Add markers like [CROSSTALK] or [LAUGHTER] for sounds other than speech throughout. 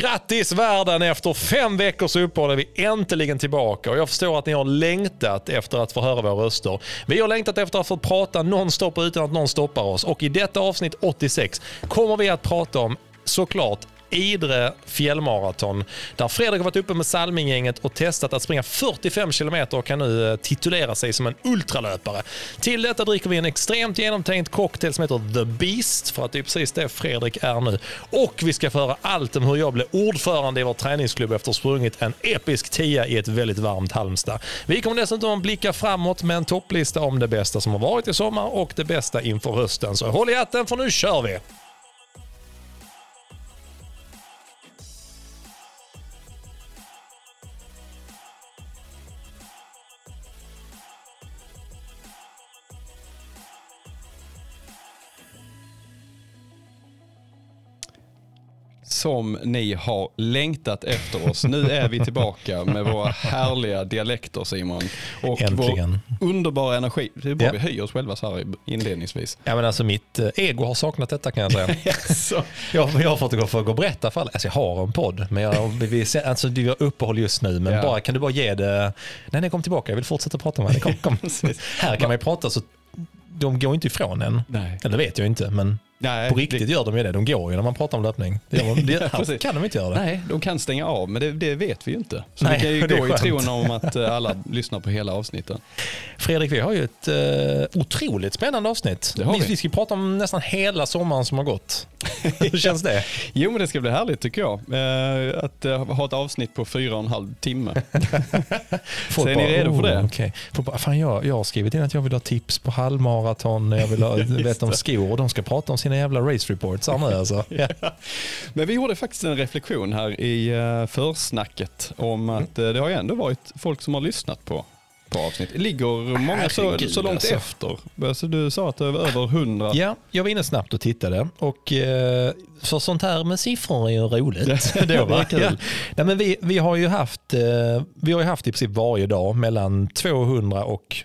Grattis världen! Efter fem veckors uppehåll är vi äntligen tillbaka och jag förstår att ni har längtat efter att få höra våra röster. Vi har längtat efter att få prata nonstop utan att någon stoppar oss och i detta avsnitt 86 kommer vi att prata om såklart Idre fjällmaraton där Fredrik har varit uppe med Salminggänget och testat att springa 45 km och kan nu eh, titulera sig som en ultralöpare. Till detta dricker vi en extremt genomtänkt cocktail som heter The Beast för att det är precis det Fredrik är nu. Och vi ska föra allt om hur jag blev ordförande i vår träningsklubb efter att ha sprungit en episk tia i ett väldigt varmt Halmstad. Vi kommer dessutom att blicka framåt med en topplista om det bästa som har varit i sommar och det bästa inför hösten. Så håll i hatten för nu kör vi! Som ni har längtat efter oss. Nu är vi tillbaka med våra härliga dialekter Simon. Och Äntligen. vår underbara energi. Det är bra Ja. vi höjer oss själva så här inledningsvis. Ja, men alltså mitt eh, ego har saknat detta kan jag säga. [LAUGHS] Så. Jag, jag har fått gå för att berätta för alla. Alltså jag har en podd, men jag, vi, alltså, vi har uppehåll just nu. Men Ja. bara, kan du bara ge det... Nej, nej, kom tillbaka. Jag vill fortsätta prata med dig. Kom, kom. [LAUGHS] Här kan man ju prata så de går inte ifrån en. Nej. Eller vet jag inte, men Nej, på riktigt gör de ju det. De går ju när man pratar om löpning. Det, de, [LAUGHS] det, kan de inte göra det. Nej, de kan stänga av, men det, det vet vi ju inte. Så Nej, vi kan ju [LAUGHS] det gå i tron om att eh, alla lyssnar på hela avsnitten. Fredrik, vi har ju ett uh, otroligt spännande avsnitt. Det har vi. vi. ska prata om nästan hela sommaren som har gått. [LAUGHS] Hur känns det? Jo, men det ska bli härligt tycker jag. Eh, att eh, ha ett avsnitt på fyra och en halv timme. Så är ni redo för det? Oh. Folk bara, fan, jag, jag har skrivit in att jag vill ha tips på halvmaraton, jag vill ha, veta om skor de ska prata om sina jävla race reports här nu [LAUGHS] alltså. Ja. Men vi gjorde faktiskt en reflektion här i uh, försnacket om att eh, det har ju ändå varit folk som har lyssnat på, på avsnitt. Ligger många så, så långt alltså. efter. Alltså, du sa att det var över hundra. ja, jag var inne snabbt och tittade och eh, för sånt här med siffror är ju roligt. [LAUGHS] Det är kul. Ja. Nej, men vi, vi, har ju haft, eh, vi har haft i princip varje dag mellan 200 och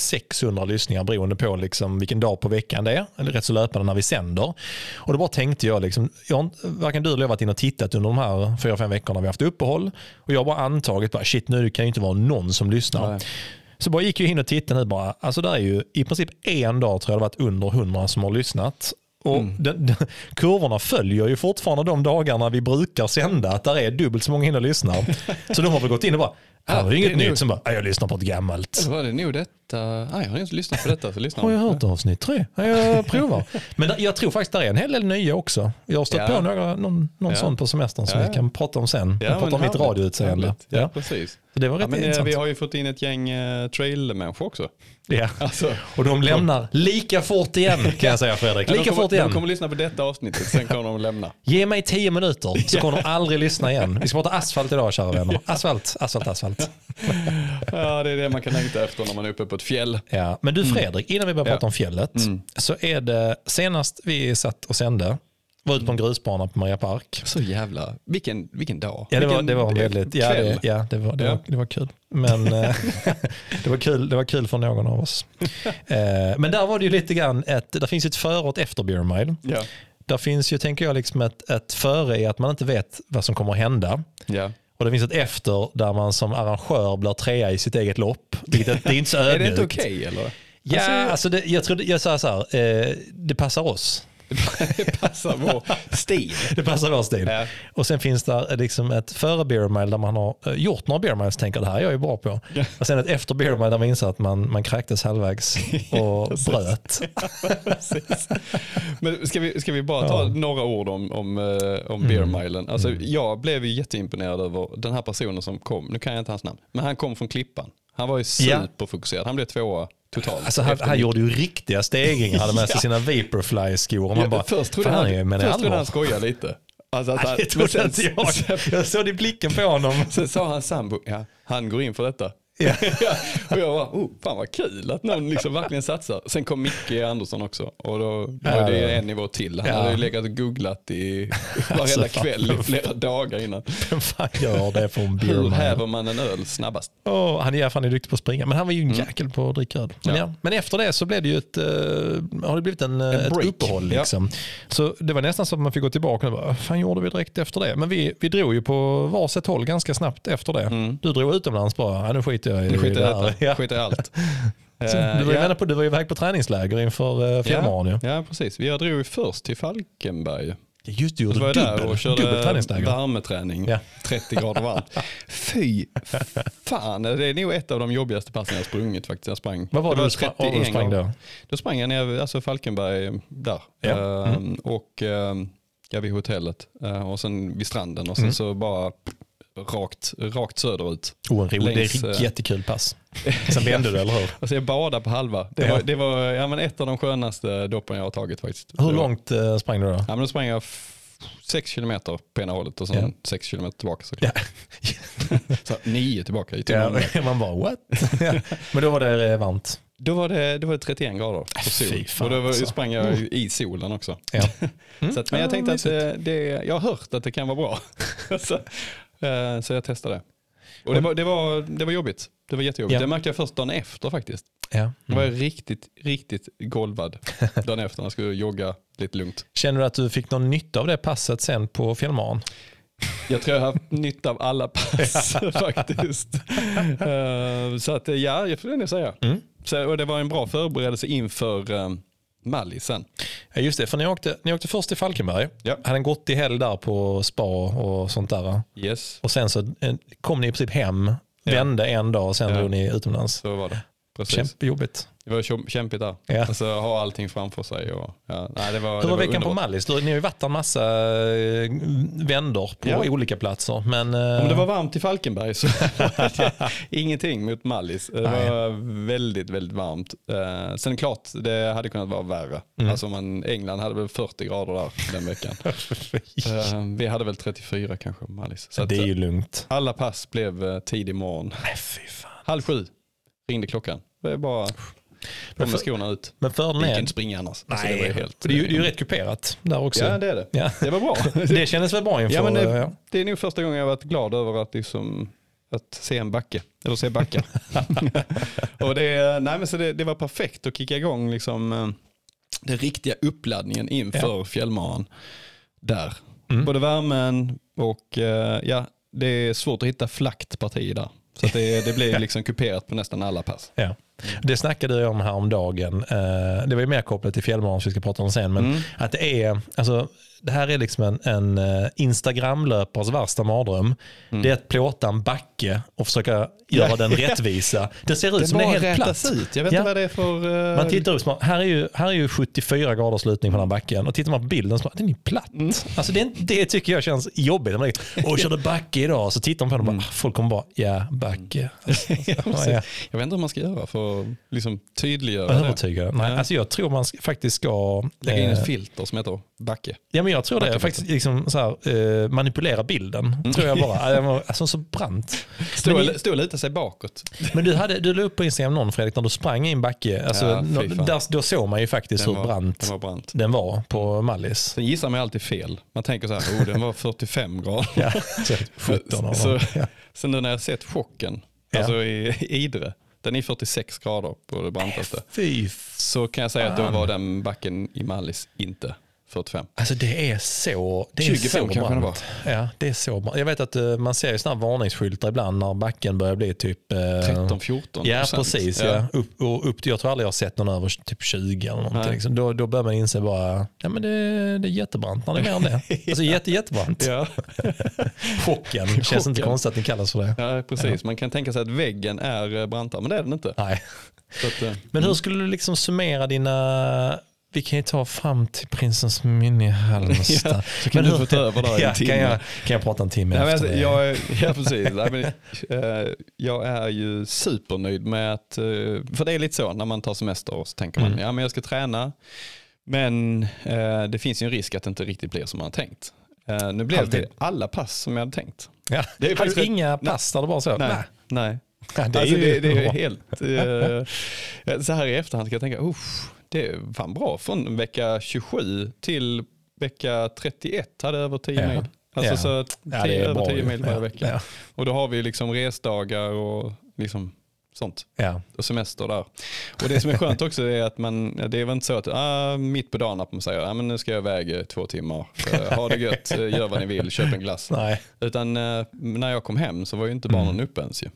600 lyssningar beroende på liksom vilken dag på veckan det är. Eller rätt så löpande när vi sänder. Och då bara tänkte jag, liksom, jag varken du eller jag har varit inne och tittat under de här fyra fem veckorna vi har haft uppehåll. Och jag har bara antagit, bara, shit nu kan ju inte vara någon som lyssnar. Nej. Så bara gick jag in och tittade nu bara. Alltså där är ju i princip en dag tror jag det varit under 100 som har lyssnat. Och Mm. den, den, kurvorna följer ju fortfarande de dagarna vi brukar sända. Att där är dubbelt så många inne och lyssnar. Så de har väl gått in och bara, här var det det inget är nytt. Som bara, "Ja, jag lyssnar på ett gammalt. Då var det nog detta. Ah, jag har inte lyssnat på detta. Så lyssnar Har jag hört avsnitt tre? Ja, Jag [LAUGHS] provar. Men där- jag tror faktiskt det är en hel del nya också. Jag har stött Ja. på några, någon, någon Ja. sån på semestern som vi kan prata om sen. Ja, pratar om mitt radioutseende. Ja, precis. Så det var rätt men, eh, vi har ju fått in ett gäng uh, trailmänniskor också. Ja. [LAUGHS] Alltså, Och de lämnar lika fort igen kan jag säga Fredrik. Lika kommer, fort igen. De kommer lyssna på detta avsnittet, sen kommer de lämna. [LAUGHS] Ge mig tio minuter så kommer de aldrig lyssna igen. Vi ska prata asfalt idag kära vänner. Asfalt, asfalt, asfalt. Ja, det är det man kan längta efter när man är uppe på ett fjäll. Ja. Men du Fredrik, innan vi börjar Ja. prata om fjället. Mm. Så är det senast vi satt och sände, var ute på en grusbana på Maria Park. Så jävla, vilken, vilken dag. Ja, det var, vilken det var väldigt, ja, det, ja, det, var, det, Ja. Var, det var kul. Men eh, [LAUGHS] det, var kul, det var kul för någon av oss. [LAUGHS] Eh, Men där var det ju lite grann, ett, där finns ett före och ett efter Beer Mile. Ja. Där finns ju, tänker jag, liksom ett, ett före i att man inte vet vad som kommer att hända. Ja. Och det finns ett efter där man som arrangör blir trea i sitt eget lopp. Vilket, det är inte så [LAUGHS] Är det ödmjukt. inte okej eller? Ja, Alltså, alltså, det, jag tror jag sa så här, eh, det passar oss. Det [LAUGHS] passar vår stil. Det passar vår stil. Ja. Och sen finns det liksom ett före beer mile där man har eh, gjort några beer miles och tänker det här är jag bra på. Ja. Och sen ett efter beer mile där man inser att man, man kräktes halvvägs [LAUGHS] och bröt. [LAUGHS] Precis. Men ska vi, ska vi bara ta Ja. några ord om, om, eh, om beer milen? Alltså, Jag blev ju jätteimponerad över den här personen som kom, nu kan jag inte hans namn, men han kom från Klippan. Han var ju Ja. superfokuserad, han blev tvåa totalt. Alltså han, han gjorde ju riktiga stegringar, hade med sig [LAUGHS] Ja. sina Vaporfly-skor. Man Ja, bara, först trodde han, menar först trodde han skojade lite. Alltså, han- det trodde inte jag. Sen, Jag såg det i blicken på honom. sen sa hans sambo, ja, han går in för detta. [LAUGHS] Ja. och jag var, oh, fan vad kul att någon liksom verkligen satsar. Sen kom Micke Andersson också och då, då Ja, var det en nivå till. Han Ja. hade ju legat och googlat i [LAUGHS] varenda Alltså, kväll i flera dagar innan. Vem fan gör det för en Hur häver man en öl snabbast? Oh, han är fan är duktig på att springa, men han var ju en jäkel på att dricka öl. Men, Ja. men efter det så blev det ju ett, eh, har det blivit en, eh, ett break. uppehåll. Liksom. Så det var nästan så att man fick gå tillbaka och bara, vad fan gjorde vi direkt efter det? Men vi, vi drog ju på varsitt håll ganska snabbt efter det. Du drog utomlands bara, ja, nu skiter jag i Nu skiter det jag här. Ja. skiter i allt. [LAUGHS] Så Eh, Du var, ju ja. på, du var ju iväg på träningsläger inför fjällmaran ju. ja, ja, precis. Vi drog ju först till Falkenberg. Just det, gjorde jag du där dubbel, och körde värmeträning. Ja. 30 grader varmt. [LAUGHS] Fy fan, det är nog ett av de jobbigaste passen jag sprungit faktiskt. Jag sprang. Vad var det, du, vad var det du sprang då? Då sprang jag ner, alltså Falkenberg där. Ja. Mm. Ehm, och ehm, ja, vid hotellet. Eh, och sen vid stranden och sen Mm. så bara rakt, rakt söderut. Oh, en rolig, Längs, det är ett eh, jättekul pass. Sen vände du, eller hur? [LAUGHS] Alltså jag badade på halva. Det Ja. var, det var ja, men ett av de skönaste doppen jag har tagit faktiskt. Hur långt eh, sprang du då? Ja, men då sprang jag f- sex kilometer på ena hållet och sen Ja. sex kilometer tillbaka. såklart. Ja. [LAUGHS] Så nio tillbaka i timmen. Ja, [LAUGHS] man bara what? Ja. Men då var det eh, varmt. Då, var det, då var det 31 grader på sol. fy fan och då var, alltså. sprang jag i solen också. Ja. Så att, men jag Ja, tänkte att det, det, jag har hört att det kan vara bra. så, eh, så jag testade. Och det var, det, var, det var jobbigt. Det var jättejobbigt. Ja. Det märkte jag först dagen efter faktiskt. Ja. Då var jag riktigt, riktigt golvad [LAUGHS] dagen efter när jag skulle jogga lite lugnt. Känner du att du fick någon nytta av det passet sen på fjällmaran? Jag tror jag har haft nytta av alla pass [LAUGHS] [LAUGHS] faktiskt. Eh, så att ja, jag får nog säga. Mm. Så, och det var en bra förberedelse inför um, Mallis sen. Ja, just det, för ni åkte, ni åkte först till Falkenberg. Ja. Hade en gott i helg där på spa och sånt där. Yes, Och sen så eh, kom ni i princip hem, Ja. vände en dag och sen Ja. drog ni utomlands. så var det. Precis. Kämpejobbigt. Det var käm- kämpigt där. Ja. Alltså ha allting framför sig. Och, ja, nej, det var, Hur det var veckan på underbart. Mallis? Du- Ni har ju varit en massa eh, vändor på Ja. olika platser. Men, eh, Om det var varmt i Falkenberg så var [LAUGHS] det ingenting mot Mallis. Det Nej. var väldigt, väldigt varmt. Eh, sen klart, det hade kunnat vara värre. Mm. Alltså man, England hade väl 40 grader där den veckan. [LAUGHS] Eh, vi hade väl 34 kanske på Mallis. Så det är ju lugnt. alla pass blev eh, tidig morgon. Nej. Halv sju ringde klockan. Det är bara på med skorna ut. Men fördelen är... inte springa annars. Alltså, Nej, det var ju helt... för det är ju, det är ju rätt kuperat där också. Ja det är det. Ja. Det var bra. [LAUGHS] Det kändes väl bra inför... Ja, men det, ja. det är nog första gången jag varit glad över att, liksom, att se en backe. Eller se backen. [LAUGHS] och det, nej, men så det, det var perfekt att kicka igång liksom, eh, den riktiga uppladdningen inför fjällmaran. Där. Mm. Både värmen och eh, ja, det är svårt att hitta flackt partier där. Så att det, det blir [LAUGHS] liksom kuperat på nästan alla pass. Ja. Det snackade jag om häromdagen. Eh, Det var ju mer kopplat till fjällmaran som vi ska prata om sen. Men Mm. att det är, alltså, det här är liksom en, en eh, Instagramlöpares värsta mardröm. Det är att plåta en backe och försöka göra Mm. Den rättvisa. Det ser ut Det som det är helt platt. ut. Jag vet Ja. inte vad det är för... eh, Man tittar upp, här är, ju, här är ju 74 graders lutning på den här backen och tittar man på bilden så bara, den är platt. Mm. Alltså det, det tycker jag känns jobbigt. Man tänker, Åh, körde backe idag. Så tittar man på den och bara, folk kommer bara, ja, backe. [LAUGHS] Alltså, Mm. Ja, ja. Jag vet inte hur man ska göra för att liksom tydliggöra det. Övertygad. Nej, Ja. alltså jag tror man ska, faktiskt ska... Lägga in eh, ett filter som heter backe. Ja, men jag tror det. Backa Faktiskt liksom så här, eh, manipulera bilden. Tror jag bara. [LAUGHS] Alltså så brant. Stå, och lita sig bakåt. men du, hade, du la upp på Instagram någon Fredrik när du sprang i en backe. Alltså, Ja, där, då såg man ju faktiskt Den hur var, brant den var brant. den var på Mallis. Sen gissar man ju alltid fel. Man tänker så här, oh, den var 45 grader. [LAUGHS] Ja, så 17 av så. Ja. Sen nu när jag sett chocken, Ja. alltså i, i Idre, den är 46 grader på det brantaste. Fy Så kan jag säga att då var den backen i Mallis inte 45. Alltså det är så det är 25 så kanske det var. Ja, det är så brant. Jag vet att eh, man ser ju sådana varningsskyltar ibland när backen börjar bli typ... eh, 13-14 Ja, precis. Ja. Upp, och upp, jag tror aldrig jag har sett någon över typ 20 eller någonting. Liksom. Då, då börjar man inse bara, ja men det, det är jättebrant när det är mer än det. [LAUGHS] Alltså jätte, jättebrant. Ja. [LAUGHS] Chocken. [LAUGHS] Känns inte konstigt att den kallas för det. ja, precis. Man kan tänka sig att väggen är eh, brantare, men det är den inte. Nej. Att, Men hur skulle du liksom summera dina, vi kan ju ta fram till prinsens minne i Halmstad. [LAUGHS] Ja, så kan Men du få ta över där i [LAUGHS] en ja, timme. Kan jag, kan jag prata en timme Ja, men efter alltså, det? jag, är- [LAUGHS] ja precis. Nej, men, eh, jag är ju supernöjd med att, eh, för det är lite så när man tar semester och så tänker man, Mm. ja men jag ska träna, men eh, det finns ju en risk att det inte riktigt blir som man har tänkt. Nu blev Alltid. det alla pass som jag hade tänkt. ja. det är faktiskt du rätt- inga pass där det bara så? Nej, nej. Ja, det är alltså, ju det, det är helt, så här i efterhand ska jag tänka, usch, det fan bra. Från vecka 27 till vecka 31 hade jag över 10 Ja. mil. Alltså Ja. så Ja, tio, det är över bra 10 ju. mil varje Ja, vecka. Ja, Och då har vi liksom resdagar och liksom sånt. ja. Och semester där. Och det som är skönt också är att man, det är väl inte så att ah, mitt på dagen att man säger ah, men nu ska jag iväg två timmar. Eh, Ha det gött, eh, gör vad ni vill, köp en glass. [LAUGHS] Nej. Utan eh, när jag kom hem så var ju inte barnen uppe ens ju.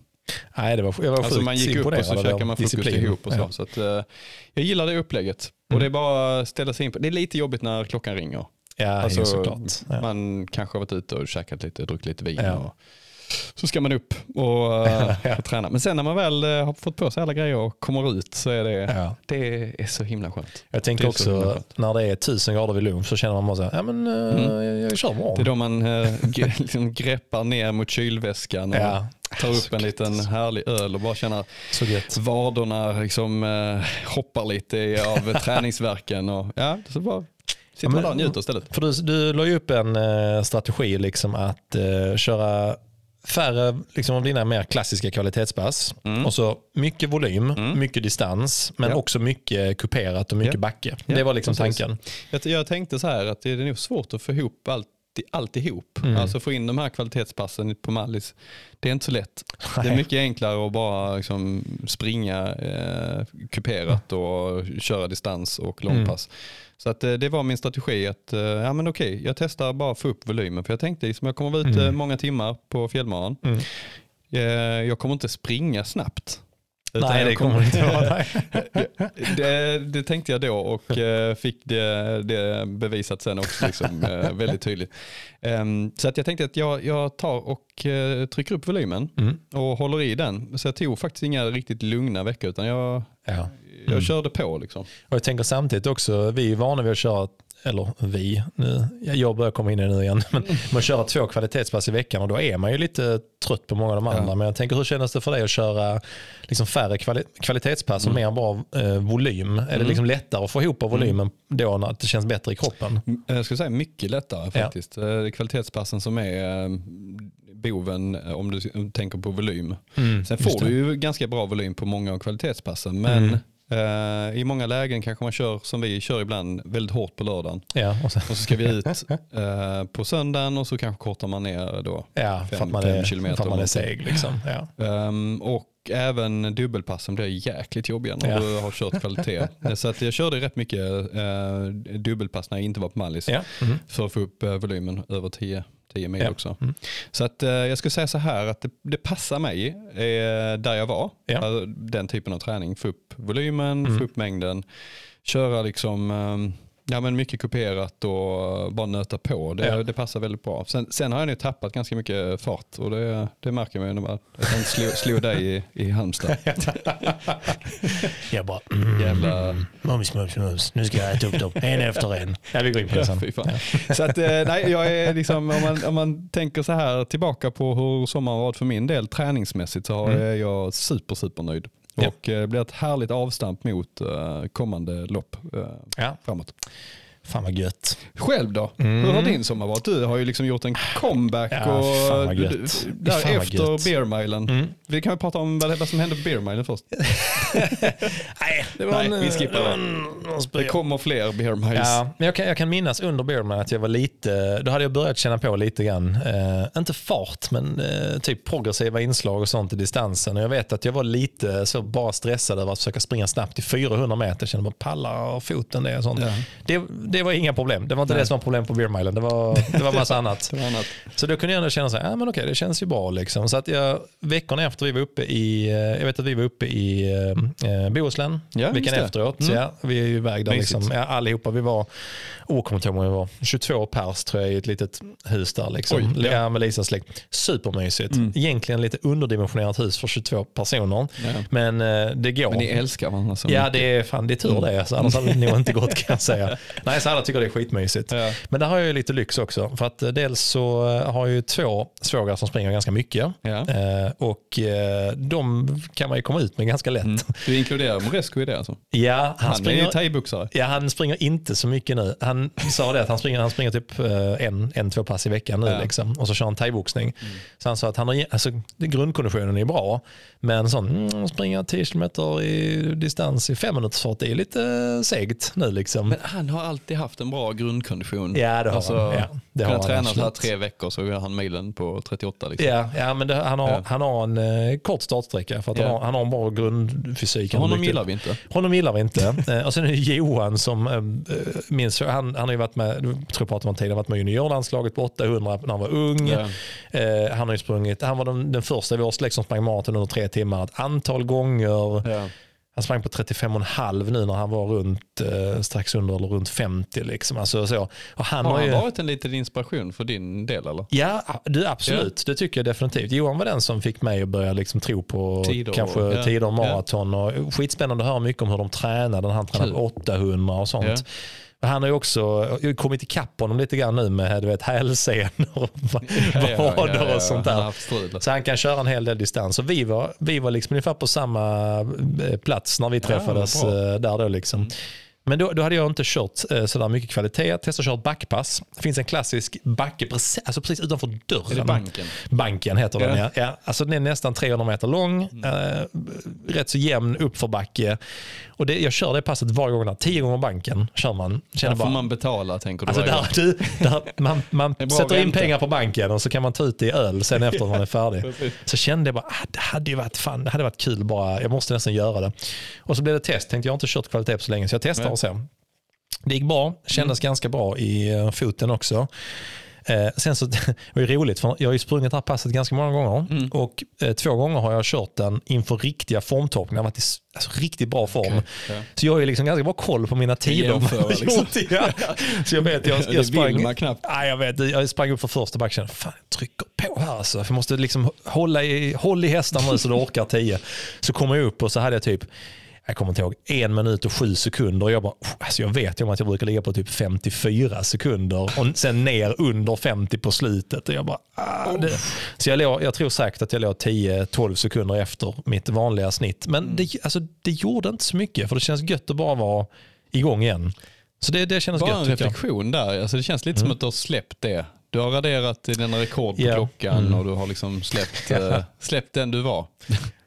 Nej, det var, jag var Alltså man gick upp och så käkade man frukost ihop och så. Ja. så att, eh, jag gillar det upplägget. Och Mm. det är bara att ställa sig in på. Det är lite jobbigt när klockan ringer. Ja, alltså, såklart. Ja. Man kanske har varit ute och käkat lite, druckit lite vin. Ja. Och, så ska man upp och, [LAUGHS] eh, och träna. Men sen när man väl eh, har fått på sig alla grejer och kommer ut så är det, Ja. det är så himla skönt. Jag tänker också när det är tusen grader vid lunch så känner man bara så här, ja men eh, Mm. jag, jag kör imorgon. Det är då man [LAUGHS] liksom greppar ner mot kylväskan och Ja, tar upp en liten härlig öl och bara känner vaderna liksom, hoppar lite av [LAUGHS] träningsverken. Och, ja, så bara sitter Ja, man där och njuter istället. För du, du la ju upp en eh, strategi liksom att eh, köra färre liksom, av dina mer klassiska kvalitetspass. Mm. Och så mycket volym, Mm. mycket distans, men Ja. också mycket kuperat och mycket Ja. backe. Ja, det var liksom precis. tanken. Jag, jag tänkte så här att det är nog svårt att få ihop allt, alltihop. Mm. Alltså få in de här kvalitetspassen på Mallis. Det är inte så lätt. Det är Nej. mycket enklare att bara liksom springa eh, kuperat och köra distans och långpass. Så att, eh, det var min strategi att eh, ja, men okej, jag testar bara att få upp volymen. För jag tänkte liksom, jag kommer vara ute Mm. många timmar på fjällmaran. Mm. Eh, jag kommer inte springa snabbt. Utan Nej, jag det kommer inte vara. Det, det tänkte jag då och eh, fick det, det bevisat sen också liksom, eh, väldigt tydligt. Ehm, så att jag tänkte att jag, jag tar och eh, trycker upp volymen Mm. och håller i den. Så jag tog faktiskt inga riktigt lugna veckor utan jag, Ja. jag Mm. körde på. Liksom. Och jag tänker samtidigt också, vi är vana vid att köra, eller vi, nu, jag börjar komma in i det nu igen, [LAUGHS] men man köra två kvalitetspass i veckan och då är man ju lite trött på många av de andra. Ja. Men jag tänker hur kändes det för dig att köra liksom färre kvali kvalitetspass och mer bara eh, volym? Är det Mm. liksom lättare att få ihop av volymen då när det känns bättre i kroppen? Eh, Jag skulle säga mycket lättare Ja. faktiskt. Eh, Det är kvalitetspassen som är eh, boven eh, om du tänker på volym. Sen just får du ju ganska bra volym på många av kvalitetspassen men Eh, i många lägen kanske man kör som vi kör ibland väldigt hårt på lördagen. Ja, och sen, Och så ska vi ut [LAUGHS] eh, på söndagen och så kanske kortar man ner då. ja för Fem- att man fem är, kilometer för att man är seg. Liksom. Ja. Ehm, och även dubbelpassen blir jäkligt jobbiga när Ja. du har kört kvalitet. [LAUGHS] så att jag körde rätt mycket eh, dubbelpass när jag inte var på Mallis Ja. Mm. för att få upp eh, volymen över 10, 10 mil Ja. också. Mm. Så att, eh, jag skulle säga så här att det, det passar mig eh, där jag var. Ja. Alltså, den typen av träning. Få upp volymen, Mm. få upp mängden, köra liksom ehm, Ja, men mycket kuperat och bara nöta på. Det, Ja. det passar väldigt bra. Sen, sen har jag nu tappat ganska mycket fart och det, det märker man ju när man slog, slog dig i, i Halmstad. [LAUGHS] Jag bara, mm, Jävla... mums, mums, mums, nu ska jag äta upp dem, en efter en. Ja, vi går in på det sen. Fan. Så att, eh, nej, jag är liksom, om, man, om man tänker så här tillbaka på hur sommaren varit för min del träningsmässigt så har Mm. är jag super, super nöjd. Ja. Och eh, det blir ett härligt avstamp mot eh, kommande lopp eh, Ja, framåt. Fan vad gött. Själv då? Mm. Hur har din sommar varit? Du har ju liksom gjort en comeback Ja, och gött. där efter beermilen. Mm. Vi kan väl prata om vad, som hände på beermilen först. [LAUGHS] Nej, det Nej, vi skippar det. en, Det kommer fler beer miles. Ja, men jag kan, jag kan minnas under Bearman att jag var lite, då hade jag börjat känna på lite grann, eh, inte fart men eh, typ progressiva inslag och sånt i distansen. Och jag vet att jag var lite så bara stressad över att försöka springa snabbt i 400 meter. Jag kände bara pallar foten det och sånt. Ja. Det, det var inga problem. Det var inte Nej. det som var problem på Bearmilen. Det var, det var massa [LAUGHS] annat. Det var annat. Så då kunde jag ändå känna så här, ja men okej det känns ju bra liksom. Så att jag, veckorna efter vi var uppe i, eh, jag vet att vi var uppe i eh, eh, Bohuslän, Ja, veckan efteråt. Mm. Så ja, vi är ju iväg där Mysigt. liksom, ja, allihopa. Vi var, oh, kommer inte ihåg hur många vi var, 22 pers tror jag i ett litet hus där liksom. Oj, ja. ja. med Lisas släkt. Supermysigt. Mm. Egentligen lite underdimensionerat hus för 22 personer. Ja. Men eh, det går. Men ni älskar varandra så Ja, mycket. det är, fan, det är tur det. Så annars hade det nog inte gått kan jag säga. [LAUGHS] Nej, så alla tycker det är skitmysigt. Ja. Men där har jag lite lyx också. För att eh, dels så eh, har jag ju två svågrar som springer ganska mycket. Ja. Eh, och de kan man ju komma ut med ganska lätt. Mm. Du inkluderar Moresco i det alltså? Ja, han, Han är springer, ju thaiboxare. ja, han springer inte så mycket nu. Han sa det att han springer, han springer typ en, en, två pass i veckan nu. Ja. Liksom, och så kör han thaiboxning. Så han sa att han har, alltså, grundkonditionen är bra. Men sån, mm, springa 10 km i distans i fem minuters fart, det är lite eh, segt nu. Liksom. Men han har alltid haft en bra grundkondition. Ja, det har alltså, han. Ja, det har han träna så här tre veckor så gör han milen på 38. Liksom. Ja, ja men det, han, har, Ja. han har en eh, kort startsträcka för att Ja. han, har, han har en bra grundfysik. Har Honom gillar vi inte. Honom gillar vi inte. [LAUGHS] Eh, och sen är det Johan som eh, minns, han, han har ju varit med, jag tror jag pratade om tidigare, varit med i juniorlandslaget på 800 när han var ung. Ja. Eh, han har ju sprungit, han var den, den första i vår släkt som sprang maraton under tre timmar ett antal gånger. Ja. Han sprang på 35,5 nu när han var runt eh, strax under eller runt 50. Liksom. Alltså, så. Och han Har har han ju, varit en liten inspiration för din del eller? Ja, du, absolut. Det tycker jag definitivt. Johan var den som fick mig att börja liksom tro på Tider kanske ja. tider maraton. Och skitspännande att höra mycket om hur de tränade han tränade Kul. på 800 och sånt. Ja. Han har ju också kommit ikapp honom lite grann nu med du vet, hälsenor och [LAUGHS] vader och sånt Han har där. haft strul. Så han kan köra en hel del distans. Och vi var, vi var liksom ungefär på samma eh, plats när vi träffades. Mm. eh, där då. Liksom. Men då, då hade jag inte kört eh, sådär mycket kvalitet. Jag testade att köra backpass. Det finns en klassisk backe precis, alltså precis utanför dörren. Är det banken? Banken heter den Ja. ja. ja. Alltså den är nästan 300 meter lång. Eh, rätt så jämn uppförbacke. Och det, jag kör det passet varje gång. Där. Tio gånger banken kör man. Känner Där får bara, man betala tänker du Alltså där, du, där, man man [LAUGHS] sätter in pengar på banken och så kan man ta ut det i öl sen [LAUGHS] efter att man är färdig. Så kände jag bara, ah, det hade ju varit, fan, det hade varit kul bara, jag måste nästan göra det. Och så blev det test, tänkte jag har inte kört kvalitet på så länge så jag testar Nej. Och så. Det gick bra, kändes ganska bra i eh, foten också. Eh, sen så [LAUGHS] det var det roligt, för jag har ju sprungit det här passet ganska många gånger och eh, två gånger har jag kört den inför riktiga formtoppningar. Jag har varit i alltså, riktigt bra form. ja. Så jag har ju liksom ganska bra koll på mina tider. [LAUGHS] liksom. Så jag vet, jag, [LAUGHS] jag sprang, man knappt. Nej, jag vet, jag sprang upp för första back och kände, fan jag trycker på här alltså. För jag måste liksom hålla i, håll i hästarna nu så du orkar tio. Så kom jag upp och så hade jag typ jag kommer inte ihåg, en minut och sju sekunder. Och jag, bara, "Oh, alltså jag vet ju om att jag brukar ligga på typ 54 sekunder och sen ner under 50 på slutet. Och jag bara, ah, det. Så jag, låg, jag tror säkert att jag låg 10-12 sekunder efter mitt vanliga snitt. Men det, alltså, det gjorde inte så mycket för det känns gött att bara vara igång igen. Så det, det kändes Bara gött en reflektion där. Alltså det känns lite som att du har släppt det. Du har raderat dina rekord på Ja. klockan Mm. och du har liksom släppt, [LAUGHS] eh, släppt den du var.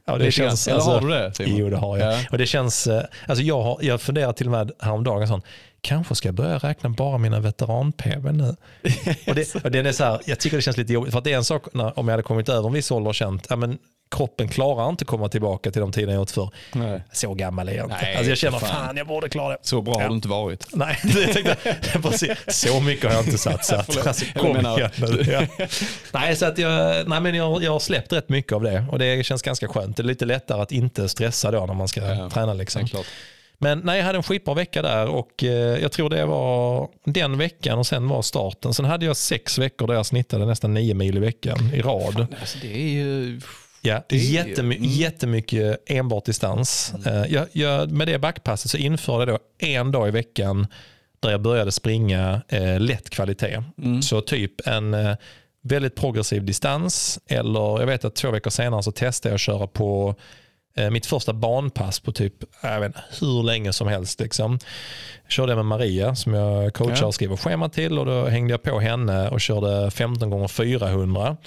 Ja, Lite det känns, grann. Eller alltså, har du det, Simon? Jo, det har jag. Ja. Och det känns, eh, alltså jag, har, jag funderar till och med häromdagen, sån, kanske ska börja räkna bara mina veteran-PB nu. och det, och det är så här, jag tycker det känns lite jobbigt, för att det är en sak när, om jag hade kommit över en viss ålder och känt, ja, men kroppen klarar inte komma tillbaka till de tiderna jag åt förr. Nej. Så gammal är jag inte. Nej, alltså jag känner, fan. fan. jag borde klara det. Så bra har Ja. du inte varit. Nej, [LAUGHS] jag tänkte, precis, så mycket har jag inte satsat. [LAUGHS] Alltså, kom igen nu. [LAUGHS] Nej, så att jag, nej, men jag, jag har släppt rätt mycket av det och det känns ganska skönt. Det är lite lättare att inte stressa då när man ska Ja, träna. Liksom. Men nej, jag hade en skitbra vecka där och eh, jag tror det var den veckan och sen var starten. Sen hade jag sex veckor där jag snittade nästan nio mil i veckan i rad. Alltså det är ju... Ja, Det är- jättemy- mm. jättemycket enbart distans. Eh, Jag, jag, med det backpasset så införde jag då en dag i veckan där jag började springa eh, lätt kvalitet. Mm. Så typ en eh, väldigt progressiv distans eller jag vet att två veckor senare så testade jag att köra på mitt första banpass på typ jag vet, inte, hur länge som helst. Liksom. Jag körde med Maria som jag coachar och skriver schema till och då hängde jag på henne och körde 15 gånger 400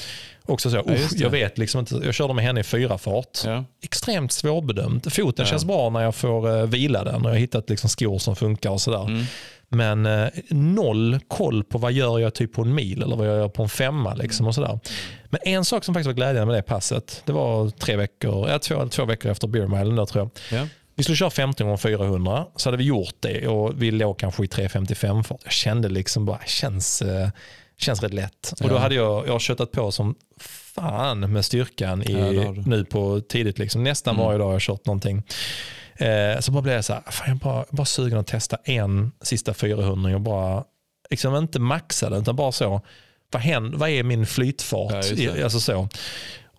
Också så, Ja, jag vet liksom inte, jag körde med henne i fyra fart. Ja. Extremt svårbedömt. Foten Ja. känns bra när jag får eh, vila den och jag har hittat liksom skor som funkar och sådär. Mm. Men eh, noll koll på vad gör jag typ på en mil eller vad jag gör på en femma. Liksom och sådär. Men en sak som faktiskt var glädjande med det passet, det var tre veckor, ja, två, två veckor efter Beer Milen då, tror jag. Ja. Vi skulle köra 15 gånger 400 så hade vi gjort det och vi låg kanske i 3.55 fart. Jag kände liksom bara, känns, eh, känns rätt lätt. Och då Ja. hade jag, jag köttat på som fan med styrkan i, Ja, nu på tidigt. Liksom. Nästan Mm. varje dag har jag kört någonting. Eh, så bara blev jag så här, fan, jag bara, bara sugen att testa en sista 400 och bara, liksom inte maxa den utan bara så, vad, händer, vad är min flytfart? Ja, alltså så.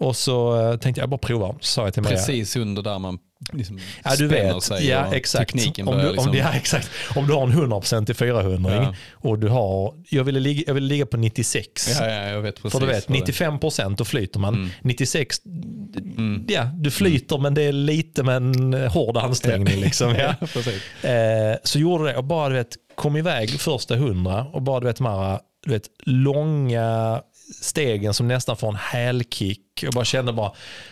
Och så eh, tänkte jag bara prova. Så sa jag till Maria, Precis under där man liksom Ja, du spänner vet. sig Ja, exakt. tekniken om, du, liksom... om, [LAUGHS] ja, exakt. om du har en 100% i 400 Ja. och du har, jag ville, ligga, jag ville ligga på 96. Ja, ja, jag vet precis. För du vet, vad det- 95% då flyter man. Mm. 96, ja du flyter men det är lite med en hård ansträngning. Liksom, ja. [LAUGHS] Eh, så gjorde det och bara du vet, kom iväg första hundra och bara du vet, Mara, du vet, långa stegen som nästan får en hälkick. Jag bara kände bara,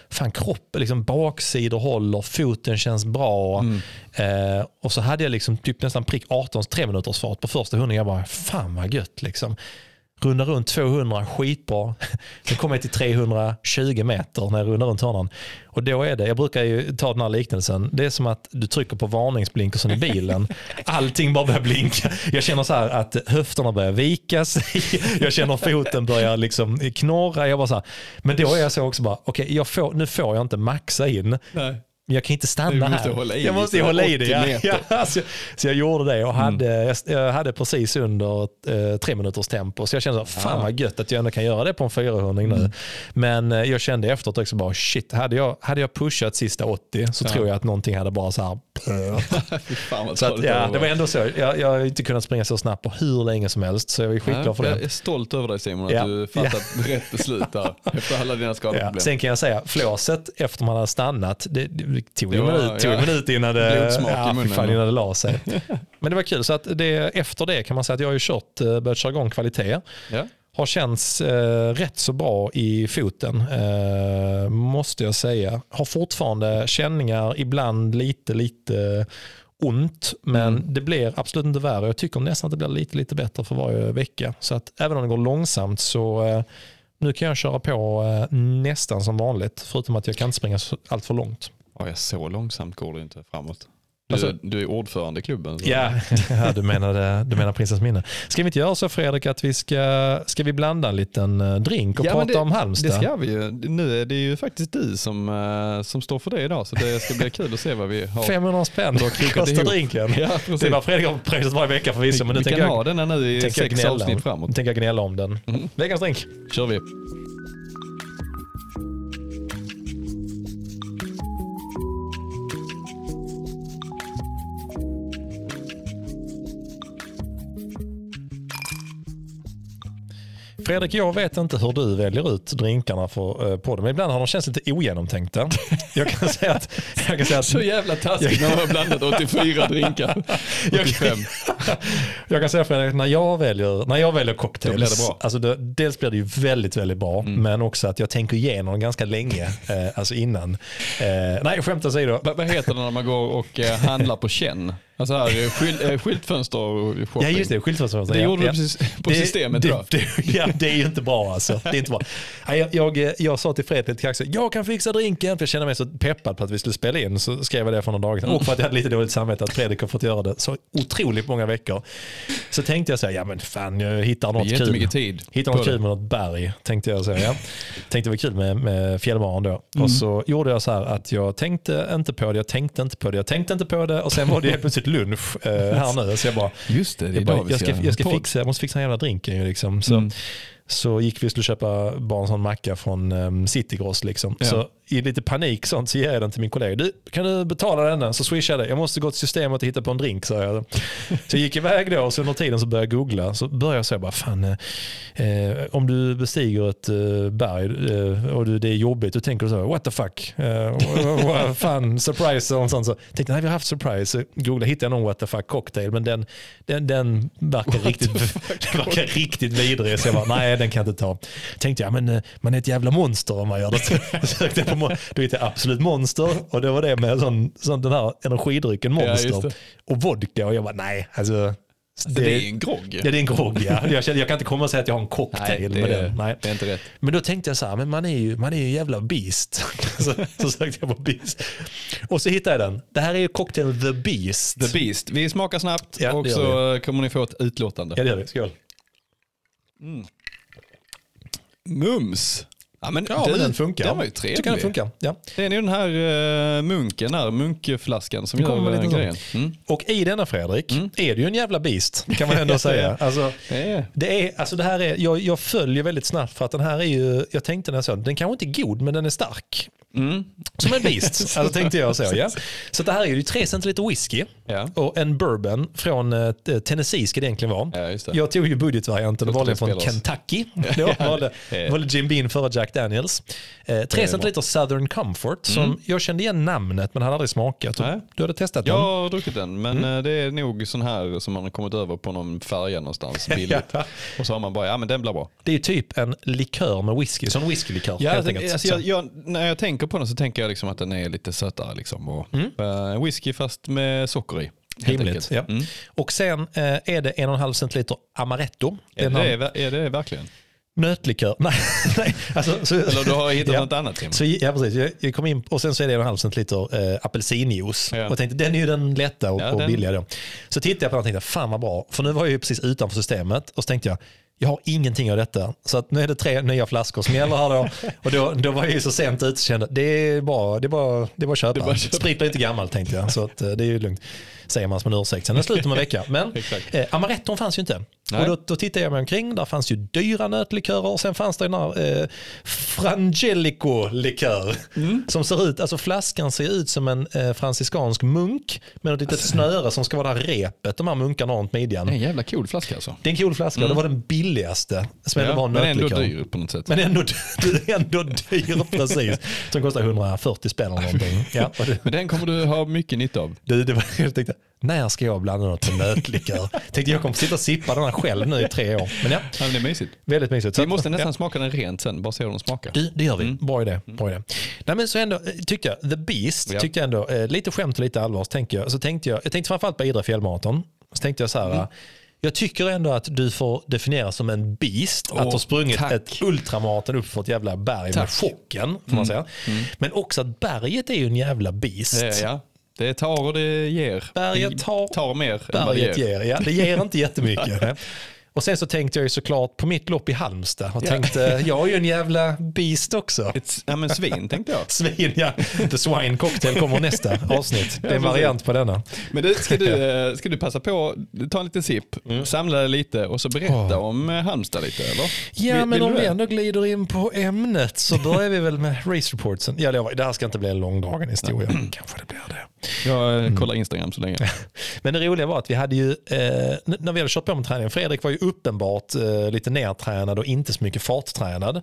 fan kroppen, liksom baksidor håller, foten känns bra. Mm. Eh, och så hade jag liksom typ nästan prick 18 tre minuters fart på första hunden. Jag bara, fan vad gött liksom. Runda runt 200, skitbra. [LAUGHS] Sen kom jag till 320 meter när jag rundar runt hörnan. Och då är det, jag brukar ju ta den här liknelsen, det är som att du trycker på varningsblinkersen i bilen. [LAUGHS] Allting bara börjar blinka. Jag känner så här att höfterna börjar vika sig. [LAUGHS] Jag känner foten börjar liksom knorra. Jag bara så här, men då är jag så också bara, okej får, nu får jag inte maxa in. Nej. Men jag kan inte stanna Du måste här. hålla i jag måste hålla i 80 det. Ja. [LAUGHS] Ja, så, så jag gjorde det och hade, jag, jag hade precis under eh, tre minuters tempo. Så jag kände, så, fan Ja. vad gött att jag ändå kan göra det på en 400 nu. Men eh, jag kände efteråt också bara, shit, hade jag, hade jag pushat sista 80 så Ja. tror jag att någonting hade bara så här. [LAUGHS] Så att, ja, det var ändå så. Jag, jag har inte kunnat springa så snabbt på hur länge som helst. Så jag är skitglad för Jag det. är stolt över dig Simon, att du fattat rätt beslut där. [LAUGHS] Efter alla dina skadeproblem. Sen kan jag säga, flåset efter man hade stannat, det, det tog var- minut, tog ja. minut innan det, ja, fan, innan det la sig. [LAUGHS] Men det var kul, så att det, efter det kan man säga att jag har ju kört, eh, börjat köra igång kvalitet. Ja. Har känts eh, rätt så bra i foten, eh, måste jag säga. Har fortfarande känningar, ibland lite, lite ont, men Mm. det blir absolut inte värre. Jag tycker nästan att det blir lite, lite bättre för varje vecka. Så att även om det går långsamt så eh, nu kan jag köra på eh, nästan som vanligt, förutom att jag kan inte springa allt för långt. Ja, så långsamt går det inte framåt. Du, Alltså- du är ordförande i klubben. Så. Ja, [LAUGHS] ja du, menade, du menar prinsess minne. Ska vi inte göra så Fredrik att vi ska, ska vi blanda en liten eh, drink och Ja, prata det- om Halmstad? Det ska vi ju. Nu är det ju faktiskt du som, eh, som står för det idag, så det ska bli kul att se vad vi har. 500 spänn [LAUGHS] kostar ihop. drinken. Ja, Det är vad Fredrik har pröjsat varje vecka förvisso, men nu vi tänker kan jag, ha denna nu i sex gnälla, avsnitt framåt. tänker jag gnälla om den. Mhm. Veckans drink. kör vi. Fredrik, jag vet inte hur du väljer ut drinkarna för, eh, på dem. Ibland har de känts lite ogenomtänkta. Jag kan [LAUGHS] säga att, jag kan säga att Så jävla taskigt när man har blandat 84 drinkar. [LAUGHS] 85. [LAUGHS] Jag kan säga Fredrik, när jag väljer, när jag väljer cocktails, blir det bra. Alltså det, dels blir det ju väldigt, väldigt bra, men också att jag tänker igenom ganska länge, eh, alltså innan. Eh, nej, skämt åsido. Vad, vad heter det när man går och eh, handlar på känn? Alltså här, eh, skyl, skyltfönster shopping. Ja just det, skyltfönster. Det ja, gjorde ja. du precis på Det- systemet det, det, ja, det är ju inte bra alltså. Det är inte bra. Jag, jag, jag sa till Fredrik lite kaxigt, jag kan fixa drinken, för jag kände mig så peppad på att vi skulle spela in. Så skrev jag det för några dagar sedan. Och för att jag hade lite dåligt samvete att Fredrik har fått göra det så otroligt många veckor. Så tänkte jag säga, ja men fan jag hittar något kul. Jättemycket tid Hittar något kul med något berg, tänkte jag säga. Tänkte det var kul med, med fjällmaran då. Mm. Och så gjorde jag så här att jag tänkte inte på det, jag tänkte inte på det, jag tänkte inte på det och sen var det helt plötsligt lunch eh, här nu. Så jag bara, Just det, det är jag, bara, jag, ska, jag, ska fixa, jag måste fixa en jävla drinken ju liksom. Så, Mm. Så gick vi och skulle köpa bara en sån macka från um, Citygross. Liksom. Ja. Så i lite panik sånt så ger jag den till min kollega. Du, kan du betala denna? Så swishar jag det. Jag måste gå till systemet och hitta på en drink, sa jag. Så jag gick iväg då och så under tiden så började jag googla. Så började jag säga bara, fan, eh, eh, om du bestiger ett eh, berg eh, och du, det är jobbigt, då tänker du så här, what the fuck? Eh, fan, surprise och sånt. Så tänkte, nej vi har haft surprise. Så Googla, hittade jag någon what the fuck cocktail, men den, den, den verkar, riktigt, [LAUGHS] den verkar riktigt vidrig. Så jag bara, nej den kan jag inte ta. Tänkte jag, men eh, man är ett jävla monster om man gör det. [LAUGHS] Då hittade jag absolut monster och det var det med sån, sån, den här energidrycken Ja, monster det. och vodka. Och jag bara, nej, alltså. Det, det är en grogg. Ja, det är en grogg ja. Jag, jag kan inte komma och säga att jag har en cocktail det, med den. Nej. det är inte rätt. Men då tänkte jag så här, men man är ju, man är ju jävla beast. [LAUGHS] så, så sökte jag på beast. Och så hittade jag den. Det här är ju cocktailen The Beast. The Beast. Vi smakar snabbt Ja, och så kommer ni få ett utlåtande. Ja det gör vi, skål. Mums. Ja, men, Ja, du, men den funkar. Den var ju Tycker den trevlig. funkar. Ja. Det är ju den här uh, munken, där, munkflaskan som Det kommer gör uh, lite grejen. Mm. Och i denna Fredrik Mm. är det ju en jävla beast kan man ändå [LAUGHS] säga. Alltså, Det är, det är, alltså det här är, jag, jag följer väldigt snabbt för att den här är ju, jag tänkte när jag såg den, den kanske inte är god men den är stark. Mm. Som en beast, [LAUGHS] alltså tänkte jag så. Ja. Så det här är ju 3 centiliter whisky Ja. och en bourbon från eh, Tennessee ska det egentligen vara. ja, det. Jag tog ju budgetvarianten och valde från. Kentucky. [LAUGHS] Då valde, valde Jim Beam före Jack Daniels. Eh, 3 centiliter Southern Comfort som jag kände igen namnet men hade aldrig smakat. Nej. Du hade testat Jag den? har druckit den, men Mm. eh, det är nog sån här som man har kommit över på någon färja någonstans [LAUGHS] billigt. Och så har man bara, ja men den blir bra. Det är typ en likör med whisky, som whiskylikör Ja, helt alltså, enkelt. alltså, Så. jag, jag, när jag tänker på den så tänker jag liksom att den är lite sötare. Liksom, och, Mm. eh, whisky fast med socker i. Rimligt. Ja. Mm. Och sen eh, är det en och en halv centiliter amaretto. Är det, ver- är det verkligen? nötlikör. [LAUGHS] Nej, nej. Alltså, så, Eller du har hittat Ja. något annat Tim? Så, ja, precis. Jag, jag kom in och sen så är det en halv centiliter eh, apelsinjuice. Ja. Och tänkte den är ju den lätta och, Ja, och billiga då. Så tittade jag på den och tänkte fan vad bra. För nu var jag ju precis utanför systemet och så tänkte jag jag har ingenting av detta. Så att nu är det tre nya flaskor som gäller här då. Och då, då var jag ju så sent ute så kände det är bara, det är bara, det är bara att köpa. Sprit blir inte gammalt tänkte jag. Så att, eh, det är ju lugnt. Säger man som en ursäkt. Sen är det slut om en vecka. Men [LAUGHS] eh, amaretton fanns ju inte. Nej. Och då, då tittade jag mig omkring. Där fanns ju dyra nötlikörer och sen fanns det den här eh, Frangelico-likör. Mm. Som ser ut, alltså flaskan ser ut som en eh, franciskansk munk med ett litet snöre som ska vara det här repet de här munkarna har runt midjan. Det är en jävla cool flaska alltså. Det är en cool flaska och det var den billigaste som ändå var en men ändå dyr på något sätt. Men ändå, ändå dyr, [LAUGHS] precis. Som kostar 140 spänn eller någonting. Ja, Men den kommer du ha mycket nytta av. det, det var, jag tänkte, när ska jag blanda något till nötlikör? Tänkte jag kommer sitta och sippa den här själv nu i tre år. Men ja, Ja, men det är mysigt. väldigt mysigt. Så Vi att- måste nästan ja. smaka den rent sen, bara se hur den smakar. Du, det gör vi. Bra idé. Bra idé. Nej, men så ändå, eh, tyckte jag, The Beast, Ja. tyckte jag ändå, eh, lite skämt och lite allvar, så tänkte jag, så tänkte jag, jag tänkte framförallt på Idre fjällmaraton. Så tänkte jag så här, jag tycker ändå att du får definiera som en beast, att Åh, ha sprungit tack. ett ultramaraton upp för ett jävla berg med Tack. chocken, får man säga. Men också att berget är ju en jävla beast. Det, ja. Det tar och det ger. Berget tar- tar mer än Berget ger. ger, ja. Det ger inte [LAUGHS] jättemycket. Och sen så tänkte jag ju såklart på mitt lopp i Halmstad och tänkte, jag är ju en jävla beast också. Ett, ja, men svin tänkte jag. [LAUGHS] Svin, ja. The Swine Cocktail kommer nästa [LAUGHS] avsnitt. Det är en variant på denna. Men du, ska, du, eh, ska du passa på, ta en liten sipp, samla dig lite och så berätta om eh, Halmstad lite eller? Ja, Vill- men vill om vi ändå glider in på ämnet så börjar vi väl med race reportsen. Ja, det var- det här ska inte bli en långdragen historia. [CLEARS THROAT] Kanske det blir det. Jag eh, kollar Instagram så länge. [LAUGHS] Men det roliga var att vi hade ju, eh, när vi hade kört på med träningen, Fredrik var ju uppenbart eh, lite nertränad och inte så mycket farttränad.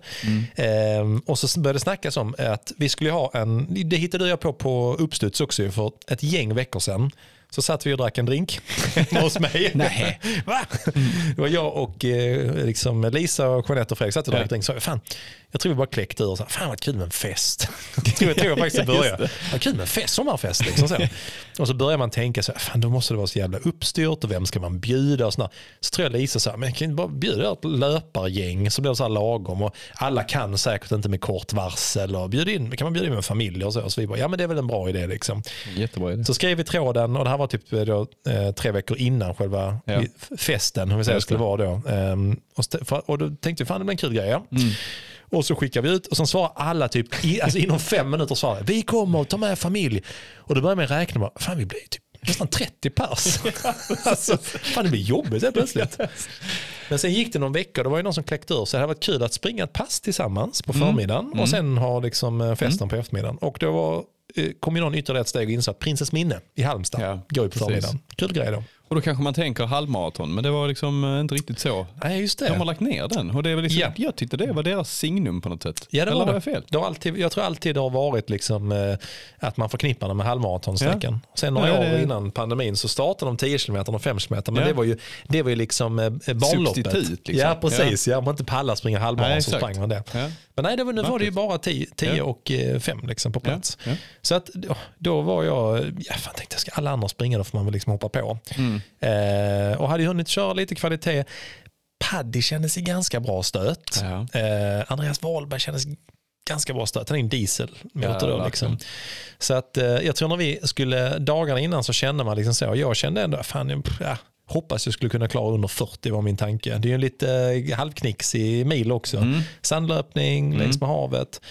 Eh, och så började det snackas om att vi skulle ha en, det hittade jag på på uppstuds också för ett gäng veckor sedan. Så satt vi och drack en drink hemma [LAUGHS] hos mig. Nej. Va? Det var jag och eh, liksom Lisa och Jeanette och Fredrik satt och drack Ja. en drink. Så, fan, jag tror vi bara kläckte ur och sa, fan vad kul med en fest. [LAUGHS] jag tror jag, tror jag faktiskt början. Vad kul med en fest, sommarfest. Liksom så. Och så börjar man tänka, så, fan då måste det vara så jävla uppstyrt och vem ska man bjuda och sådär. Så tror jag Lisa sa, men jag kan bara bjuda ett löpargäng så blir det så här lagom. Och alla kan säkert inte med kort varsel. Och bjud in, kan man bjuda in med familj och så. Så vi bara, ja men det är väl en bra idé liksom. Jättebra idé. Så skrev vi tråden och det här var typ då, eh, tre veckor innan själva Ja. festen, hur vi säger skulle det. vara då. Ehm, och, och då tänkte vi, fan det blir en kul grej. Ja. Mm. Och så skickar vi ut och sen svarar alla typ, i, alltså inom fem minuter svarar vi kommer, ta med familj. Och då börjar man räkna, bara, fan vi blir typ nästan 30 pers. [LAUGHS] alltså, fan det blir jobbigt helt plötsligt. Men sen gick det någon vecka och det var ju någon som kläckte ur så det hade varit kul att springa ett pass tillsammans på Mm. förmiddagen och sen ha liksom eh, festen på eftermiddagen. Och då var, eh, kom ju någon ytterligare ett steg och insåg att Prinsess Minne i Halmstad Ja, går ju på förmiddagen. Kul grej då. Och då kanske man tänker halvmaraton, men det var liksom eh, inte riktigt så. Nej just De har det. lagt ner den och det är liksom, Ja. jag tyckte det var deras signum på något sätt. Ja, det Eller var har det. jag fel? Det har alltid, jag tror alltid det har varit liksom, eh, att man förknippar det med halvmaratonsträckan. Sen några Ja, år det- innan pandemin så startade de 10 km och 5 km. Men Ja. det var ju, det var ju liksom eh, barnloppet. Substitut, liksom. Ja precis, ja. om man inte pallar springa halvmaraton så sprang man det. Ja. Men nej, det var, nu var det ju bara 10 10 Ja. och 5 liksom på plats. Ja. Så att då, då var jag, ja, fan tänkte jag ska alla andra springa då får man väl liksom hoppa på. Mm. Eh, och hade hunnit köra lite kvalitet. Paddy kändes i ganska bra stöt. Ja. Eh, Andreas Wahlberg kändes ganska bra stöt. Han är en dieselmotor Ja, då. Liksom. Så att, eh, jag tror när vi skulle, dagarna innan så kände man liksom så. Jag kände ändå, fan, ja, hoppas jag skulle kunna klara under 40 var min tanke. Det är ju en lite eh, halvknixig mil också. Mm. Sandlöpning längs med havet.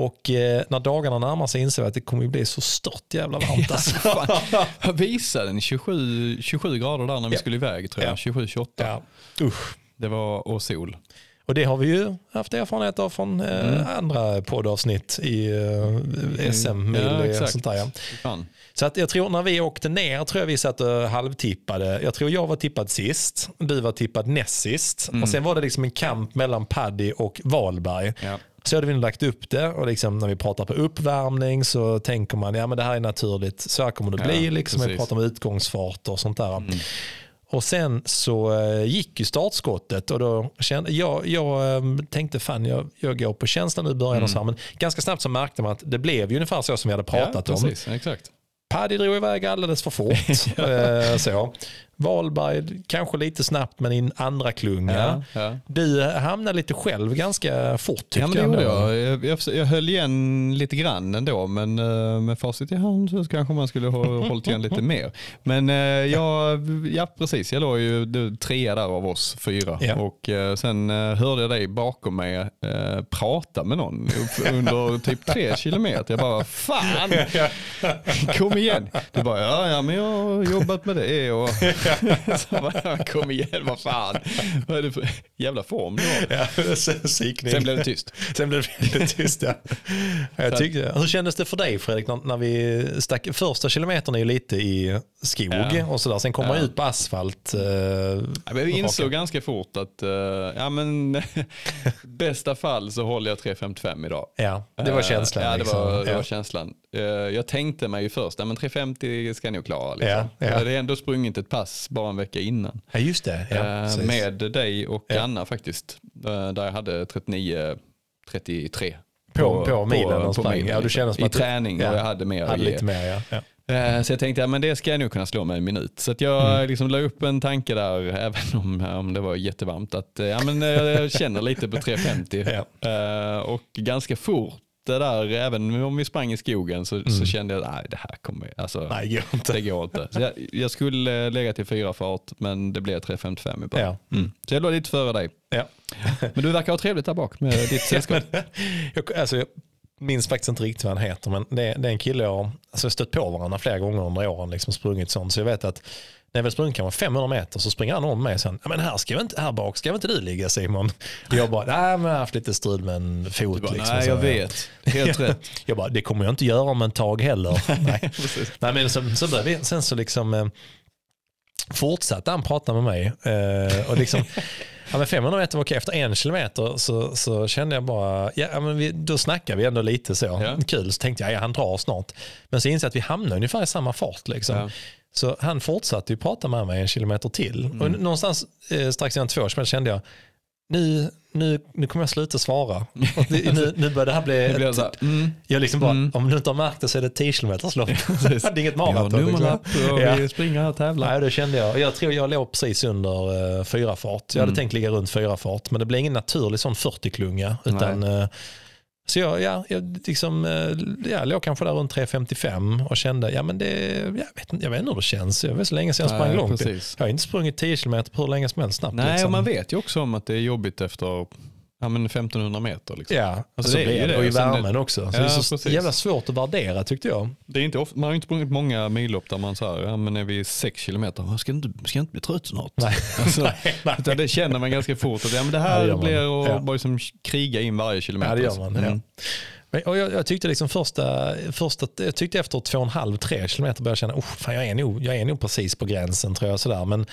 Och eh, när dagarna närmar sig inser jag att det kommer bli så stört jävla varmt. Alltså. [LAUGHS] Jag visade den 27, 27 grader där när vi Ja. skulle iväg tror jag. Ja. 27-28. ja. Usch. Det var och sol. Och det har vi ju haft erfarenhet av från eh, Mm. andra poddavsnitt i eh, SM-mil Ja, och exakt. sånt där. Ja. Fan. Så att jag tror när vi åkte ner tror jag vi satt och halvtippade. Jag tror jag var tippad sist, du var tippad näst sist. Mm. Och sen var det liksom en kamp mellan Paddy och Valberg. Ja. Så hade vi lagt upp det och liksom när vi pratar på uppvärmning så tänker man ja men det här är naturligt, så här kommer det Ja, bli. liksom, vi pratar om utgångsfart och sånt där. Mm. Och sen så eh, gick ju startskottet och då kände jag, jag eh, tänkte fan jag, jag går på känslan nu i början och så här, men ganska snabbt så märkte man att det blev ju ungefär så som vi hade pratat ja, om. precis. Exakt. Paddy drog iväg alldeles för fort. [LAUGHS] eh, så. Valberg kanske lite snabbt men i en andra klunga. Ja, ja. Du hamnade lite själv ganska fort tyckte Ja, men det jag. gjorde jag. Jag, jag. jag höll igen lite grann ändå, men eh, med facit i hand så kanske man skulle ha [LAUGHS] hållit igen lite mer. Men eh, jag, ja, precis, jag låg ju trea där av oss fyra Ja. och eh, sen hörde jag dig bakom mig prata med någon under typ tre kilometer. Jag bara, fan, [LAUGHS] kom igen. Du bara, ja, ja men jag har jobbat med det och [LAUGHS] så bara, kom igen, vad fan. Vad är det för jävla form du har? Ja, sen. Sen blev det tyst. Sen blev det tyst. Ja. Jag tyckte, hur kändes det för dig Fredrik när, när vi stack, första kilometern är ju lite i skog Ja. och sådär. Sen kommer man Ja. ut på asfalt. Eh, Ja, vi insåg raka. ganska fort att eh, ja, men, [LAUGHS] bästa fall så håller jag 3.55 idag. ja, det var Eh, känslan. Ja, det liksom. var, det var känslan. Eh, jag tänkte mig ju först, men 3.50 ska jag nog klara. Liksom. Ja, ja. Jag hade ändå sprungit ett pass bara en vecka innan. ja, just det. Ja, Eh, med dig och Ja. Anna faktiskt. Eh, där jag hade 39 33. På- på milen de sprang. Ja, du kände som I att träning ja. och jag hade mer hade lite mer. Ja. Ja. Eh, Så jag tänkte, ja, men det ska jag nog kunna slå med en minut. Så jag Mm. liksom la upp en tanke där, [LAUGHS] även om, om det var jättevarmt, att ja, men, jag känner lite på [LAUGHS] 3.50. Eh, Och ganska fort det där, även om vi sprang i skogen så, så kände jag att det här kommer, alltså, Mm. Nej, går inte. det går inte. Så jag, jag skulle eh, lägga till fyra fart, men det blev 3.55 i början. Ja. Mm. Så jag låg lite före dig. Ja. Men du verkar ha trevligt där bak med ditt [LAUGHS] sällskap. jag, alltså, jag minns faktiskt inte riktigt vad han heter, men det, är- det är en kille jag har alltså, stött på varandra flera gånger under åren, liksom sprungit sånt. Så jag vet att när jag väl sprungit kanske 500 meter så springer han om mig sen. Men här, ska jag inte, här bak ska väl inte du ligga Simon? Och jag bara, nej men jag har haft lite strul med en fot. Bara, liksom, Nej, jag vet. Helt [LAUGHS] rätt. Jag bara, det kommer jag inte göra om en tag heller. [LAUGHS] nej. nej, men så, så började vi, sen så liksom eh, fortsatte han prata med mig. Eh, och liksom, [LAUGHS] ja, men 500 meter var okej, efter en kilometer så, så kände jag bara, ja, men vi, då snackar vi ändå lite så. Ja. Kul, så tänkte jag, ja, han drar snart. Men så insåg jag att vi hamnade ungefär i samma fart. Liksom. Ja. Så han fortsatte ju prata med mig en kilometer till. Mm. Och någonstans eh, strax innan två kände jag, nu, nu, nu kommer jag sluta svara. Det, nu, nu börjar det här bli... [LAUGHS] Det ett- så här, mm. jag liksom bara, Mm. om du inte har märkt det så är det ett 10 kilometers lopp. [LAUGHS] Det är inget Vi har maraton. liksom. och Ja. vi springer och tävlar. Nej, det kände jag. Jag tror jag låg precis under uh, fyra fart. Jag hade Mm. tänkt ligga runt fyra fart, men det blev ingen naturlig sån 40-klunga. Utan, eh, så jag, ja, jag liksom, eh, ja, låg kanske där runt 3.55 och kände, ja men det, jag vet, inte- jag vet inte hur det känns. Det var så länge sedan jag sprang Nej, långt. precis. Jag har inte sprungit 10 km på hur länge som helst snabbt. Nej, liksom. och man vet ju också om att det är jobbigt efter ja, men 1500 meter. Liksom. Ja, alltså, det är det, ju det. och i sen värmen också. Så Ja, det är så precis. jävla svårt att värdera tyckte jag. Det är inte ofta, man har ju inte sprungit många millopp där man säger, ja men är vi 6 kilometer, ska inte, ska inte bli trött snart? Nej. [LAUGHS] Alltså, [LAUGHS] nej, nej. Det känner man ganska fort att ja, men det Ja, här det gör man. blir att Ja. bara liksom kriga in varje kilometer. Ja, det gör man. Mm. Ja. Men, och jag, jag tyckte liksom första, första, jag tyckte efter 2,5-3 kilometer började jag känna, oh, fan, jag, är nog, jag är nog precis på gränsen tror jag. Sådär. Men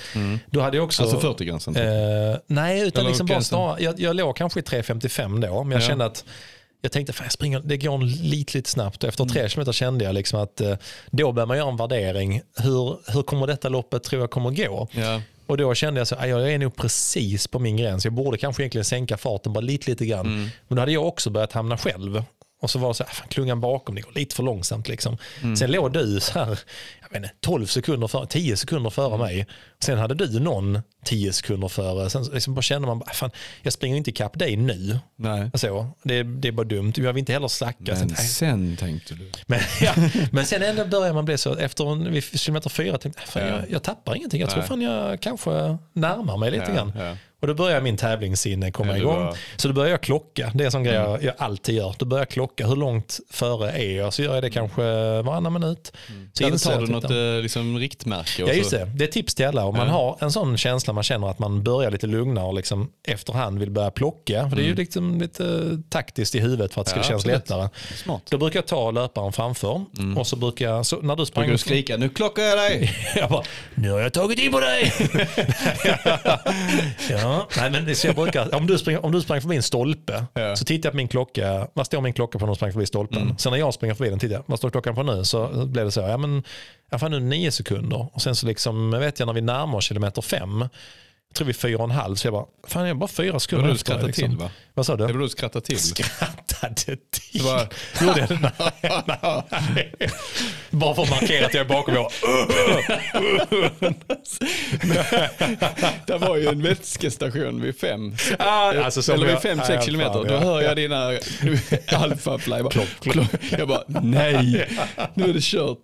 då hade jag också... Alltså 40-gränsen. Eh, nej, utan Eller liksom bara snarare, jag, jag låg kanske i 3.55 då, men jag Ja. kände att jag tänkte, fan jag springer, det går lite, lite snabbt. Och efter Mm. tre kilometer kände jag liksom att eh, då börjar man göra en värdering. Hur, hur kommer detta loppet tror jag kommer gå? ja. Och då kände jag så "Aj, jag är nog precis på min gräns. Jag borde kanske egentligen sänka farten bara lite, lite grann. Mm. Men då hade jag också börjat hamna själv. Och så var det så här, fan, klungan bakom, det går lite för långsamt. Liksom. Mm. Sen låg du så här, jag inte, 12 sekunder före, 10 sekunder före mig. Sen hade du någon 10 sekunder före. Sen liksom bara kände man, bara, fan, jag springer inte ikapp dig nu. Nej. Så, det, det är bara dumt, jag vill inte heller slacka. Men Sen, sen tänkte du. men, ja, [LAUGHS] men sen ändå börjar man bli så, efter en, vid kilometer fyra, tänkte jag, fan, Ja. jag, jag tappar ingenting. Jag tror Nej. fan jag kanske närmar mig lite Ja, grann. ja. Och då börjar min tävlingssinne komma Ja, igång. Mm. Så då börjar jag klocka. Det är en sån grej jag, jag alltid gör. Då börjar jag klocka. Hur långt före är jag? Så gör jag det kanske varannan minut. Så Sen inser tar jag du att något eh, liksom, riktmärke. Ja just så- det, det är tips till alla. Om man Ja. har en sån känsla, man känner att man börjar lite lugnare och liksom efterhand vill börja plocka. För det är ju liksom lite taktiskt i huvudet för att det ska Mm. Ja, kännas absolut. lättare. Smart. Då brukar jag ta löparen framför och så brukar jag, så när du sprang Brukar du skrika, nu klockar jag dig. [LAUGHS] jag bara, nu har jag tagit in på dig. [LAUGHS] [LAUGHS] ja, nej, men så jag brukar, om, du springer, om du sprang förbi en stolpe Ja. så tittar jag på min klocka. Vad står min klocka på när du sprang förbi stolpen? Sen när jag springer förbi den tittar jag, vad står klockan på nu? Så blev det så, ja men jag fan nu nio sekunder. Och sen så liksom, vet jag när vi närmar oss kilometer fem, jag tror vi fyra och en halv, så jag bara, fan jag är bara fyra sekunder var du efter, skrattade liksom. till va? Vad sa du? Det var du skrattade till. Skrattade till. Var- Gjorde jag det? Nej, nej. Bara för att markera att jag är bakom. Jag, Det var ju en vätskestation vid fem. Ah, alltså, Eller vid jag- fem, Nej, sex kilometer. Då hör jag dina alfafly. Bara, klock. Jag bara, nej, nu är det kört.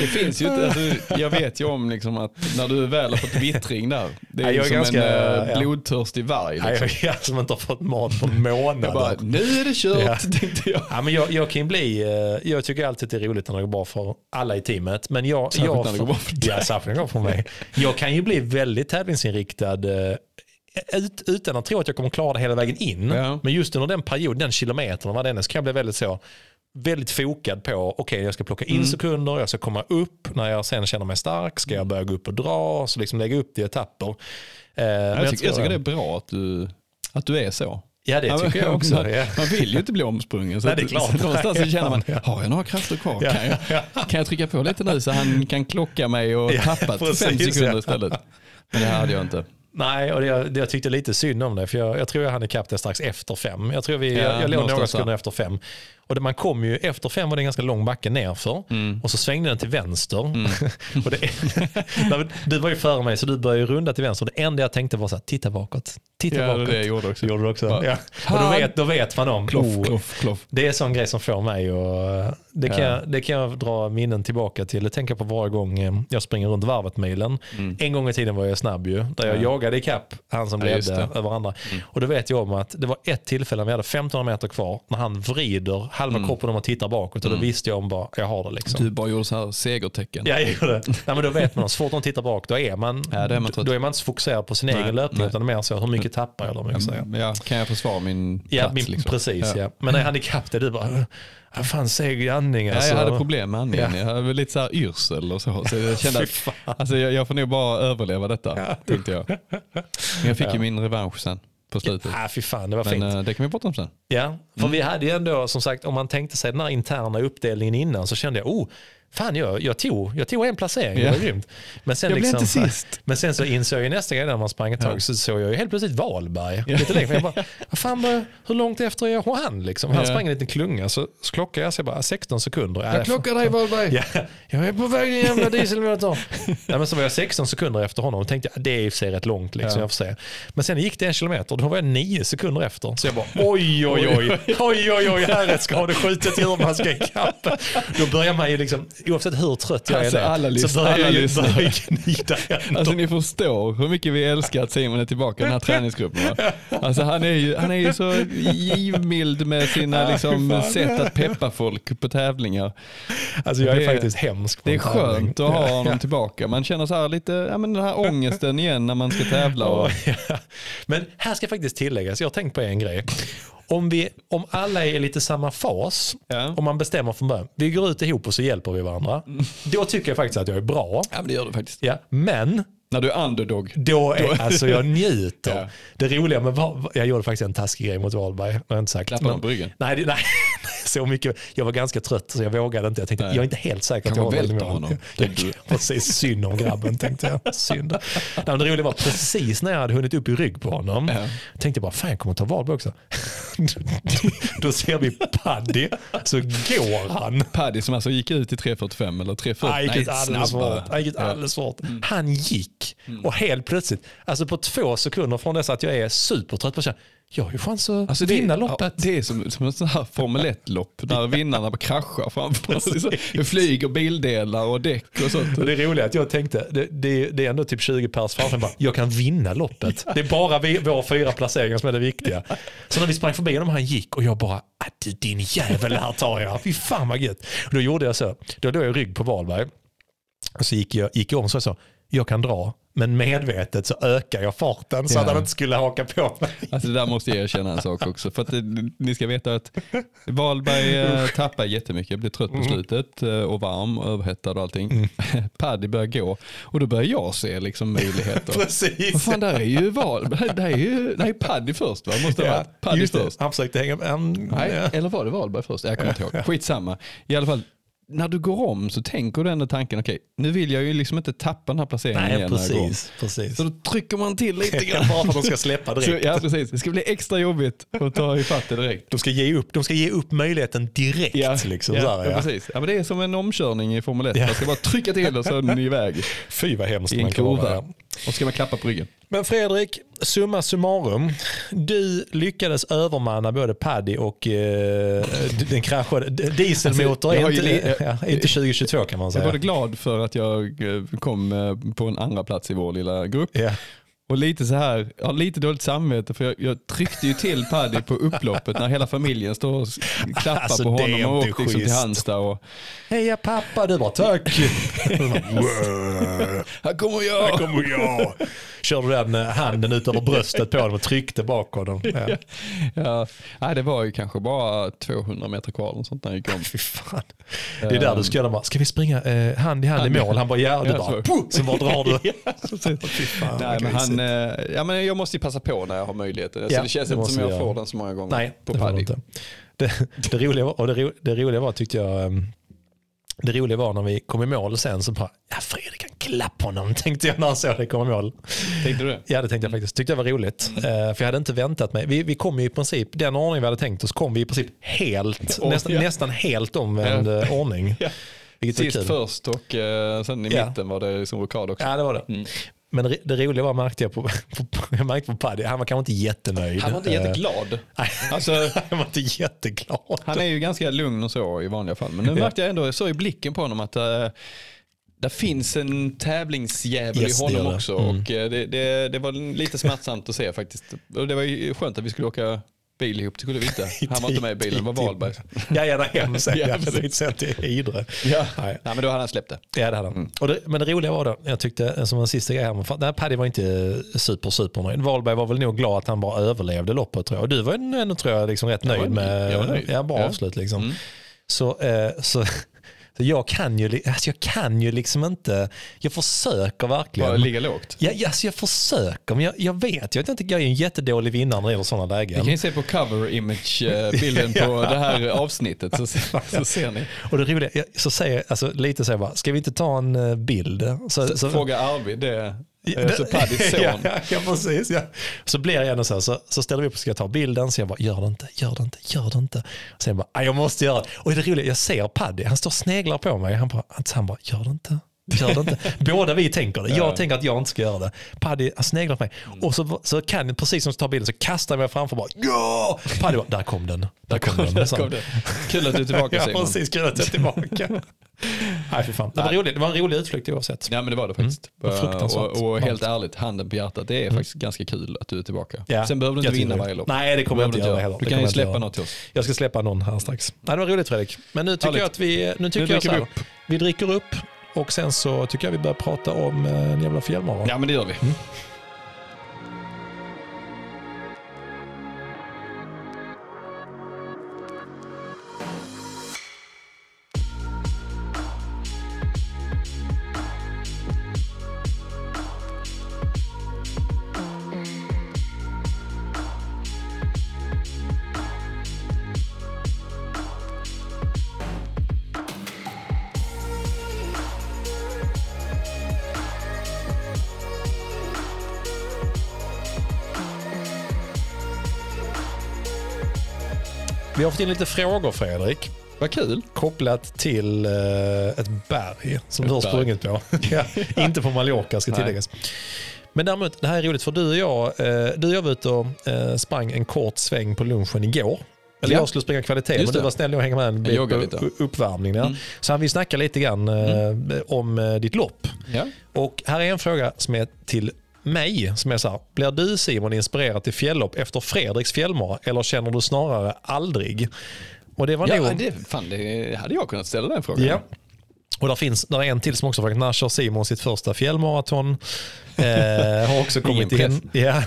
Det finns ju inte, alltså, jag vet ju om liksom att när du väl har fått vittring där, det är jag är ganska- en eh, ja. blodtörstig varg. Nej, Liksom. jag som inte har fått mat på månader. Jag bara, nu är det kört, Ja. tänkte jag. Ja, men jag, jag kan bli, eh, jag tycker alltid det är roligt när det går bra för alla i teamet. Men jag, Särskilt jag, när det går bra för dig. Ja, särskilt när det går för mig. Jag kan ju bli väldigt tävlingsinriktad eh, ut, utan att tro att jag kommer klara det hela vägen in. Ja. Men just under den perioden, den kilometern, vad den är, så kan jag bli väldigt så väldigt fokad på, okej jag ska plocka in Mm. sekunder, jag ska komma upp, när jag sen känner mig stark ska jag börja gå upp och dra, så liksom lägga upp det i etapper. Eh, Jag tycker, jag tycker det är bra att du, att du är så. Ja det tycker jag [LAUGHS] också. Man, Ja. man vill ju inte bli omsprungen. Så Nej, det är klart. Så [LAUGHS] någonstans så känner man, [LAUGHS] har jag några krafter kvar? Ja. Kan, jag, kan jag trycka på lite nu så han kan klocka mig och Ja, tappa fem sekunder istället? Men det hade jag inte. Nej, och det, det, jag tyckte lite synd om det. För jag, jag tror jag hann ikapp det strax efter fem. Jag tror vi, Ja, jag, jag låg några sekunder efter fem. Och man kom ju, efter fem var det en ganska lång backe nerför. Mm. Och så svängde den till vänster. [LAUGHS] och det, du var ju före mig så du började ju runda till vänster. Det enda jag tänkte var så här, titta bakåt. Titta Ja, bakåt. det jag gjorde också. Gjorde du också? Ja. Ja. Och då vet, då vet man om. Kloff, oh, kloff, kloff. Det är en sån grej som får mig och det kan, Ja. jag, det kan jag dra minnen tillbaka till. Det tänker jag på varje gång eh, jag springer runt varvet-milen. En gång i tiden var jag snabb ju, där jag Mm. Ja. jagade ikapp han som ledde. Mm. över andra. Och då vet jag om att det var ett tillfälle när vi hade 1500 meter kvar, när han vrider halva kroppen om och tittar bakåt och då visste jag om bara, jag har det liksom. Mm. Du bara gjorde så här segertecken. Ja, jag gjorde det. Nej, men då vet man, så fort de tittar bak, då är man, Ja, då är man då är man inte så fokuserad på sin Nej, egen löpning, nej. utan mer så, hur mycket tappar jag? Eller hur mycket säger jag? Ja, kan jag försvara min plats? Ja, min, liksom? precis. Ja. Men när han ikapp det, du bara, "Ah, fan seg andning Ja, alltså. jag hade problem med andningen. Jag hade väl lite så här yrsel och så. Så jag kände [LAUGHS] att alltså, jag, jag får nog bara överleva detta, tänkte jag. Men [LAUGHS] jag fick ju min revansch sen på slutet. Ah, fy fan, det var Men fint. eh, det kan vi prata om sen. Ja, för vi hade ju ändå, som sagt, om man tänkte sig den här interna uppdelningen innan så kände jag, oh, fan jag, jag, tog, jag tog en placering, det Ja. var grymt. Men sen, Jag blev liksom, inte sist. [LAUGHS] men sen så insåg jag nästa gång när man sprang ett tag Ja. så såg jag helt plötsligt Wahlberg lite längre. Jag bara, [LAUGHS] fan, hur långt efter är han? Liksom? Han Ja. sprang en liten klunga så, så klockade jag jag bara 16 sekunder. Ja, Jag klockar dig Wahlberg. [LAUGHS] Ja, jag är på väg din jävla dieselmotor. Nej, men så var jag 16 sekunder efter honom och tänkte det är i och för sig rätt långt. Liksom, Ja. jag får se. Men sen gick det en kilometer och då var jag 9 sekunder efter. Så jag bara oj, oj, oj, oj, oj, oj, här är ett skadeskjutet djur man ska ikapp. Då börjar man ju liksom, oavsett hur trött jag Alltså, är alla där, så börjar jag börjar jag gnida. Alltså ni förstår hur mycket vi älskar att Simon är tillbaka i den här träningsgruppen. Va? Alltså han är ju, han är ju så givmild med sina liksom, sätt att peppa folk på tävlingar. Alltså jag är det är- faktiskt hemsk. på Det är skönt att ha honom tillbaka. Man känner så här lite, ja men den här ångesten igen när man ska tävla. Och. Men här ska faktiskt tilläggas, jag har tänkt på en grej. Om, vi, om alla är i lite samma fas, Ja. om man bestämmer från början, vi går ut ihop och så hjälper vi varandra. Då tycker jag faktiskt att jag är bra. ja men det gör du faktiskt. Ja, men När du är underdog. då är, alltså jag njuter. Ja. Det roliga med jag gjorde faktiskt en taskig grej mot Wahlberg. Klappar honom på ryggen. Nej, nej, [LAUGHS] så mycket. Jag var ganska trött så jag vågade inte. Jag tänkte, Nej. jag är inte helt säker att Kanske jag välter mål. honom, Jag, precis, synd om grabben tänkte jag. Synd. Nej, det roliga var precis när jag hade hunnit upp i rygg på honom. Ja. Tänkte jag bara, fan jag kommer ta Valborg också. [LAUGHS] Då ser vi Paddy, så går han. Paddy som alltså gick ut i 3.45 eller 3.40. Han gick ut alldeles svårt. Han gick alldeles svårt. Han gick och helt plötsligt, alltså på två sekunder från dess att jag är supertrött på att jag har ju chans att Alltså det, vinna är- loppet. Ja, det är som, som ett sånt här Formel 1-lopp när vinnarna bara kraschar framför oss. Liksom, Det flyger bildelar och däck och sånt. Och det är roligt att jag tänkte, det, det, det är ändå typ 20 pers framför mig, jag kan vinna loppet. Det är bara vi, våra fyra placeringar som är det viktiga. Så när vi sprang förbi honom han gick och jag bara, "Ah, du, din jävel, det här tar jag. Fy fan vad gött. Och då gjorde jag så, då låg jag rygg på Wahlberg. Och så gick jag, gick jag om så jag sa, jag kan dra, men medvetet så ökar jag farten så Ja. att han inte skulle haka på mig. Alltså det där måste jag erkänna en sak också. För att ni ska veta att Wahlberg eh, tappar jättemycket, blir trött på slutet eh, och varm och överhettad och allting. [LAUGHS] Paddy börjar gå och då börjar jag se liksom möjligheter. [LAUGHS] Precis. Vad fan, där är ju Wahlberg, där är ju där är Paddy först va? Måste Ja, Paddy först. Han försökte hänga med. Han, Nej, ja. eller var det Wahlberg först? Jag kommer inte ihåg. [LAUGHS] Skitsamma. I alla fall, när du går om så tänker du ändå tanken, okej, nu vill jag ju liksom inte tappa den här placeringen Nej, igen när jag går om. precis. precis. Så då trycker man till lite [LAUGHS] grann. Bara för att de ska släppa Så, direkt. ja, precis. Det ska bli extra jobbigt att ta ifatt det direkt. De ska ge upp, de ska ge upp möjligheten direkt. liksom, ja, så här, ja, ja. precis. Ja, men det är som en omkörning i Formel 1. Ja. Man ska bara trycka till och så är den iväg Fy vad hemskt i en man kan vara. kurva. ja. Och ska man klappa på ryggen. Men Fredrik, summa summarum. Du lyckades övermanna både Paddy och eh, den kraschade. Dieselmotor Alltså, jag ju inte, ja, inte 2022 kan man Jag säga. är både glad för att jag eh, kom eh, på en andra plats i vår lilla grupp. Ja. Och lite så här, jag har lite dåligt samvete för jag, jag tryckte ju till Paddy på upploppet när hela familjen står och klappar Alltså, på honom och åkte liksom till. Halmstad. Och, Heja pappa, du bara tack. [LAUGHS] här kommer Här jag! kommer jag. Körde den eh, handen ut över bröstet på honom och tryckte bak honom. Ja. Ja, nej, det var ju kanske bara 200 meter kvar eller sånt när jag gick om. Fy fan. Det är där du ska göra. Ska vi springa eh, hand i hand i mål? Han bara ja. Och du Ja, bara, så. "Puh", så bara drar du. [LAUGHS] Fy fan, Nej, men han, eh, ja, men jag måste ju passa på när jag har möjligheten. Alltså, Ja, det känns det inte måste som jag göra. får den så många gånger Nej, på det Paddy. inte. Det, det, roliga var, och det, ro, det roliga var tyckte jag, um, det roliga var när vi kom i mål sen så bara, ja Fredrik kan klappa honom [LAUGHS] tänkte jag när han såg det komma i mål. Tänkte du det? Ja det tänkte jag faktiskt, tyckte jag var roligt. Eh, för jag hade inte väntat mig, vi, vi kom ju i princip, den ordning vi hade tänkt oss kom vi i princip helt, [LAUGHS] Oj, nästan, ja. nästan helt omvänd eh, ordning. [LAUGHS] Ja. Vilket var Sist kul. först och eh, sen i Ja. mitten var det liksom rokad också. Ja det var det. Mm. Men det, det roliga var, märkte jag på, på, jag märkte på Paddy, han var kanske inte jättenöjd. Han var inte Eh, jätteglad. nej, [LAUGHS] Alltså, han var inte jätteglad. han är ju ganska lugn och så i vanliga fall. Men nu märkte jag ändå, jag såg i blicken på honom att uh, där finns en tävlingsjävel Yes, i det honom det. också. Mm. Och eh, det, det, det var lite smärtsamt att se faktiskt. Och det var ju skönt att vi skulle åka bil ihop, det skulle vi inte. [LAUGHS] Han var inte med i bilen, det var Wahlberg. Ja, gärna hem sen. Ja, ja, precis. sen till Idre. Ja. Nej. Nej, men då hade han släppt det. Ja, det hade han. Och det, men det roliga var då, jag tyckte som en sista grej här, nej, Paddy var inte super, super nöjd. Wahlberg var väl nog glad att han bara överlevde loppet tror jag. Och du var ändå tror jag liksom rätt Jag var nöjd med, nöjd. Jag var nöjd. ja, bra Ja. avslut liksom. Mm. Så, eh, så, så jag kan ju, alltså jag kan ju liksom inte, jag försöker verkligen. Bara ligga lågt. Ja, alltså jag försöker, men jag, jag vet, jag, vet inte, jag är en jättedålig vinnare när det gäller sådana Ni lägen. kan ju se på cover image eh, [LAUGHS] på det här avsnittet så, [LAUGHS] så ser ni. Och det roliga, så säger alltså lite så här bara, ska vi inte ta en eh, bild? Så, så, Fråga Arvid, det alltså Paddys [LAUGHS] son. ja, ja, precis. Ja. Så blir jag ändå så här, så, så ställer vi upp och ska ta bilden, så jag bara, gör det inte, gör det inte, gör det inte. Sen bara, "Ah, jag måste göra det. Och det är roligt, jag ser Paddy, han står och sneglar på mig. Han bara, han bara gör det inte. Gör det inte. Båda vi tänker det. Jag Ja. tänker att jag inte ska göra det. Paddy sneglar på mig. Och så, så kan jag, precis som jag tar bilden, så kastar jag mig framför bara, ja! Paddy bara, där kom den. Där kom den. Där kom. Kul att du är tillbaka [LAUGHS] Ja, Simon. precis. Kul att jag är tillbaka. [LAUGHS] Nej, för fan. Det var, roligt. det var en rolig utflykt oavsett. Ja men det var det faktiskt. Mm. Fruktansvärt och, och helt ärligt, handen på hjärtat, det är faktiskt ganska kul att du är tillbaka. Ja, Sen behöver du inte vinna varje lopp. Nej, det kommer jag inte göra heller. Du kan ju släppa något till oss. Jag ska släppa någon här strax. Nej, det var roligt Fredrik. Men nu tycker jag att vi, nu tycker jag så här, vi, dricker upp och sen så tycker jag vi börjar prata om eh, en jävla fjällmara. Ja men det gör vi. Vi har fått in lite frågor Fredrik. Vad kul. Kopplat till eh, ett berg som Ett du har sprungit på. [LAUGHS] ja, [LAUGHS] inte på Mallorca ska Nej. tilläggas. Men däremot, det här är roligt för du och jag, eh, du och jag var ute och eh, sprang en kort sväng på lunchen igår. Eller Ja. jag skulle springa kvalitet, Just men du var snäll och hänga med en bit på lite. Mm. u- uppvärmning. Där. Så han vill snacka lite grann eh, om ditt lopp. Ja. Och här är en fråga som är till mig. Som är så här, blir du Simon inspirerad till fjälllopp efter Fredriks fjällmara eller känner du snarare aldrig? Och det var Ja, nog... det, fan, det hade jag kunnat ställa den frågan. Ja. Och där finns där är en till som också frågat, när kör Simon sitt första fjällmaraton? [LAUGHS] Eh, har också kommit in. [LAUGHS] Ja.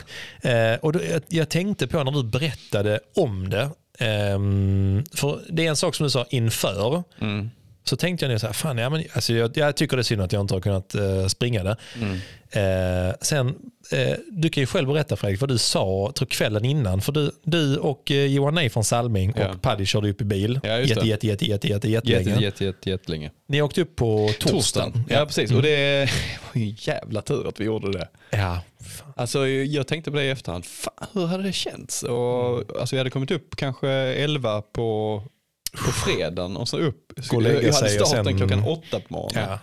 Eh, och då, jag, jag tänkte på när du berättade om det. Ehm, för det är en sak som du sa inför. Mm. Så tänkte jag nu så här, fan, ja, men, alltså, jag, jag tycker det är synd att jag inte har kunnat eh, springa det. Mm. Eh, sen, eh, du kan ju själv berätta Fredrik vad du sa tror, kvällen innan. För du, du och eh, Johan Nej från Salming Ja. och Paddy körde upp i bil Ja, jätte, jätte, jätte, jätte, jätte, jätte, Jätte, jätte, jätte, jätte, jättelänge. Ni åkte upp på torsdagen. Ja, precis. Och [LAUGHS] det var ju en jävla tur att vi gjorde det. Ja, fan. Alltså, jag tänkte på det i efterhand. Fan, hur hade det känts? Och, alltså, vi hade kommit upp kanske 11 på, på fredagen och så upp. Gå och lägga jag hade starten klockan åtta på morgonen. ja.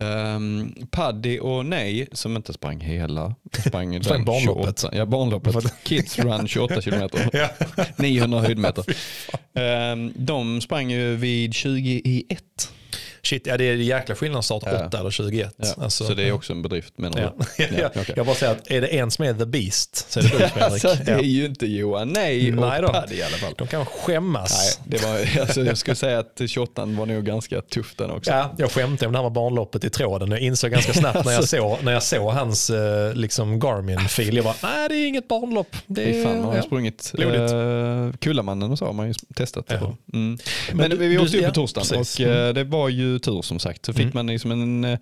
Um, Paddy och Nej, som inte sprang hela, sprang, [LAUGHS] Sprang barnloppet. 28, ja, barnloppet. [LAUGHS] Kids run 28 kilometer. Ja. 900 höjdmeter. [LAUGHS] Ehm, de sprang ju vid 20 i 1. Shit, ja, det är jäkla skillnad att starta Ja. 8 eller 21. Ja, Alltså, så det är också en bedrift menar Ja. [LAUGHS] du? Ja, okej. Jag bara säger att är det en som är the beast så är det du [LAUGHS] Fredrik. Alltså, det är ja. ju inte Johan Nej och Nej då. Paddy i alla fall. De kan skämmas. Nej, det var, alltså, jag skulle säga att 28 var nog ganska tuff den också. Ja, jag skämtade om det här med barnloppet i tråden. Jag insåg ganska snabbt när jag Alltså. såg, när jag såg hans eh, liksom Garmin-fil. Jag bara, nej det är inget barnlopp. Det är fan, man har ja. sprungit uh, Kullamannen och så har man ju testat. Ja. Mm. Men Men, du- vi åkte ja, på torsdagen precis. Mm. och eh, det var ju tur som sagt. Så fick man liksom en, eh,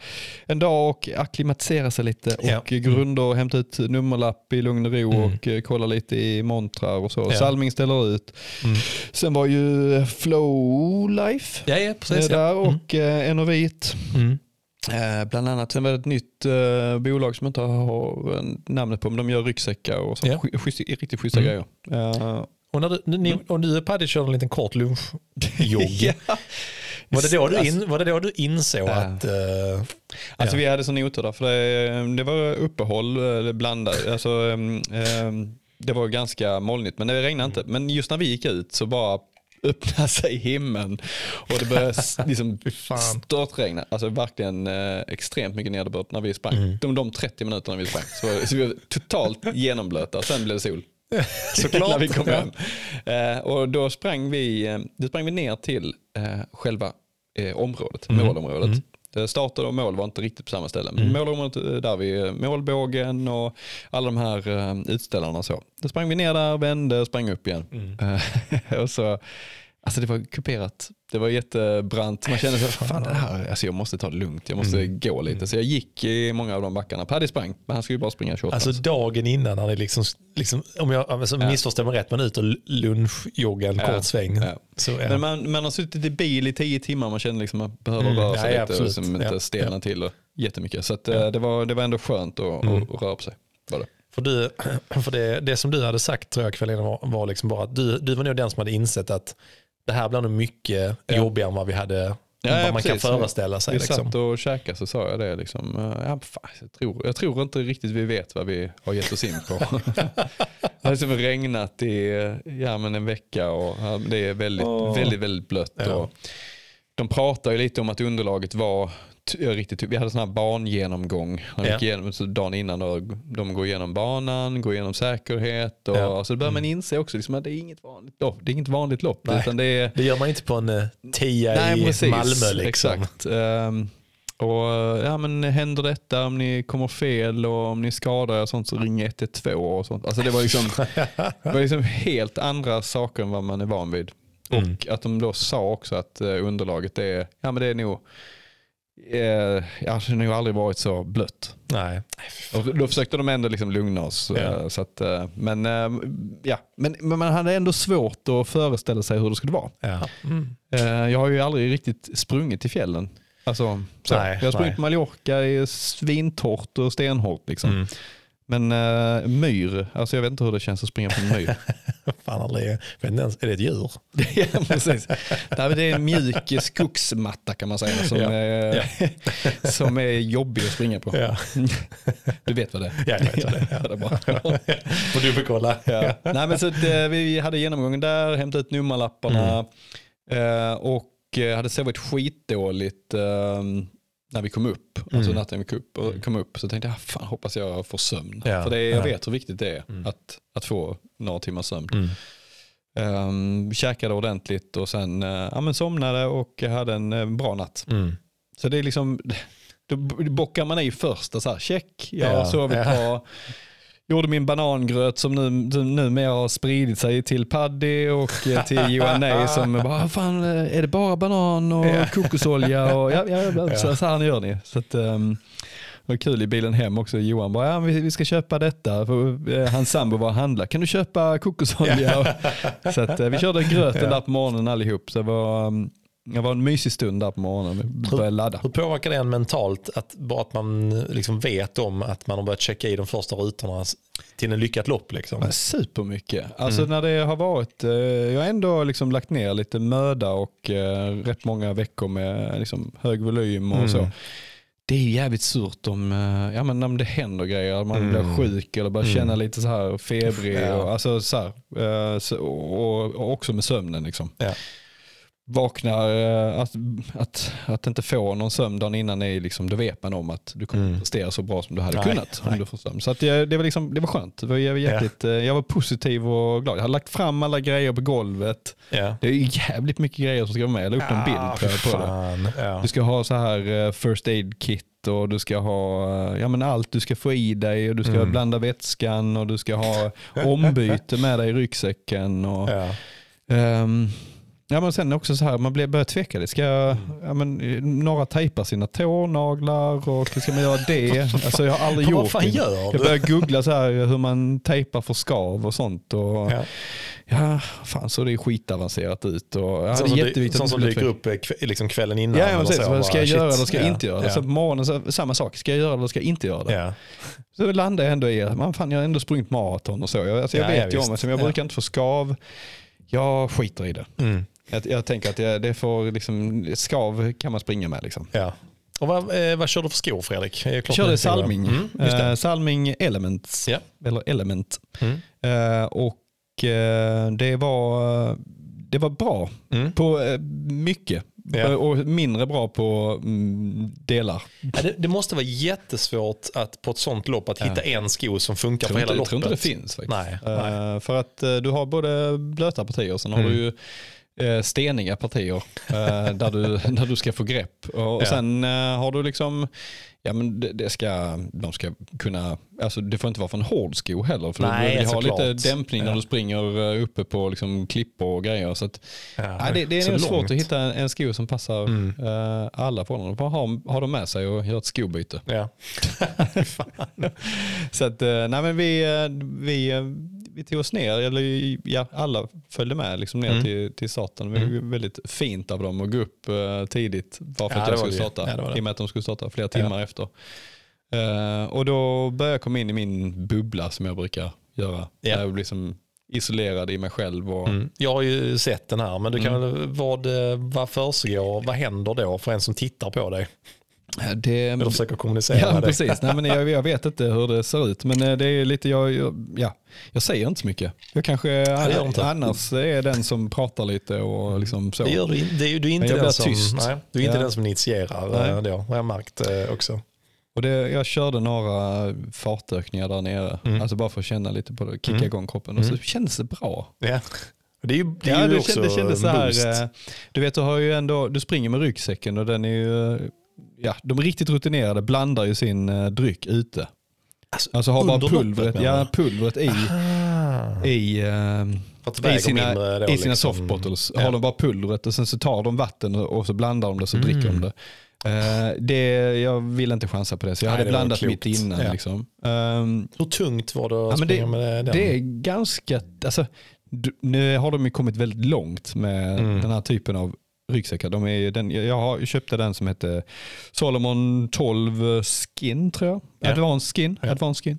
en dag och acklimatisera sig lite Ja. och grunda och hämta ut nummerlapp i lugn och ro Mm. och eh, kolla lite i montrar och så. Ja. Salming ställer ut. Mm. Sen var ju Flow Life Ja, ja, precis. där Ja. Mm. och eh, Enovit. Mm. Eh, bland annat sen var det ett nytt eh, bolag som jag inte har eh, namnet på, men de gör ryggsäckar och så. Ja. Sch- schysst- riktigt schyssta Mm. grejer. Eh, Och, när du, ni, och du och Paddy körde en liten kort lunchjogg. [LAUGHS] ja. Var, det då du Alltså- in, var det då du insåg Ja. att... eh, Alltså Ja. vi hade sån otur där, för det, det var uppehåll, eh, blandat. Alltså, ehm, ehm, det var ganska molnigt, men det regnade inte. Men just när vi gick ut så bara öppnade [LAUGHS] sig himlen och det började [LAUGHS] liksom störtregna. Alltså verkligen eh, extremt mycket nederbörd när vi sprang. Mm. De, de 30 minuterna vi sprang. Så, så vi var totalt genomblöta, sen blev det sol. [LAUGHS] Såklart. när vi kom Ja. hem. Eh, och då sprang vi, eh, då sprang vi ner till eh, själva området, Mm. målområdet. Mm. Eh, Start och mål var inte riktigt på samma ställe. Men Mm. målområdet där vi, målbågen och alla de här utställarna och så. Då sprang vi ner där, vände och sprang upp igen. Mm. [LAUGHS] Och så, alltså det var kuperat. Det var jättebrant. Man kände så, fan det här, alltså jag måste ta det lugnt. Jag måste Mm. gå lite. Så jag gick i många av de backarna. Paddy sprang, men han skulle ju bara springa 28. Alltså dagen innan när ni liksom, liksom om jag alltså, Ja. missförstår mig rätt, men ut och lunchjogga en Ja. kort sväng. Ja. Så, ja. Men man, man har suttit i bil i tio timmar, man känner liksom att man behöver Mm, röra sig lite och absolut. liksom inte ja. till och jättemycket. Så att, eh, det, var, det var ändå skönt att, Mm. att röra på sig. Var det. För, du, [CLEARS THROAT] för det, det som du hade sagt tror jag kvällen var, var liksom bara att du, du var nog den som hade insett att det här blir nog mycket Ja. jobbigare än vad vi hade vad man kan precis. föreställa sig. Vi Liksom. satt och käkade så sa jag det. Liksom, eh, ja, fan, jag, tror, jag tror inte riktigt vi vet vad vi har gett oss in på. [LAUGHS] det har liksom regnat i ja, men en vecka och ja, det är väldigt, Åh. väldigt, väldigt blött. Ja. Och de pratar ju lite om att underlaget var ja, riktigt Vi hade sån här bangenomgång. vi Ja. igenom, så dagen innan då, de går igenom banan, går igenom säkerhet. Och, Ja. Så då börjar man inse också liksom, att det är inget vanligt lopp. Det är inget vanligt lopp. Nej. Utan det är, Det gör man inte på en uh, tia Nej, i precis. Malmö. Liksom. Exakt. Ehm, och ja, men händer detta om ni kommer fel och om ni skadar er och sånt så ring 112 och sånt. Alltså det var liksom, det var liksom helt andra saker än vad man är van vid. Mm. Och att de då sa också att eh, underlaget är, ja men det är nog, eh, ja, det har nog aldrig varit så blött. Nej. Och då försökte de ändå liksom lugna oss. Ja. eh, Så att, eh, men, eh, ja. men, men man hade ändå svårt att föreställa sig hur det skulle vara. Ja. Mm. Jag har ju aldrig riktigt sprungit i fjällen. Alltså, så. Nej, jag har sprungit nej. Mallorca, är svintorrt och stenhårt. Liksom. Mm. Men uh, myr, alltså jag vet inte hur det känns att springa på en myr. [LAUGHS] Fan aldrig, vet inte ens, är det ett djur? [LAUGHS] ja, precis. Det är en mjuk skogsmatta kan man säga som, Ja. är, Ja. [LAUGHS] som är jobbig att springa på. Ja, Du vet vad det är? ja jag vet vad det är. Ja, det är bra. Får du bekolla. Ja. Nej, men så det, vi hade genomgången där, hämtade ut nummerlapparna eh, och eh, hade sovit skitdåligt eh, när vi kom upp. Alltså Mm. natten vi kom upp, och kom upp så tänkte jag, "Ah, fan hoppas jag får sömn. Ja, För det, jag ja. vet hur viktigt det är Mm. att, att få några timmars sömn. Mm. Um, käkade ordentligt och sen eh, ja, men somnade och hade en eh, bra natt. Mm. Så det är liksom, [LAUGHS] då bockar man i första så här, check, jag har Ja, sovit bra. [LAUGHS] Gjorde min banangröt som nu, numera har spridit sig till Paddy och eh, till [LAUGHS] Johan Nej som bara, "Vad fan eh, är det bara banan och Ja. kokosolja? Och, ja, ja, så, så här gör ni. Så att, ehm, det var kul i bilen hem också. Johan bara, ja, vi, vi ska köpa detta. För, eh, hans sambo var och handla. Kan du köpa kokosolja? [LAUGHS] så att, vi körde gröten där på morgonen allihop. Så det var, um, det var en mysig stund där på morgonen. Började ladda. Hur påverkar det en mentalt att bara att man liksom vet om att man har börjat checka i de första rutorna till en lyckat lopp? Liksom? Ja, Supermycket. Alltså Mm. när det har varit, eh, jag har ändå liksom lagt ner lite möda och eh, rätt många veckor med liksom, hög volym och Mm. så. Det är jävligt surt om, eh, ja, men om det händer grejer, man Mm. blir sjuk eller börjar Mm. känna lite så här febrig. Ja. Och, alltså, så här, och, och också med sömnen. Liksom. Ja. Vaknar, eh, att, att, att inte få någon sömn dagen innan, är liksom, då vet man om att du kommer Mm. prestera så bra som du hade Nej, kunnat. Om nej. du får sömn. Så att det, det, var liksom, det var skönt. Det var, jag, var jäkligt, eh, jag var positiv och glad. Jag hade lagt fram alla grejer på golvet. Ja. Det är jävligt mycket grejer som ska vara med. Jag la upp en bild jag, fy på det. Ja. Du ska ha så här eh, first aid kit och du ska ha ja, men allt du ska få i dig och du ska Mm. blanda vätskan och du ska ha ombyte med dig i ryggsäcken. Och, Ja. Ja, men sen också så här, man blir- börjar tveka. Det ska, Mm. ja, men, eh, några tejpar sina tånaglar och ska man göra det? [LAUGHS] Alltså, jag har aldrig Vad gjort fan det. gör Jag du? började googla så här hur man tejpar för skav och sånt. Och, Ja. ja, fan så det är skitavancerat ut. Och, ja, det Sånt är som, jätteviktigt sånt som det dyker upp eh, liksom kvällen innan. Ja, ja precis. så, ska jag göra shit. eller ska jag Ja, inte göra? Ja. Så på morgonen, så, samma sak. Ska jag göra eller ska jag inte göra det? Så landar jag ändå i att man, fan, jag har ändå sprungit maraton och så. Jag, alltså, jag Ja, ja, vet ju om att jag Ja. brukar inte få skav. Jag skiter i det. Mm. Jag, jag tänker att jag, det får liksom, skav kan man springa med. Liksom. Ja. Och vad, eh, vad kör du för skor Fredrik? Jag körde? Salming. Mm, just det. Eh, Salming Elements. Ja. Eller Element. Mm. Eh, och eh, det var, det var bra Mm. på eh, mycket. Ja. Och mindre bra på mm, delar. Ja, det, det måste vara jättesvårt att på ett sånt lopp att Ja. hitta en sko som funkar för hela inte, jag loppet. tror inte det finns faktiskt. Nej, nej. Eh, för att eh, du har både blöta partier och sen har Mm. du ju eh, steniga partier eh, där, du, [LAUGHS] där du ska få grepp. Och, Ja. sen eh, har du liksom, ja men det, det ska, de ska kunna, alltså det får inte vara för en hård sko heller. För Nej, du vill ha lite dämpning när Ja. du springer eh, uppe på liksom klippor och grejer. Så att, Ja, nej, det, det är så nog svårt långt. att hitta en, en sko som passar Mm. eh, alla förhållanden. Bara ha, ha dem med sig och göra ett skobyte. Ja. [LAUGHS] Så att, eh, nej men vi, eh, vi, eh, vi tog oss ner, eller ja, alla följde med liksom ner Mm. till, till starten. Det var Mm. väldigt fint av dem att gå upp eh, tidigt bara för Ja, att jag var skulle starta. Ja, det var det. I och med att de skulle starta flera timmar efter. Eh, och då började jag komma in i min bubbla som jag brukar göra. Där Jag blir som isolerad i mig själv. Och, Mm. Jag har ju sett den här, men du kan, Mm. väl- vad, eh, vad försiggår, vad händer då för en som tittar på dig? Det, Eller försöker kommunicera Ja, dig? precis. Nej, men jag, jag vet inte hur det ser ut, men eh, det är lite, jag, jag, ja, jag säger inte så mycket. Jag kanske det gör inte. annars är den som pratar lite och liksom så. Det gör du, det är, du är inte den som, nej, du är inte Ja. den som initierar Nej. eh, då, har jag märkt eh, också. Och det, jag körde några fartökningar där nere, Mm. alltså bara för att känna lite på det, kicka Mm. igång kroppen och så Mm. kändes det bra. Ja. Det är ju, det är ja, ju det, också kändes, det kändes så här, eh, du vet du har ju ändå, du springer med ryggsäcken och den är ju, ja de riktigt rutinerade blandar ju sin eh, dryck ute. Alltså, Alltså har bara pulvret, ja, pulvret i, Ah. i eh, det I sina, då, i sina liksom. softbottles Ja. har de bara pulvret och sen så tar de vatten och, och så blandar de det så Mm. dricker de det. Eh, det. Jag ville inte chansa på det så jag Nej, hade det blandat mitt innan. Ja. Liksom. Ehm, Hur tungt var det att Ja, springa med den? det är ganska, alltså, du- nu har de ju kommit väldigt långt med Mm. den här typen av ryggsäckar. De är, den, jag har, jag köpte den som hette Solomon 12 Skin tror jag. Ja. Advanced Skin. Ja. Advanced skin.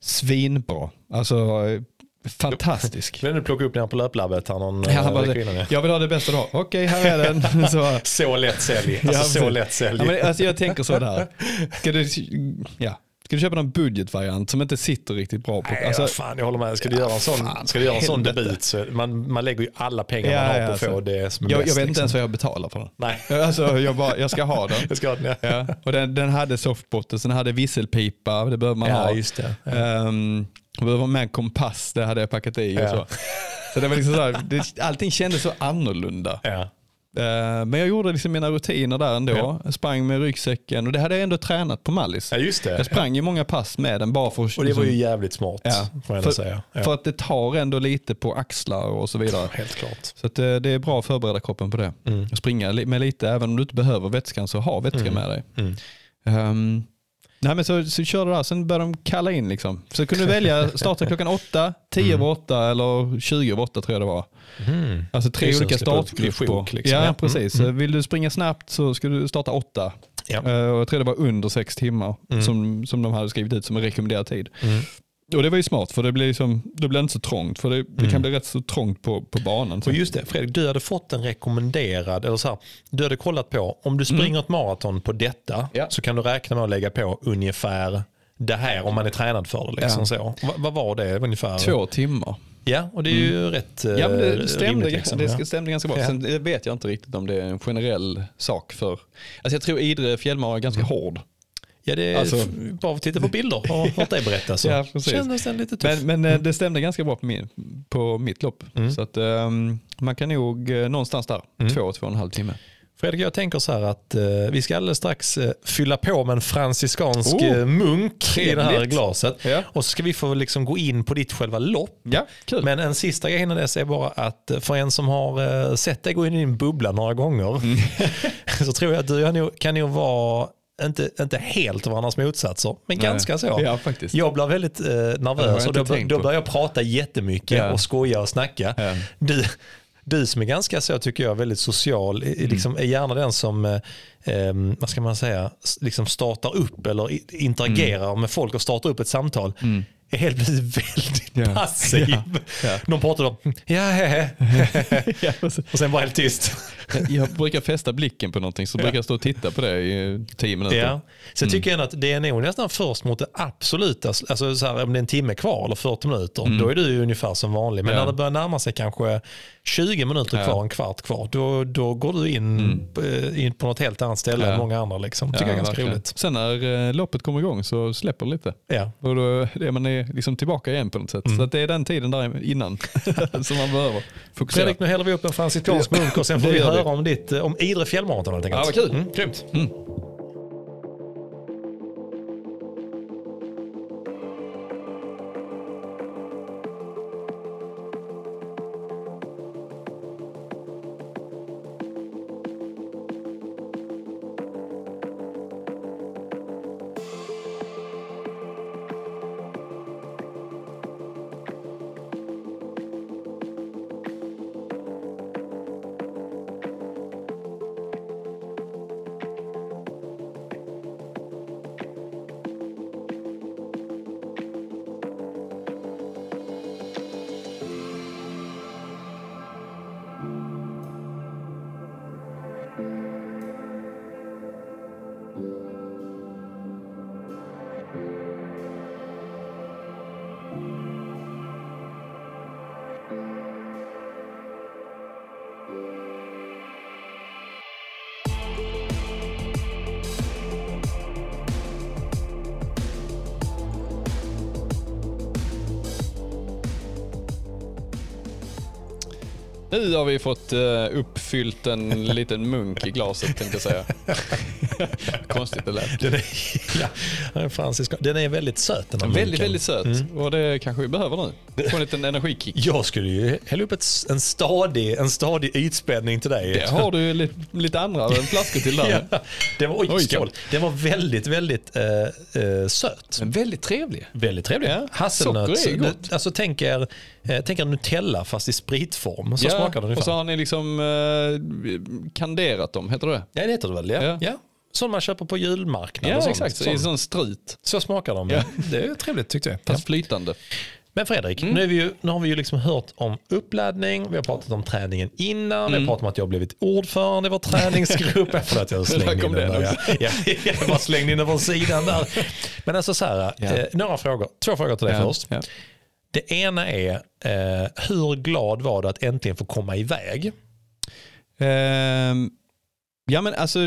Svinbra. Alltså fantastisk. Vill du plocka upp den på löplabbet här någon Ja, han bara, eh, kvinnan, ja. jag vill ha det bästa då. Okej, här är den. [LAUGHS] Så, Så lätt sälj. Alltså Ja, så lätt sälj. ja, men, alltså, jag tänker så där. Ska du, ja. Ska du köpa någon budgetvariant som inte sitter riktigt bra på? Nej, Alltså, fan, jag håller med. Ska du göra en sån, fan, ska du göra en sån debut så man, man lägger ju alla pengar Ja, man har på att få alltså. det som är jag, bäst. jag vet inte liksom. ens vad jag betalar för den. Nej, Alltså, jag, bara, jag ska ha den. [LAUGHS] jag ska ha den. Ja, och den, den hade softbotten, sen hade visselpipa, det behöver man ja ha. just det. Ja. Um, det behöver med en kompass, det hade jag packat i och så. Så det var liksom så här, det, allting kändes så annorlunda. Ja. Eh, men jag gjorde liksom mina rutiner där ändå. Jag sprang med ryggsäcken och det hade jag ändå tränat på Mallis. ja, just det. Jag sprang ju många pass med den bara för att, Och det var ju liksom- jävligt smart, Ja, får för, säga. Ja. för att det tar ändå lite på axlar och så vidare. Helt klart. Så att det, är bra att förbereda kroppen på det. Mm. Springa med lite, även om du inte behöver vätskan så ha vätska med dig. Mm. Ehm, nej men så, så körde jag där, sen började de kalla in liksom. Så kunde du välja [LAUGHS] starta klockan åtta, tio över åtta eller 20 över åtta tror jag det var. Mm. Alltså tre olika startgrupper. liksom. Ja, precis. Mm. Vill du springa snabbt så ska du starta åtta. Ja. Eh, och jag tror det var under sex timmar Mm. som, som de hade skrivit ut som en rekommenderad tid. Mm. Och det var ju smart för det blir, liksom, det blir inte så trångt. För det, det Mm. kan bli rätt så trångt på, på banan. Så. Och just det, Fredrik, du hade fått en rekommenderad, eller så här, du hade kollat på, om du springer ett maraton på detta Mm. Ja. så kan du räkna med att lägga på ungefär det här om man är tränad för det. Liksom Ja. så. Va, vad var det ungefär? Två timmar. Ja, och det är ju rätt eh, Mm. Ja, men det stämde, rimligt. Liksom. det ja. stämde ganska bra. Ja. Sen vet jag inte riktigt om det är en generell sak för... Alltså jag tror Idre fjällmara är ganska hård. Ja, det är Alltså- bara att titta på bilder och [LAUGHS] hört dig berätta så Ja, kändes den lite tuff. Men, men eh, det stämde ganska bra på, min, på mitt lopp. Mm. Så att ehm, man kan nog eh, någonstans där, Mm. två, två och en halv timme. Fredrik, jag tänker så här att eh, vi ska alldeles strax eh, fylla på med en franciskansk Oh, eh, munk i det här trevligt. glaset. Ja. Och så ska vi få liksom gå in på ditt själva lopp. Ja, kul. Men en sista grej innan dess är bara att för en som har eh, sett dig gå in i din bubbla några gånger Mm. [LAUGHS] så tror jag att du nog, kan nog vara, inte, inte helt varandras motsatser, men ganska så. Ja, faktiskt. Jag blir väldigt eh, nervös och då, då börjar jag prata jättemycket Ja. och skoja och snacka. Ja. Du, du som är ganska så tycker jag väldigt social, Mm. liksom är gärna den som eh, eh, vad ska man säga, liksom startar upp eller interagerar med folk och startar upp ett samtal. Är helt plötsligt väldigt Mm. Ja. passiv. Ja. Ja. Någon pratar om ja, he, [LAUGHS] he. Och sen bara helt tyst. jag brukar fästa blicken på någonting så brukar jag stå och titta på det i tio minuter. Ja. Så jag tycker ändå att det är nog nästan först mot det absoluta, alltså så här, om det är en timme kvar eller 40 minuter, då är du ungefär som vanlig. Men när det börjar närma sig kanske 20 minuter Ja. kvar, en kvart kvar, då, då går du in, på, in på något helt annat ställe Ja. än många andra. Liksom. Tycker jag är ganska roligt. Sen när eh, loppet kommer igång så släpper det lite. Ja. Och då är man liksom tillbaka igen på något sätt. Så att det är den tiden där innan [LAUGHS] som man behöver fokusera. Fredrik, nu häller vi upp en franciskansk munk och sen får [LAUGHS] vi höra om ditt, om Idre fjällmaraton. Ja, vad kul. Mm, grymt. Nu har vi fått eh, uppfyllt en liten munk i glaset tänkte jag säga. [LAUGHS] [LAUGHS] Konstigt det lät. Den är, ja, en franciskan. Den är väldigt söt den här Väldigt, munken. väldigt söt. Och det kanske vi behöver nu. Få en liten energikick. [LAUGHS] Jag skulle ju hälla upp ett, en, stadig, en stadig ytspänning till dig. Det har du lite, lite andra flaskor till där. [LAUGHS] Ja, den var, oj, Oj, skål. Den var väldigt, väldigt eh, eh, söt. Men väldigt trevlig. Väldigt trevlig. Ja, Hasselnöt. socker är gott. Det- Alltså tänk er, eh, tänk er Nutella fast i spritform. Så smakar den och ungefär. så har ni liksom kanderat dem, heter det Ja, det heter det väl? Ja. Ja. ja. Som man köper på julmarknad. Ja, sånt. exakt. Så, Sån- en sån strut. Så smakar de. Ja. [LAUGHS] Det är trevligt tyckte jag. Fast flytande. Men Fredrik, Mm. nu, vi ju, nu har vi ju liksom hört om uppladdning, vi har pratat om träningen innan, vi har pratat om att jag har blivit ordförande i vår träningsgrupp. [LAUGHS] Förlåt, jag slängde in den där. Ja, ja, jag bara slängde in den på sidan där. Men alltså så här, Ja. eh, några frågor. Två frågor till dig Ja, först. Det ena är, eh, hur glad var du att äntligen få komma iväg? Ehm, ja men alltså,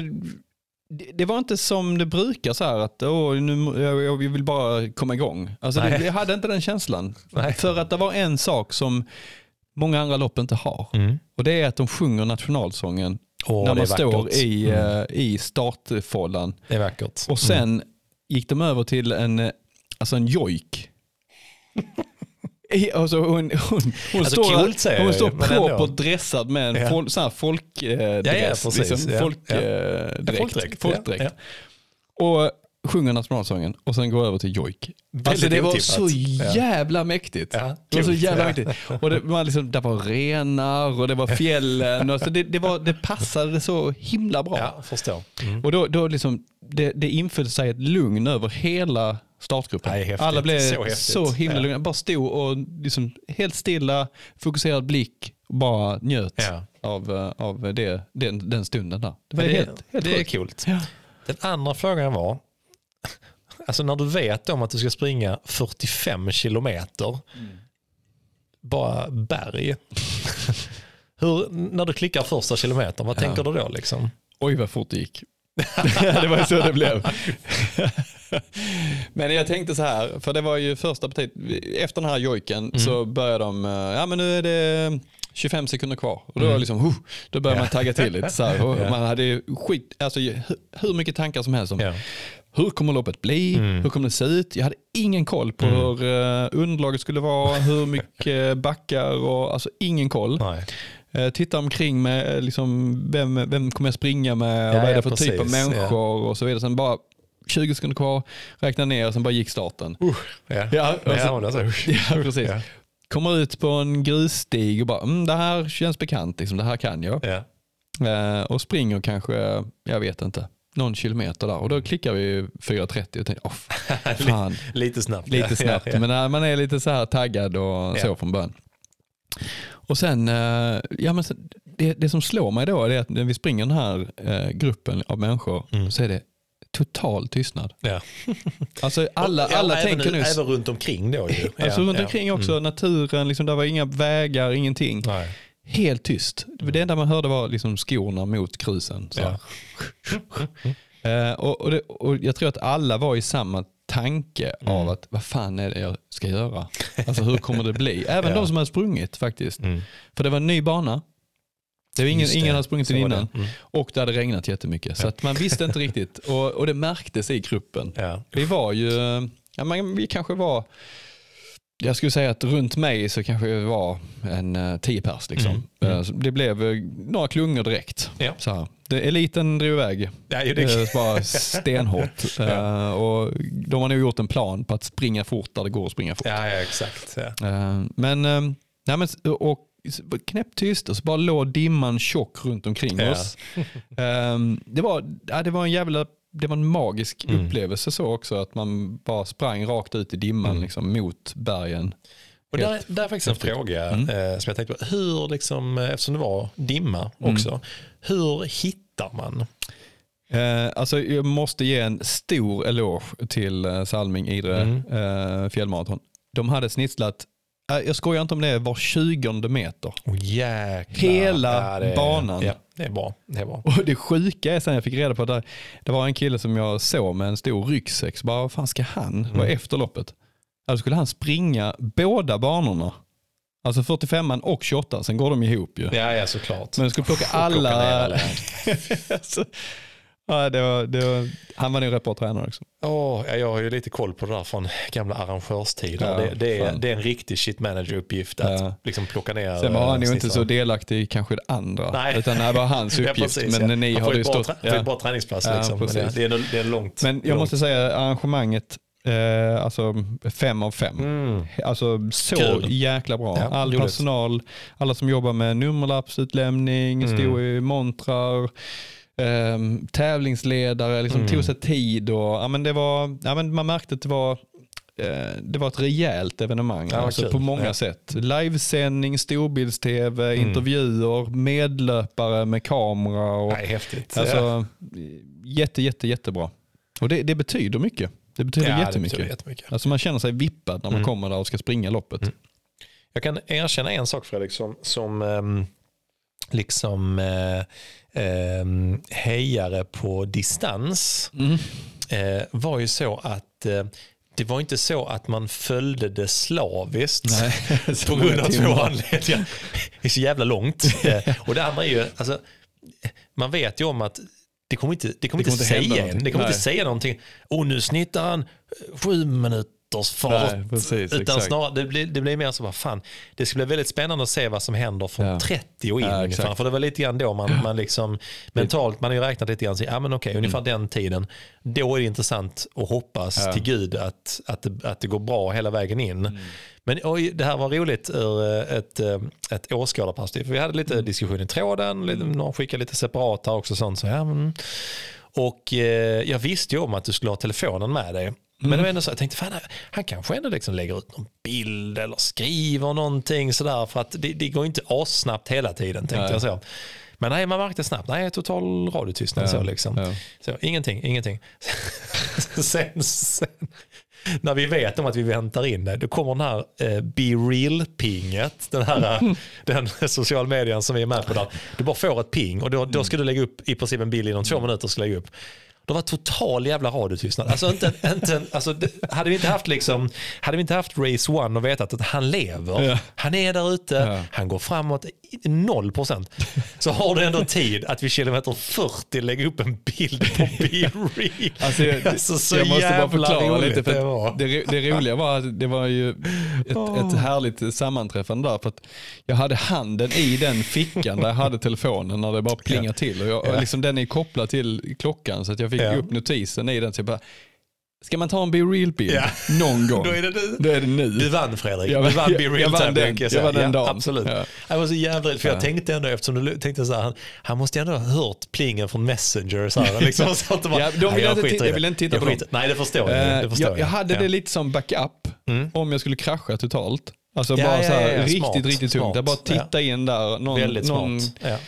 det, det var inte som det brukar så här att åh, nu, jag, jag vill bara komma igång. Alltså det, jag hade inte den känslan. Nej. För att det var en sak som många andra lopp inte har. Och det är att de sjunger nationalsången Åh, när man står i, Mm. eh, i startfållan. Det är vackert. Och sen gick de över till en, eh, alltså en jojk. Alltså hon, hon, hon Alltså, står, coolt säger hon står propert dressad med en Ja. fol, sån här folkdress. Ja, ja, liksom, folk, Ja. eh, folkdräkt, folkdräkt. ja, Och sjunger nationalsången och sen går över till jojk. Alltså det var så jävla mäktigt. Ja, det var så jävla mäktigt. Och det var, liksom, det var renar och det var fjällen. Och så det, det, var, det passade så himla bra. Ja, förstår. Mm. Och då, då liksom, det, det inföll sig ett lugn över hela startgruppen. Nej. Alla blev Så så, himla Ja. lugna. Bara stod och liksom helt stilla, fokuserad blick och bara njöt Ja. av, eh, av det, den, den stunden där. Det var det, helt, helt det är coolt. Ja. Den andra frågan var, alltså när du vet om att du ska springa 45 kilometer, bara berg. [LAUGHS] Hur, när du klickar första kilometern, vad tänker du då? Liksom? Oj vad fort det gick. [LAUGHS] det var ju så det blev. [LAUGHS] men jag tänkte så här, för det var ju första partiet, efter den här jojken så började de, eh, ja men nu är det 25 sekunder kvar. Och då, det liksom, huh, då började man tagga till lite. Så här. [LAUGHS] Man hade skit, alltså, hu- hur mycket tankar som helst om Ja. hur kommer loppet bli, hur kommer det se ut. Jag hade ingen koll på hur uh, underlaget skulle vara, hur mycket backar och alltså ingen koll. Nej. Eh, titta omkring mig, eh, liksom, vem, vem kommer jag springa med och Ja, vad är det ja, för typ av människor och så vidare. Sen bara 20 sekunder kvar, räkna ner och sen bara gick starten. Ja. Ja, Ja, men alltså, Ja, precis. Ja. Kommer ut på en grusstig och bara, mm, det här känns bekant, liksom, det här kan jag. Ja. Eh, och springer kanske, jag vet inte, någon kilometer där. Och då klickar vi 4.30 och tänker, oh, [LAUGHS] fan, Lite snabbt. lite Ja, snabbt. ja, ja. Men när man är lite så här taggad och så Ja. från början. Och sen, eh, ja men det, det som slår mig då är att när vi springer den här eh, gruppen av människor Mm. så är det total tystnad. Ja. [LAUGHS] Alltså alla, Ja, alla även, tänker nu, Även runt omkring då ju. [LAUGHS] alltså Ja, runt omkring också, Mm. naturen, liksom, där var inga vägar, ingenting. Nej. Helt tyst. Det enda man hörde var liksom skorna mot krusen. Så. [LAUGHS] Eh, och, och, det, och jag tror att alla var i samma tanke Mm. av att vad fan är det jag ska göra? Alltså hur kommer det bli? [LAUGHS] Även Ja. de som hade sprungit faktiskt. Mm. För det var en ny bana. Det var ingen, det. ingen hade sprungit Så den innan. Mm. Och det hade regnat jättemycket. Så att man visste inte [LAUGHS] riktigt. Och, och det märktes i gruppen. Ja. Vi var ju, ja, man, vi kanske var, jag skulle säga att runt mig så kanske vi var en uh, tio pers. Liksom. Mm, mm. Eh, det blev eh, några klungor direkt. Ja. Så här. Det, eliten drog iväg. Ja, Det det, var stenhårt. [LAUGHS] Ja. Eh, och de har nog gjort en plan på att springa fort där det går att springa fort. ja, ja, exakt. Eh, men, eh, nej, men och knäpptyst och så bara låg dimman tjock runt omkring oss. [LAUGHS] Eh, det, var, det var en jävla det var en magisk Mm. upplevelse så också att man bara sprang rakt ut i dimman Mm. liksom, mot bergen. Och där, där är faktiskt en fråga Mm. eh, som jag tänkte på. Hur, liksom, eh, eftersom det var dimma Mm. också, hur hittar man? Eh, alltså jag måste ge en stor eloge till eh, Salming Idre Mm. eh, fjällmaraton. De hade snitslat, jag skojar inte om det är var 20 meter. Oh, jäklar. Hela det är, banan. Ja, det är bra. Det är bra. Och det sjuka är sen jag fick reda på att det, det var en kille som jag såg med en stor ryggsäck. Så bara, vad fan ska han? Det var Mm. efter loppet. Alltså skulle han springa båda banorna. Alltså 45 och 28, sen går de ihop ju. Ja, ja såklart. Men jag skulle plocka alla. alla. [LAUGHS] [LAUGHS] alltså, ja, det var, det var, han var nog rätt bra tränare också. Åh, ja, jag har ju lite koll på det där från gamla arrangörstider. Ja, det, det, är, det är en riktig shit manager-uppgift att Ja. liksom plocka ner Sen var han ju inte så delaktig i kanske det andra. Nej. Utan det här var hans [LAUGHS] Ja, uppgift. precis, men ja. ni Han har ju stått... trä- får ett bra träningspass. Ja, liksom. Men det, är, det är långt. Men jag långt. måste säga arrangemanget, eh, alltså fem av fem. Mm. Alltså så Kul. jäkla bra. Ja, All personal, alla som jobbar med nummerlappsutlämning, Mm. stod i montrar, ehm, tävlingsledare, liksom Mm. tog sig tid och ja, men det var, ja, men man märkte att det var eh, det var ett rejält evenemang Ja, alltså kul. på många Ja. sätt. Livesändning, storbilds-tv, Mm. intervjuer, medlöpare med kamera. Och, Nej, häftigt. alltså, jätte, jätte, jättebra. Och det, det betyder mycket. Det betyder ja, det jättemycket. betyder jättemycket. Alltså man känner sig vippad när man Mm. kommer där och ska springa loppet. Mm. Jag kan erkänna en sak Fredrik som, som ehm, liksom eh, hejare på distans Mm. eh, var ju så att eh, det var inte så att man följde det slaviskt. Nej, [LAUGHS] På grund av två anledningar. Det är så jävla långt. Eh, och det andra är ju, alltså, man vet ju om att det kommer inte, det kommer Det kommer inte säga en. Det kommer Nej. inte säga någonting. Och nu snittar han sju minuters fart. Nej, precis, Utan exakt. snarare, det, blir, det blir mer så, vad fan, det ska bli väldigt spännande att se vad som händer från Ja. 30 och in. Ja, exakt. För det var lite grann då man, man liksom, mentalt, man har ju räknat lite grann, så, ja men okej, ungefär den tiden. Då är det intressant att hoppas Mm. Ja. till Gud att, att, det, att det går bra hela vägen in. Mm. Men oj, det här var roligt ur eh, ett, eh, ett åskådarperspektiv. För Vi hade lite Mm. diskussion i tråden, lite, någon skickade lite separat här också. Sånt, så, ja, men, och eh, jag visste ju om att du skulle ha telefonen med dig. Men Mm. det var ändå så, jag tänkte fan, han kanske ändå liksom lägger ut någon bild eller skriver någonting sådär. För att det, det går inte assnabbt hela tiden tänkte Nej. jag så. Men nej, man märkte snabbt, nej total radiotystnad så liksom. ja. Så, ingenting, ingenting. [LAUGHS] sen, sen, när vi vet om att vi väntar in det, då kommer den här eh, Be Real-pinget, den här eh, [LAUGHS] den social medien som vi är med på där. Du bara får ett ping och då, då ska du lägga upp i princip en bild inom två minuter. Ska lägga upp. Det var total jävla radiotystnad. Alltså inte, inte, alltså, det, hade, vi inte haft liksom, hade vi inte haft Race One och vetat att han lever, Ja. han är där ute, Ja. han går framåt noll procent. Så har du ändå tid att vid kilometer 40 lägga upp en bild på Be Real. Alltså, jag, Alltså, så jag måste bara förklara lite. För det var. det, det roliga var att det var ju ett, ett härligt sammanträffande där. För att jag hade handen i den fickan där jag hade telefonen när det bara plingade till. Och jag, Ja. liksom, den är kopplad till klockan så att jag fick Ja. upp notisen i den. Så jag bara, ska man ta en Be Real-bild Ja. någon [LAUGHS] gång? Då är det nu. Då är det nu. Du vann Fredrik. Jag du vann- vann Be jag Real vann Time. den. kan jag Jag vann den ja, dagen. Absolut. Ja. Jag var så jävla för jag Ja. tänkte ändå eftersom du tänkte så här, han, han måste ändå ha hört plingen från Messenger. Så här, liksom, så att det bara, Ja, de vill jag inte titta- jag det. vill inte titta Jag på skiter- Nej, det förstår Eh, jag. Det förstår jag, jag hade ja. det lite som backup Mm. om jag skulle krascha totalt. Alltså Ja, bara så här ja, ja. riktigt, Smart, riktigt tungt. smart. Jag bara titta in där. Någon, Väldigt någon, smart.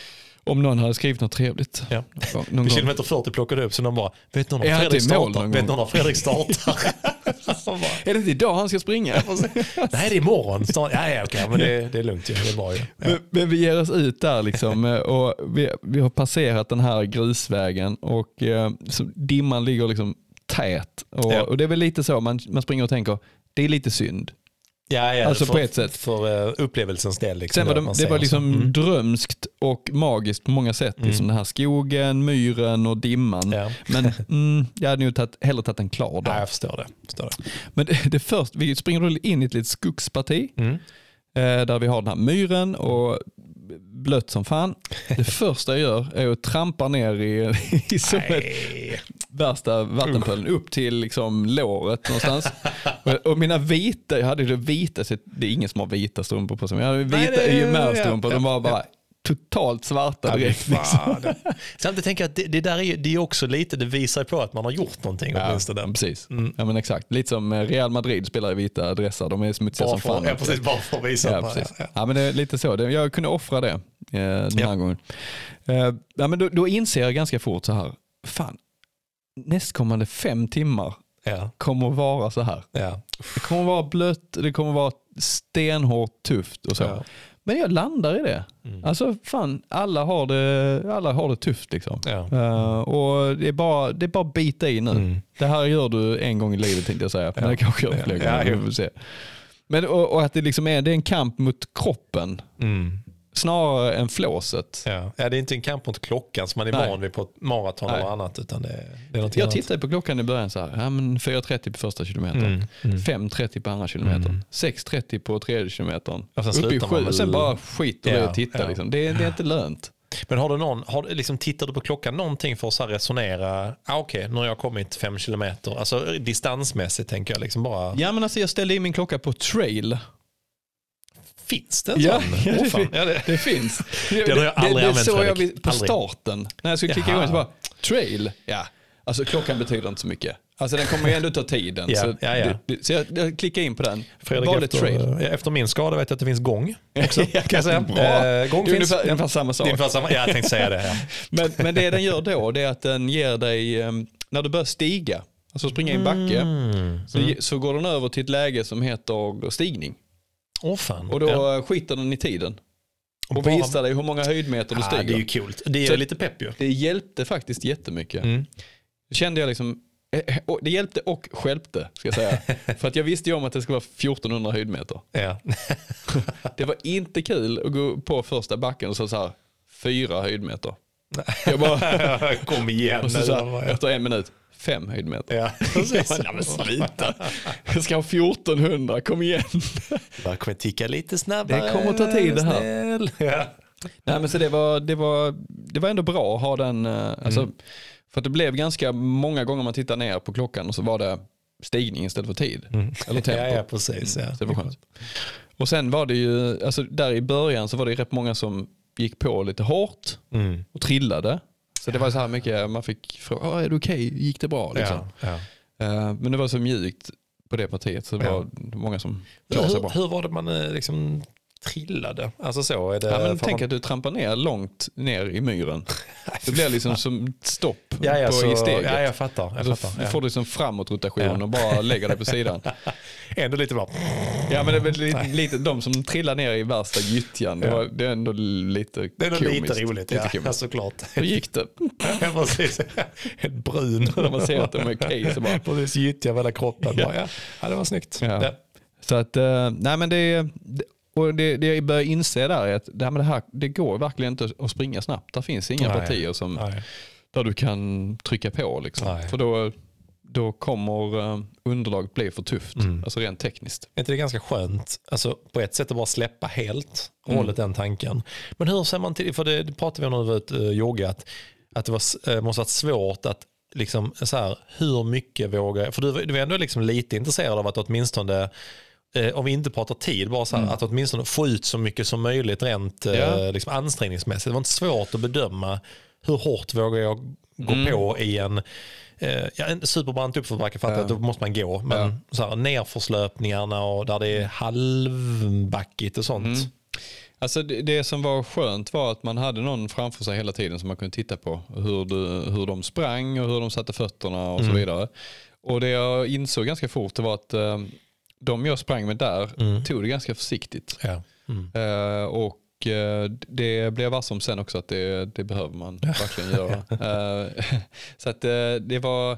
Om någon hade skrivit något trevligt. Ja. Någon kilometer 40 plockade upp så de bara, vet någon om Är han Fredrik startar? någon Vet någon om Fredrik startar? [LAUGHS] Bara, Är det inte idag han ska springa? Nej, det är imorgon. Start. Ja, ja, okej, men det, det är lugnt. Det är bra ju. Ja. Men, men vi ger oss ut där liksom eh, och vi, vi har passerat den här grusvägen och eh, så dimman ligger liksom tät. Och, Ja. och det är väl lite så, man, man springer och tänker, det är lite synd. Ja, ja, Alltså för, på ett sätt. För uh, upplevelsens del. Liksom, Sen var det, det var och liksom. Mm. drömskt och magiskt på många sätt. Liksom den här skogen, myren och dimman. Ja. Men mm, jag hade nog tagit, hellre tagit en klar Ja, dag. jag förstår det. Förstår det. Men det, det först, vi springer in i ett litet skogsparti Mm. eh, där vi har den här myren och blött som fan. Det [LAUGHS] första jag gör är att trampa ner i, i som ett Nej. värsta vattenpölen upp till liksom låret någonstans. [LAUGHS] och, och mina vita, jag hade det vita, det är ingen som har vita strumpor på sig, men jag hade Nej, vita det- YMR-strumpor, ja, de var bara totalt svarta Ja, direkt. Liksom. fan. Samtidigt tänker jag att det, det där är, det är också lite, det visar på att man har gjort någonting Ja, åtminstone. precis. Mm. Ja, men exakt. Lite som eh, Real Madrid spelar i vita dressar, de är smutsiga Bara som fan. ja, precis, bara för att visa. Ja, precis. Ja. Ja, men det är lite så. Jag kunde offra det eh, den Ja. här gången. Eh, ja, men då, då inser jag ganska fort så här, fan, nästkommande fem timmar Ja, kommer att vara så här. ja. Det kommer att vara blött, det kommer att vara stenhårt tufft och så. Ja. Men jag landar i det. Mm. Alltså fan, alla har det, alla har det tufft liksom. Ja. Eh, och det är, bara, det är bara att bita i nu. Mm. Det här gör du en gång i livet tänkte jag säga. Men Ja. det kanske jag Ja. fler Ja, gånger. se. Men, och, och att det, liksom är, det är en kamp mot kroppen Mm. Snarare än flåset. Ja. ja, det är inte en kamp mot klockan som man är Nej. van vid på ett maraton eller annat. Utan det, det är Jag annat. tittade på klockan i början så här, ja, men 4.30 på första kilometern. Mm. Mm. 5.30 på andra kilometern. Mm. 6.30 på tredje kilometern. Och sen Upp i sju. väl- Sen bara skiter Ja, att titta. ja. Liksom. Det, det är inte lönt. Men har du någon, har, liksom, tittar du på klockan någonting för att så resonera, ah, okej nu har jag kommit fem kilometer, alltså distansmässigt tänker jag liksom bara, Ja men alltså jag ställde in min klocka på trail. Finns det en Ja, sån? ja, Åh, det. Ja, det, det finns. Det, har jag aldrig det, det använt, såg jag vid- på Aldrig. starten. När jag skulle klicka igång så bara, trail, ja. Alltså klockan betyder inte så mycket. Alltså den kommer ju ändå ta tiden. Ja, så, ja, ja. Det, så jag, jag klickade in på den. Fredrik, efter, trail. ja, efter min skada vet jag att det finns gång. Också, [LAUGHS] kan jag säga. Bra. Eh, gång det är finns. ungefär, ungefär samma sak. är ungefär samma. Ja, jag tänkte säga det. Ja. [LAUGHS] Men, men det den gör då det är att den ger dig, eh, när du börjar stiga, alltså springa i en backe, Mm. så, ge- så går den över till ett läge som heter stigning. Åh fan. Och då ja. eh, skiter den i tiden. Och bara- visar dig hur många höjdmeter du ah, stiger. det är ju coolt. Det är Så- lite pepp ju. Det hjälpte faktiskt jättemycket. Mm. Kände jag liksom, eh, och det hjälpte och stjälpte ska jag säga. [LAUGHS] För att jag visste ju om att det skulle vara 1400 höjdmeter. Ja. [LAUGHS] Det var inte kul att gå på första backen och så, så här, fyra höjdmeter. Jag bara, [LAUGHS] Kom igen. och så, så här, efter en minut, fem höjdmeter. Ja, precis. [LAUGHS] Ja, men sluta. Jag ska ha 1400, kom igen. Det kommer ticka lite snabbare. Det kommer ta tid det här. Ja. Nej men så det var, det var, det var ändå bra att ha den, eh, alltså, Mm. för att det blev ganska många gånger man tittar ner på klockan och så var det stigning istället för tid. Eller tempo. Mm. Ja, ja, precis. Ja. Så det var skönt. Och sen var det ju, alltså där i början så var det rätt många som gick på lite hårt Mm. och trillade. Så det var så här mycket, man fick fråga, "Ah, är du okej, gick det bra? Liksom. Eh, Men det var så mjukt på det partiet så det var många som klarade sig bra. hur var det man eh, liksom trillade? Alltså så, är det... Ja, men tänk att du trampar ner långt ner i myren. [LAUGHS] Det blir liksom som stopp ja, ja, på, så, i steget. Ja, jag fattar. Jag fattar ja. får du liksom framåtrotation Ja. och bara lägger dig på sidan. [LAUGHS] Ändå lite bra. Ja men det är väl lite, lite de som trillar ner i värsta gyttjan, det, var, det är ändå lite Det är komiskt. lite roligt. Lite Ja, ja, såklart. Hur gick det? Ja, precis. Helt brun. När man ser att de är okej så bara. [LAUGHS] Precis, gyttja över hela kroppen. Ja. Bara, Ja. det var snyggt. Så att, eh, nej men det, det- och det, det jag börjar inse där är att det, här med det, här, det går verkligen inte att springa snabbt. Det finns inga Nej. partier som, Nej. där du kan trycka på. Liksom. För då, då kommer eh, underlaget bli för tufft, Mm. alltså rent tekniskt. Är inte det ganska skönt? Alltså på ett sätt att bara släppa helt och Mm. hållet den tanken. Men hur ser man till, för det, det pratade vi om när vi var och joggat, att det var, eh, måste varit svårt att liksom så här, hur mycket vågar jag, för du, du var ändå liksom lite intresserad av att åtminstone eh, om vi inte pratar tid, bara så här, att åtminstone få ut så mycket som möjligt rent eh, Ja. liksom ansträngningsmässigt. Det var inte svårt att bedöma hur hårt vågar jag gå Mm. på i en, eh, ja, en superbrant uppförsbacke, fattar Ja. då måste man gå. Men Ja. så här, nerförslöpningarna och där det är halvbackigt och sånt. Mm. Alltså det, det som var skönt var att man hade någon framför sig hela tiden som man kunde titta på. Hur, du, hur de sprang och hur de satte fötterna och så vidare. Och det jag insåg ganska fort det var att eh, de jag sprang med där tog det ganska försiktigt. Ja. Mm. Eh, och eh, det blev jag varse om sen också att det, det behöver man verkligen göra. [LAUGHS] Eh, [LAUGHS] så att det var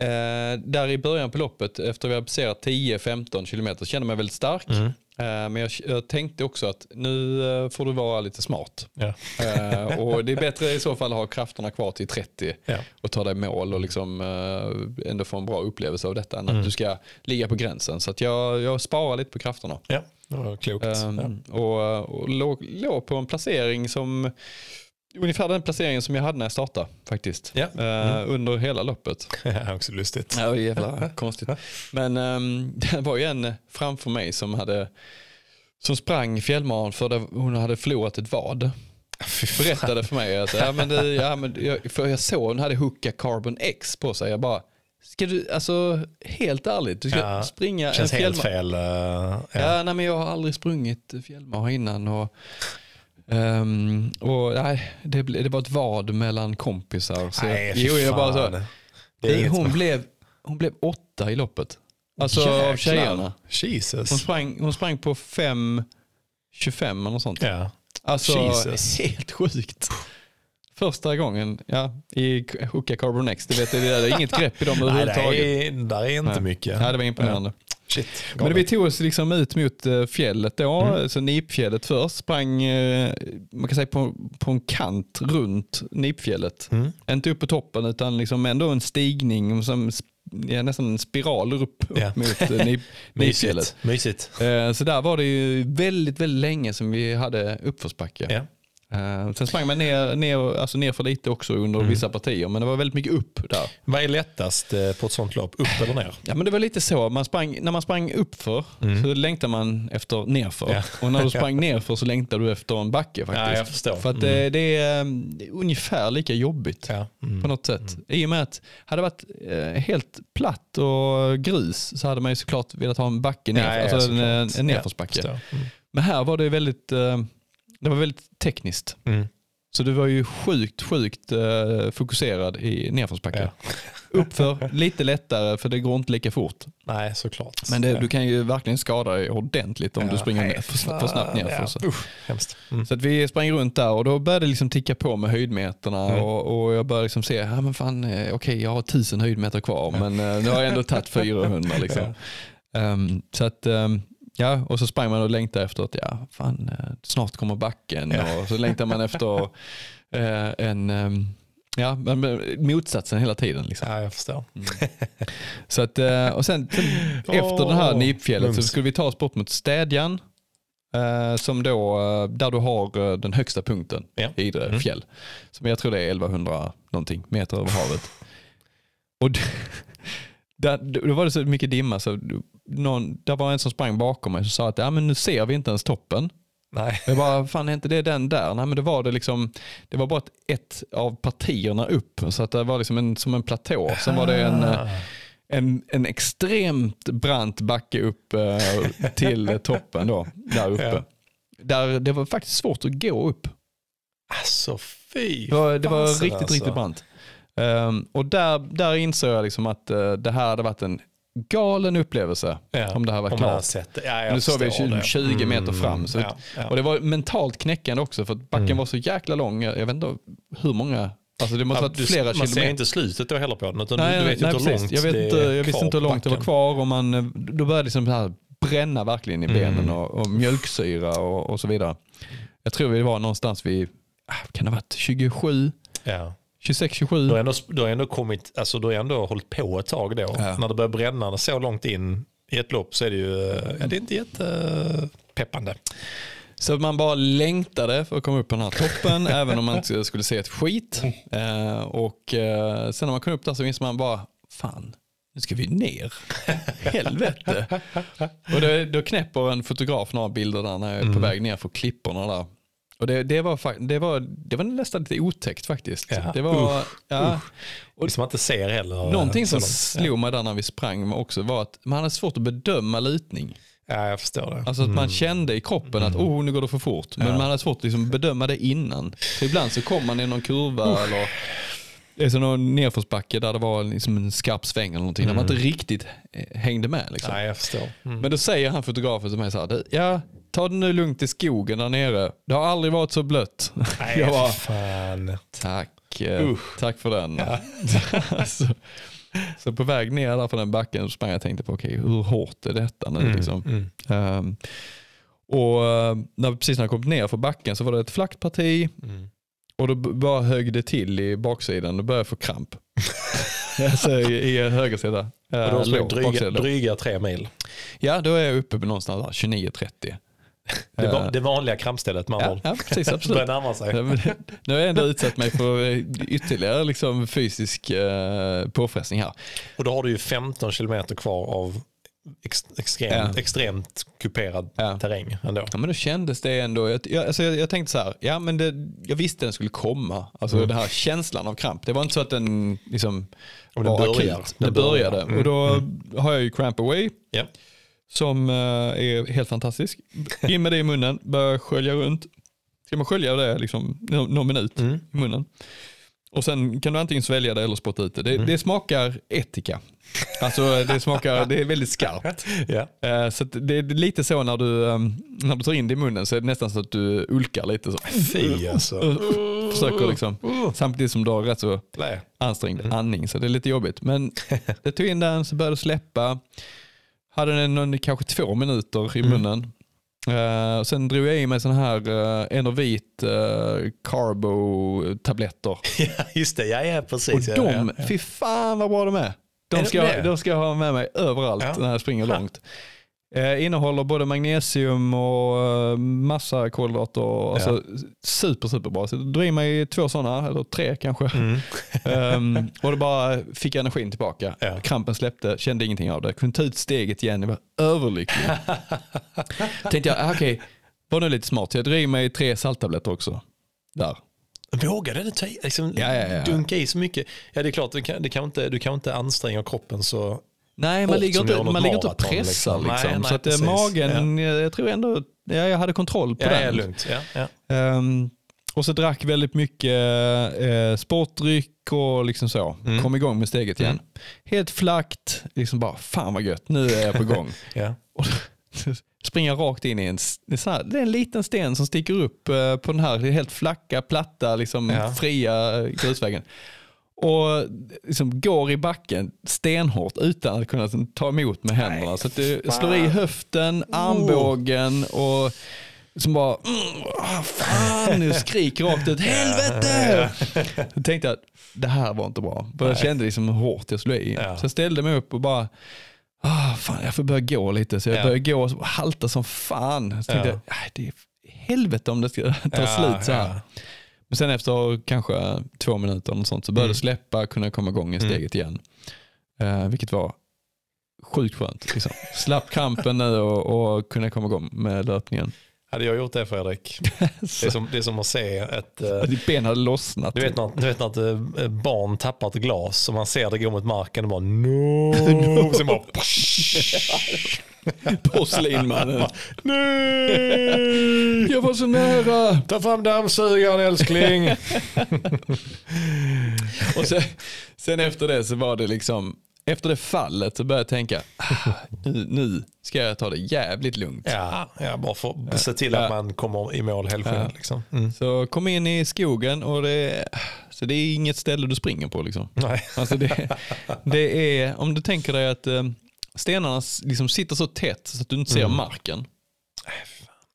eh, där i början på loppet efter vi hade passerat 10-15 kilometer kände jag mig väldigt stark. Mm. Eh, men jag, jag tänkte också att nu eh, får du vara lite smart. Ja. Eh, och det är bättre i så fall att ha krafterna kvar till 30 Ja. och ta dig mål och liksom, ändå få en bra upplevelse av detta än Mm. att du ska ligga på gränsen. Så att jag, jag sparar lite på krafterna. ja, det var klokt. Um, och och låg, låg på en placering som ungefär den placeringen som jag hade när jag startade faktiskt. Ja. Eh, under hela loppet. [LAUGHS] Ja, också lustigt. Ja, jävla [LAUGHS] konstigt. Men um, [LAUGHS] det var ju en framför mig som hade som sprang fjällmaran för det, hon hade förlorat ett vad. Fan. Berättade för mig att ja, men det, ja, men jag, för jag såg hon hade Hooka Carbon X på sig. Jag bara, ska du, alltså helt ärligt, du ska Ja, springa Känns en helt fjällma- fel. eh, ja. Ja, nej, men jag har aldrig sprungit fjällmara innan. Och, ehm, och, nej, det, det var ett vad mellan kompisar. Så Nej, jag, jo, jag bara så, Det hon, blev, hon blev åtta i loppet. Alltså av Jäklar. tjejerna. Jesus. Hon sprang, hon sprang på 5.25 eller något sånt. Ja. Alltså Jesus. [LAUGHS] helt sjukt. Första gången ja, i Hooka Carbon X, det vet jag, det är inget grepp i dem [LAUGHS] Nej, det överhuvudtaget. är, där är inte Nej. mycket. Ja, det var imponerande. Shit. Men vi tog oss liksom ut mot eh, fjället då, Mm. så Nipfjället först, sprang eh, man kan säga på, på en kant runt Nipfjället. Mm. Inte upp på toppen utan liksom ändå en stigning, som, ja, nästan en spiral upp, upp Ja. mot eh, Nip. [LAUGHS] Mysigt. Mysigt. Så där var det ju väldigt, väldigt länge som vi hade uppförsbacke. Ja. Eh, sen sprang man ner, ner, alltså ner för lite också under Mm. vissa partier, men det var väldigt mycket upp där. Vad är lättast eh, på ett sånt lopp? Upp eller ner? Ja, men det var lite så. Man sprang, när man sprang uppför så längtade man efter nerför. Mm. Ja. Och när du [LAUGHS] sprang nerför så längtade du efter en backe faktiskt. Ja, jag förstår. För att det, det, är, eh, det är ungefär lika jobbigt Ja. Mm. på något sätt. I och med att hade det varit eh, helt platt och grus så hade man ju såklart velat ha en backe ner, Ja, alltså en, en, förstår. Mm. Men här var det väldigt, eh, det var väldigt tekniskt. Mm. Så du var ju sjukt, sjukt eh, fokuserad i nedförsbacke. Ja. Uppför, [LAUGHS] lite lättare för det går inte lika fort. Nej, såklart. Men det, ja. du kan ju verkligen skada dig ordentligt om Ja, du springer nej, för, för snabbt ner. Ja, Så. usch. Mm. så att vi sprang runt där och då började det liksom ticka på med höjdmeterna Mm. och, och jag började liksom se, ja men fan, eh, okej jag har tusen höjdmeter kvar men eh, nu har jag ändå tagit 400 liksom. Ehm, så att, ehm, ja, och så sprang man och längtade efter att, ja fan, eh, snart kommer backen Ja. och så längtar man efter eh, en, ehm, ja, men- motsatsen hela tiden. Liksom. Ja, jag förstår. Så att, eh, och sen, sen efter det här nipfjället så mums. skulle vi ta oss bort mot Städjan. eh, Som då, eh, där du har den högsta punkten Ja. i Idre Mm. fjäll. Som jag tror det är 1100 någonting meter över havet. Och [LAUGHS] där, då var det så mycket dimma så någon, där var en som sprang bakom mig och sa att ja, men nu ser vi inte ens toppen. Nej. Jag bara, fan är inte det den där? Nej men det var det liksom, det var bara ett, av partierna upp. Så att det var liksom en, som en platå. Sen var det en, eh, Ah. en, en extremt brant backe upp eh, till toppen då, där uppe. Ja. Där det var faktiskt svårt att gå upp. Alltså fy Det var, det var riktigt, alltså. riktigt brant. Ehm, och där, där insåg jag liksom att eh, det här hade varit en galen upplevelse Ja, om det här var klart. sett. Ja, Nu såg vi förstår 20 det. 20 meter fram, så- ja, ja. Och det var mentalt knäckande också för att backen Mm. var så jäkla lång. Jag vet inte hur många, alltså det måste Ja, varit du, flera man ser kilometer. inte slutet då heller på den, utan Nej, du, du vet nej, inte hur långt jag, vet det inte, är jag visste inte hur långt det var kvar och man, då började det liksom så här bränna verkligen i benen Mm. och, och mjölksyra och, och så vidare. Jag tror vi var någonstans vid, ah, kan det ha varit 27, Ja. 26, Du 27? har ändå, du har ändå kommit, alltså du har ändå hållit på ett tag då. Ja. När det börjar bränna så långt in i ett lopp så är det ju eh, ja, det är inte jättepeppande. Så man bara längtade för att komma upp på den här toppen, [LAUGHS] även om man inte skulle se ett skit. Eh, och eh, sen när man kom upp där så minns man bara, fan, nu ska vi ner. [LAUGHS] Helvete. och då, då knäpper en fotograf några bilder där när jag är på väg ner för klipporna där. Och det, det, var, det, var, det var nästan lite otäckt faktiskt. Ja. Det var, ja, Och som man inte ser heller. eh, någonting som slog mig där när vi sprang också var att man hade svårt att bedöma lutning. Ja, jag förstår det. Alltså att man kände i kroppen att oh, nu går det för fort. Men Ja. man hade svårt att liksom bedöma det innan. För ibland så kom man i någon kurva eller det är så någon nedförsbacke där det var liksom en skarp sväng eller någonting. Där man inte riktigt eh, hängde med. Liksom. Nej, jag förstår. Mm. Men då säger han fotografen till mig så här, "Du, ja ta det nu lugnt i skogen där nere. Det har aldrig varit så blött. Nej, jag bara, fan. tack, eh, tack för den. [LAUGHS] så, så på väg ner där för den backen så sprang jag och tänkte på okej hur hårt är detta nu? Liksom. Mm. Ehm, och eh, när, precis när jag kom ner för backen så var det ett flackt parti Mm. och då bara högg det till i baksidan och började jag få kramp. [LAUGHS] alltså i, i höger sida. Och då Eh, lår, dryga, baksida dryga tre mil. Ja, då är jag uppe på någonstans där, 29-30. Det, var, Eh, det vanliga krampstället med andra ja, ja, precis, [LAUGHS] börjar absolut. närma sig. Ja, nu har jag ändå utsatt mig för eh, ytterligare liksom fysisk eh, påfrestning här. Och då har du ju 15 kilometer kvar av ex, extremt, Ja. extremt kuperad Ja. terräng ändå. Ja, men då kändes det ändå, jag, jag, alltså jag, jag tänkte så här, ja men det, jag visste den skulle komma. Alltså Mm. den här känslan av kramp. Det var inte så att den liksom Och den var börjar. akut. Den Det började. börjar. Mm, Och då har jag ju Cramp Away Ja. Som eh, är helt fantastisk. In med det i munnen, börja skölja runt. Ska man skölja det liksom nå- någon minut Mm. i munnen. Och sen kan du antingen svälja det eller spotta ut det. Det, Mm. det smakar etika. Alltså det smakar, det är väldigt skarpt. [LAUGHS] Eh, Så det är lite så när du, eh, när du tar in det i munnen så är det nästan så att du ulkar lite. Så. Fy alltså. Försöker liksom, samtidigt som du har rätt så ansträngd andning så det är lite jobbigt. Men jag tog in den så började det släppa. Hade den någon, kanske två minuter i munnen. Eh, sen drog jag i mig sådana här uh, Enervit uh, Carbo-tabletter. [LAUGHS] Ja, just det. Ja, ja Och precis. ja, de, ja. fy fan vad bra de är. De ska, de ska jag ha med mig överallt Ja. när jag springer långt. Eh, innehåller både magnesium och eh, massa kolhydrater. och Alltså, super, super bra. Så drog i mig två sådana, eller tre kanske. Mm. [LAUGHS] Ehm, och då bara fick jag energin tillbaka. Ja. Krampen släppte, kände ingenting av det. Kunde ta ut steget igen, jag var överlycklig. [LAUGHS] Tänkte jag, ah, okej, var nu lite smart. Jag drog i mig tre salttabletter också. Där. Vågade du ta liksom, Ja, ja, ja. dunka i så mycket? Ja, det är klart, du kan, det kan inte, du kan inte anstränga kroppen så... Nej, man ligger inte, man ligger inte och maraton, pressar. liksom. Liksom. Nej, nej, så att eh, precis. magen, jag, jag tror ändå, ja, jag hade kontroll på Ja, den. ja, lugnt. Ja, ja. Ehm, och så drack väldigt mycket eh, sportdryck och liksom så. Mm. Kom igång med steget igen. Helt flackt, liksom bara fan vad gött, nu är jag på [LAUGHS] gång. ja. och [LAUGHS] springer rakt in i en, här, det är en liten sten som sticker upp eh, på den här helt flacka, platta, liksom Ja. fria eh, grusvägen. Och liksom går i backen stenhårt utan att kunna liksom, ta emot med händerna. Nej, så att det fan. slår i höften, armbågen och som bara, mm, ah, fan, nu [LAUGHS] skriker rakt ut, helvete! Då tänkte jag, att det här var inte bra. För jag kände liksom hur hårt jag slog i. Ja. Så jag ställde mig upp och bara, ah, fan, jag får börja gå lite. Så jag Ja. började gå och halta som fan. Så tänkte Ja. jag, "Nej, det är helvete om det ska ta Ja, slut så här. ja. Men sen efter kanske två minuter eller sånt så började Mm. släppa, kunna komma igång i Mm. steget igen. Eh, vilket var sjukt skönt. Liksom. Slapp krampen nu och, och kunna komma igång med löpningen. Hade jag gjort det Fredrik? [LAUGHS] Det är som, det är som att se ett... eh, Ditt ben hade lossnat. Du vet när, du vet när ett eh, barn tappar ett glas och man ser det gå mot marken och bara no. [LAUGHS] no. Sen bara [LAUGHS] Porslinmannen. nej. Jag var så nära. Ta fram dammsugaren älskling. Och sen, sen efter det så var det liksom, efter det fallet så började jag tänka, ah, nu, nu ska jag ta det jävligt lugnt. ja, ja, bara för att se till att Ja. man kommer i mål helskinn. Ja. Liksom. Mm. Så kom in i skogen och det, så det är inget ställe du springer på. Liksom. Nej. Alltså det, det är, om du tänker dig att eh, stenarna liksom sitter så tätt så att du inte ser Mm. marken.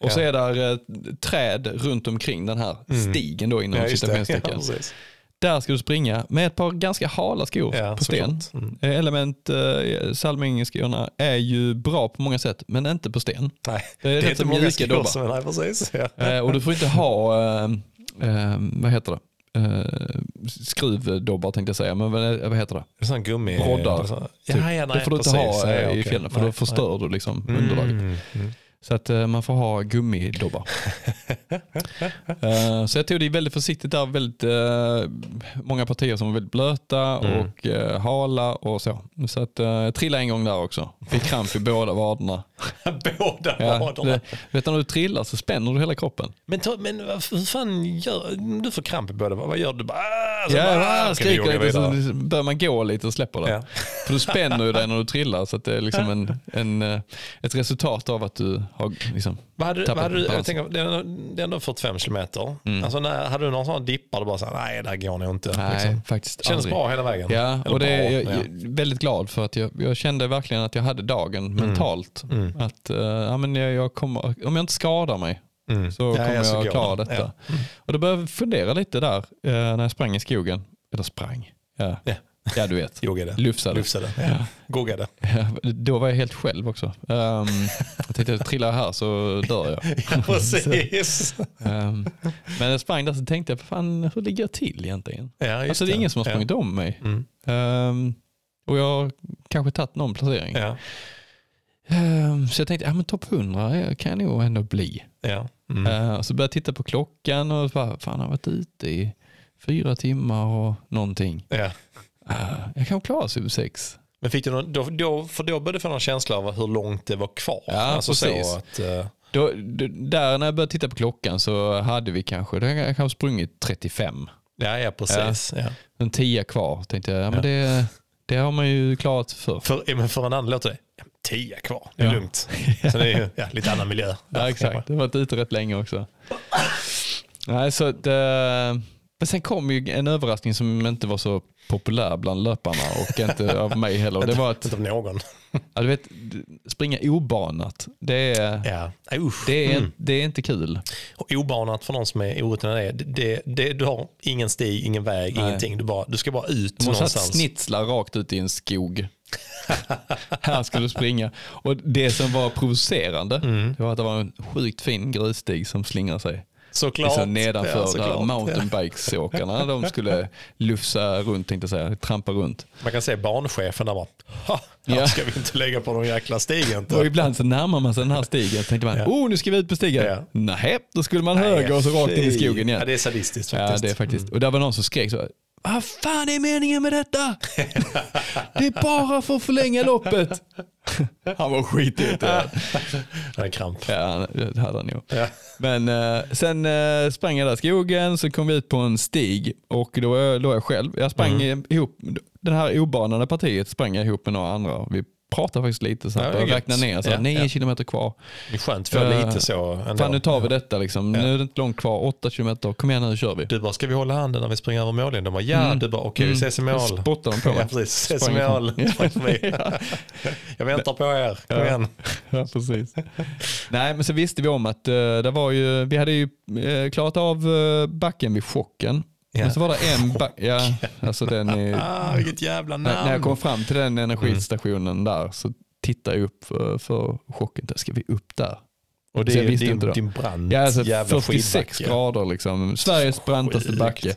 Och så är där eh, träd runt omkring den här Mm. stigen då inom. Ja, citationstecken. Där ska du springa med ett par ganska hala skor Ja, på sten. Mm. Eh, Element eh, Salming-skorna är ju bra på många sätt, men inte på sten. Nej, Det är, det är rätt inte många skor dobbar. som är nej, precis. Ja. Eh, och du får inte ha, eh, eh, vad heter det, eh, skruvdobbar tänkte jag säga, men vad, heter det? Det sån gummi... Broddar, så- typ. Ja, ja, nej, det får du inte precis. ha i fjällen för Nej, då förstör du liksom nej. underlaget. Mm, mm. Så att eh, man får ha gummidobbar. [LAUGHS] Eh, så jag tog det väldigt försiktigt där, väldigt, eh, många partier som var väldigt blöta Mm. och eh, hala och så. Så att, jag trillade en gång där också. Fick kramp i båda vaderna. [LAUGHS] Båda Ja, vaderna. det, vet du när du trillar så spänner du hela kroppen. Men, ta, men vad- hur fan gör du? får kramp i båda. Vad gör du? Bara, ah, så Ja, bara, okej, skriker lite så börjar man gå lite och släpper det. Ja. För du spänner ju dig [LAUGHS] när du trillar så att det är liksom en, en, ett resultat av att du har liksom, Vad hade, Tappat vad hade du, jag tänker, det, är, det är ändå 45 kilometer. Mm. Alltså, när, hade du någon sån dippar du bara så här, nej det här går nog inte. nej liksom. faktiskt Kändes aldrig. bra hela vägen. Ja, Eller och det är jag, ja. jag är väldigt glad för att jag, jag kände verkligen att jag hade dagen mentalt. Mm. Att eh, ja, men jag, jag kommer, om jag inte skadar mig Mm. så kommer ja, jag går klara det. detta. Ja. Och då började jag fundera lite där eh, när jag sprang i skogen. Eller sprang, ja, Ja. Ja du vet. Joggade. Lufsade. Lufsade. Ja. Goggade. Ja, Då var jag helt själv också. Um, jag tänkte att trillar jag här så dör jag. [LAUGHS] Ja, precis. Ehm, men jag sprang där så tänkte jag, fan hur ligger jag till egentligen? Ja, Alltså det är ingen som har sprungit om mig. Ja. Mm. Ehm, och jag har kanske tagit någon placering. Ja. Ehm, så jag tänkte, ja men topp 100 kan jag nog ändå bli. Ja. Mm. Ehm, så började jag titta på klockan och bara, fan jag har varit ute i fyra timmar och någonting. Ja. Ehm, jag kan klara sub 6. Men fick du någon, då, då, för då började du få någon känsla av hur långt det var kvar. Ja, alltså precis. Så att, eh, Då, d- där när jag började titta på klockan så hade vi kanske, har jag kanske sprungit 35. ja, ja, precis. Ja. En 10 kvar tänkte jag, ja, men det, det har man ju klarat för. För, men för en annan låter det, tio kvar, det är Ja. lugnt. Så det är ju lite annan miljö. Ja, exakt, det har varit ute rätt länge också. Nej, så att, eh, men sen kom ju en överraskning som inte var så populär bland löparna och inte av mig heller. Det var att Inte av någon. ja, du vet, springa obanat, det är, Ja. Usch. det är, Mm. det är inte kul. Och obanat för någon som är orutinerad, det, det, det, du har ingen stig, ingen väg, Nej. ingenting. Du, bara, du ska bara ut Du måste någonstans. snitslar rakt ut i en skog. [LAUGHS] här ska du springa. Och det som var provocerande, Mm. det var att det var en sjukt fin grusstig som slingrar sig. Såklart. Liksom nedanför Ja, där såklart. mountainbikesåkarna, de skulle lufsa runt, tänkte jag säga, trampa runt. Man kan se barnchefen där bara, "Ha, här Ja. ska vi inte lägga på någon jäkla stig Och ibland så närmar man sig den här stigen, tänkte man, Ja. oh nu ska vi ut på stigen. Ja. Nej, då skulle man höger och så rakt in i skogen igen. Ja, det är sadistiskt Ja, faktiskt. Mm. det är faktiskt. Och där var någon som skrek så. Vad fan är meningen med detta? Det är bara för att förlänga loppet. Han var skitirriterad. Det är kramp. Ja, det hade han nog. Ja. Men eh, sen eh, sprang jag där i skogen, så kom vi ut på en stig och då låg jag själv. Jag sprang Mm. ihop, det här obanade partiet sprang jag ihop med några andra. Vi pratade faktiskt lite så Ja, att det är jag gött. räknade ner, så här, Ja, nio ja. kilometer kvar. Det är skönt för Eh, lite så ändå. Fan nu tar vi detta liksom, Ja. nu är det inte långt kvar, åtta kilometer, kom igen nu kör vi. Du bara, ska vi hålla handen när vi springer över mållinjen? De bara, ja. Mm. Du bara, okej vi Mm. ses i mål. Spottade de på [LAUGHS] Ja, mig. precis. Ses i mål. [LAUGHS] [LAUGHS] Jag väntar på er. Kom Ja. igen. Ja, precis. Nej, men så visste vi om att uh, det var ju, vi hade ju eh, klarat av eh, backen vid chocken. Ja. Men så var det en back, ja, alltså den är, [LAUGHS] Ah, vilket jävla namn. när, jag kom fram till den energistationen där så tittade jag upp för, för chocken, där ska vi upp där? Och det är ju din, din brant Ja, alltså jävla 46 skidbacke. grader liksom, Sveriges brantaste backe.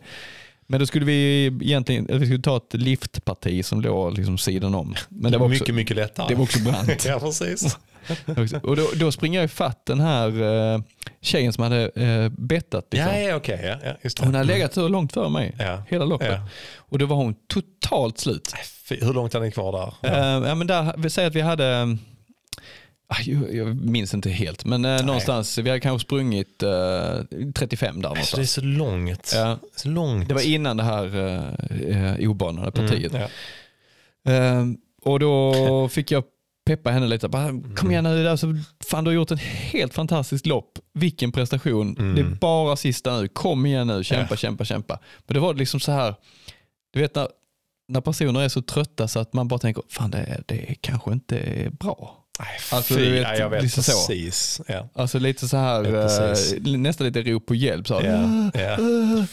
Men då skulle vi egentligen, vi skulle ta ett liftparti som låg liksom sidan om. Men det var också, mycket, mycket lättare. det var också brant. [LAUGHS] ja, precis. [LAUGHS] Och då, då springer jag ifatt den här uh, tjejen som hade uh, bettat. Liksom. Ja, ja okej. Ja, ja, just det. Hon hade legat så långt före mig, Ja. hela loppet. Ja. Och då var hon totalt slut. Hur långt är ni kvar där? Ja. ja, men där, vi säger att vi hade, ah, jag, minns inte helt, men uh, någonstans, vi hade kanske sprungit uh, 35 där Alltså, det är så långt. Ja, Så långt. det var innan det här uh, obanade partiet. Mm, ja. Ehm, och då [LAUGHS] fick jag peppa henne lite. Bara, Kom igen nu, alltså, fan, du har gjort ett helt fantastiskt lopp. Vilken prestation. Mm. Det är bara sista nu. Kom igen nu, kämpa, Ja. kämpa, kämpa. Men det var liksom så här, du vet när, när personer är så trötta så att man bara tänker, fan det, det kanske inte är bra. Nej, Alltså, fy, du vet, ja, jag vet liksom så. precis. Ja. Alltså lite så här, Ja, eh, nästan lite rop på hjälp. Så Ja, ja. [LAUGHS]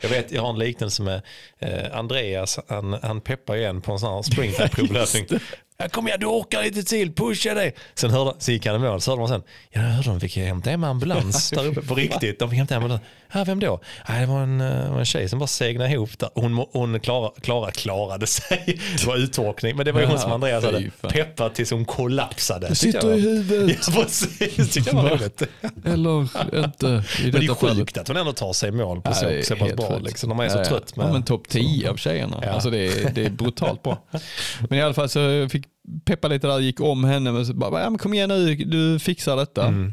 Jag vet, jag har en liknelse med eh, Andreas, han, han peppar igen på en sån här springtime-provlöpning. Ja, kom igen, du orkar lite till, pusha dig. Sen hörde, så gick han i mål, så hörde man sen, ja, jag hörde de fick hämta hem ambulans där uppe på [LAUGHS] riktigt. De fick hämta ambulans. Ja, vem då? Ja, det var en, eh, en tjej som bara segnade ihop där. Hon, hon klara, klara, klarade sig. [LAUGHS] Det var uttorkning, men det var ju hon som Andreas hade peppat tills hon kollapsade. [LAUGHS] Det Tyckte jag sitter i huvudet. Ja, precis. Tyckte jag var roligt. Eller inte i Men det är sjukt att hon ändå tar sig i mål på Ja, så, pass bra. Liksom, när man är så trött. Med, Ja, men topp 10 av tjejerna. Ja. Alltså det, är, det är brutalt bra. Men i alla fall så jag fick peppa lite där, gick om henne men så bara, ja, men kom igen nu, du fixar detta. Mm.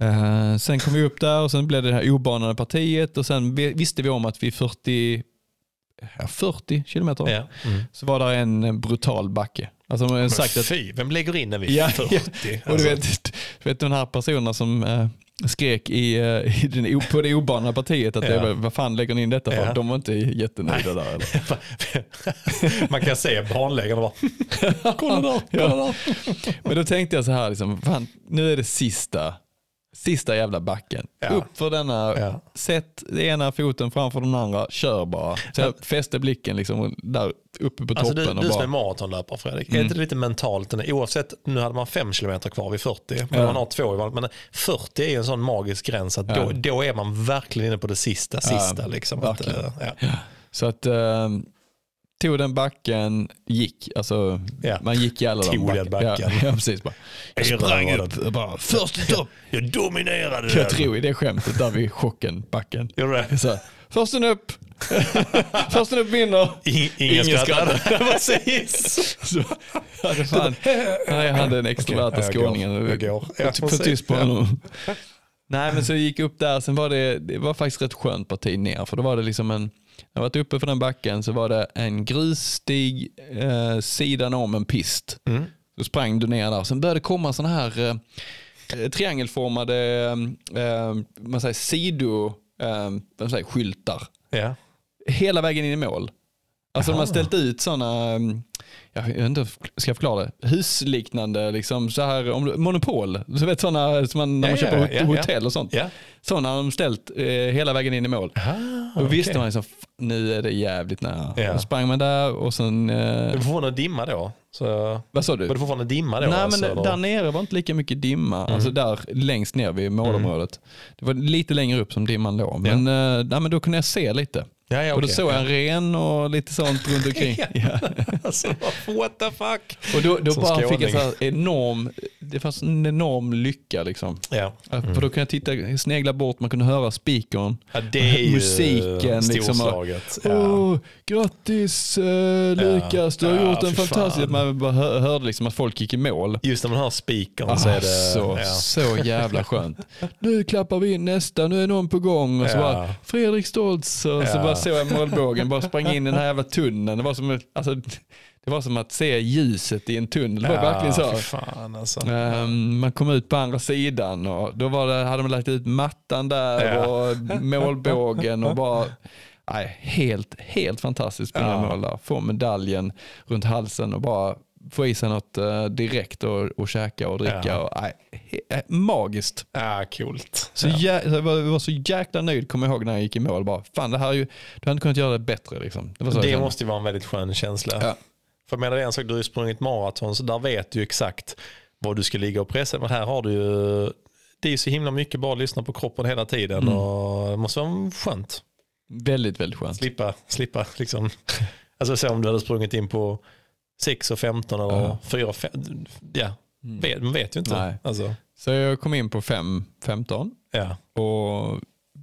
Eh, sen kom vi upp där och sen blev det det här obanade partiet och sen vi- visste vi om att vid 40, ja, 40 kilometer Ja. Mm. så var det en brutal backe. Alltså Men sagt att, fy, vem lägger in när vi Ja, är 40? och du vet, du vet de här personerna som eh, skrek i, eh, i den, på det obanade partiet att det Ja. var, vad fan lägger ni in detta för? Ja. De var inte jättenöjda där. Eller? [LAUGHS] Man kan se barnläggarna bara, [LAUGHS] kolla där, kolla där. Men då tänkte jag så här, liksom, fan, nu är det sista, sista jävla backen. Ja. Upp för denna, Ja. sätt ena foten framför den andra, kör bara. Så jag fäste blicken liksom, där uppe på Alltså toppen. du, och du som är bara, maratonlöpare Fredrik, är Mm. inte det lite mentalt, oavsett, nu hade man fem kilometer kvar vid 40, men Ja. man har två i valet, men 40 är ju en sån magisk gräns att då, då är man verkligen inne på det sista, sista. liksom. Att, eh, så att, eh, tog den backen, gick. Alltså, Ja. Man gick i alla de Tog den backen. Ja, [LAUGHS] ja, precis. Bara. Jag sprang upp bara, först topp. [LAUGHS] Jag dominerade Jag den. tror i det skämtet där vid chocken, backen. Gjorde det? Så, här, försten upp, [LAUGHS] försten upp vinner. Ingen, Ingen skrattade. Precis. Så, ja, det fan, nej, jag hade den extroverta Okej, jag skåningen. går. Jag går. Ja, tyst på honom. Nej men så gick jag upp där, sen var det, det var faktiskt rätt skönt parti ner. För då var det liksom en, jag varit uppe för den backen så var det en grusstig eh, sidan om en pist. Mm. Så sprang du ner där. Sen började det komma sådana här eh, triangelformade eh, man säger, sido, eh, vad säger, skyltar Ja. hela vägen in i mål. Alltså de har ställt ut sådana, jag vet inte, ska jag förklara det? Husliknande, liksom så här, om monopol. Du vet sådana som man, när man Ja, köper ja, ja, ja. hotell och sånt. Ja. Sådana har de ställt eh, hela vägen in i mål. Ah, Då visste okej. man liksom, nu är det jävligt nära. Ja. Då sprang man där och sen, Det eh, var fortfarande dimma då. Så, vad sa du? var det fortfarande dimma då? Nej alltså, men eller? där nere var inte lika mycket dimma, alltså där längst ner vid målområdet. Det var lite längre upp som dimman låg, men, eh, nej, men då kunde jag se lite. Ja, ja, Och då okej. såg jag en ren och lite sånt runt omkring. [LAUGHS] ja. [LAUGHS] alltså, what the fuck? Och då, då bara fick jag så här enorm, det fanns en enorm lycka liksom. Ja. För då kunde jag titta, snegla bort, man kunde höra speakern. ja, det är ju Musiken, liksom, och-. Åh, grattis eh, Lukas, du har gjort en fantastisk... fan. Man bara hör, hörde liksom att folk gick i mål. Just när man hör speakern så är det... så, ja. så jävla skönt. [LAUGHS] Nu klappar vi in nästa, nu är någon på gång. Och så bara, Fredrik Stoltz. Och så bara såg jag målbågen, bara sprang in i den här jävla tunneln. Det var som, alltså, det var som att se ljuset i en tunnel. Det var verkligen så. fan alltså. Ehm, man kom ut på andra sidan och då var det, hade man lagt ut mattan där Ja. och målbågen och bara nej, helt, helt fantastiskt springa Ja. mål där. Få medaljen runt halsen och bara få i sig något eh, direkt och, och käka och dricka. Ja. Och, nej, eh, magiskt. Ja, coolt. Så jä, jag, var, jag var så jäkla nöjd kommer jag ihåg när jag gick i mål. Bara, Fan, det här är ju, du hade inte kunnat göra det bättre. Liksom. Det, jag Det måste ju vara en väldigt skön känsla. Ja. För jag menar, det är en sak, du har ju sprungit maraton så där vet du ju exakt vad du ska ligga och pressa. Men här har du ju, det är ju så himla mycket bara att lyssna på kroppen hela tiden Mm. och det måste vara skönt. Väldigt, väldigt skönt. Slippa, slippa liksom. [LAUGHS] Alltså så om du hade sprungit in på 6 och 15 eller Ja. 4 och 5. Ja, vet, man vet ju inte. Nej. Alltså, Så jag kom in på 5.15 ja. och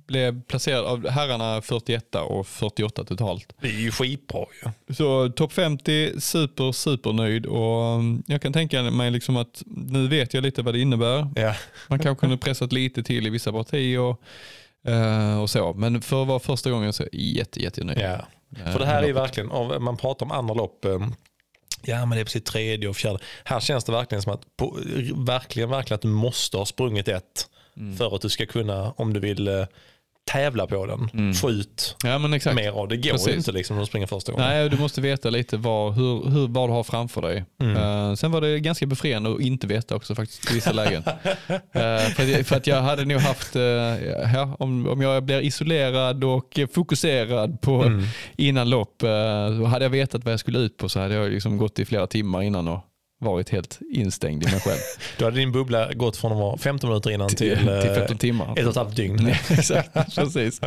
blev placerad av herrarna 41 och 48 totalt. Det är ju skitbra ju. Så topp 50, super, super nöjd och um, jag kan tänka mig liksom att nu vet jag lite vad det innebär. Ja. Man kanske kunde pressat lite till i vissa partier och, eh, och så. Men för att vara första gången så är jag jätte, jätte nöjd. Ja. Eh, För det här är ju loppet. verkligen, man pratar om andra lopp, eh, ja men det är precis tredje och fjärde. Här känns det verkligen som att, på, verkligen, verkligen att du måste ha sprungit ett Mm. för att du ska kunna, om du vill eh, tävla på den, få ut Ja men exakt. mer av det. går Precis. inte liksom när du springer första gången. Nej, du måste veta lite vad, hur, hur, vad du har framför dig. Mm. Eh, sen var det ganska befriande att inte veta också faktiskt i vissa lägen. Eh, för, att, jag- för att jag hade nog haft, uh, ja, om, om jag blir isolerad och fokuserad på Mm. innan lopp, uh, hade jag vetat vad jag skulle ut på så hade jag liksom gått i flera timmar innan och varit helt instängd i mig själv. [LAUGHS] Då hade din bubbla gått från att vara 15 minuter innan till, till, eh, till 15 timmar. ett och ett halvt dygn. [LAUGHS] Exakt, [LAUGHS] precis.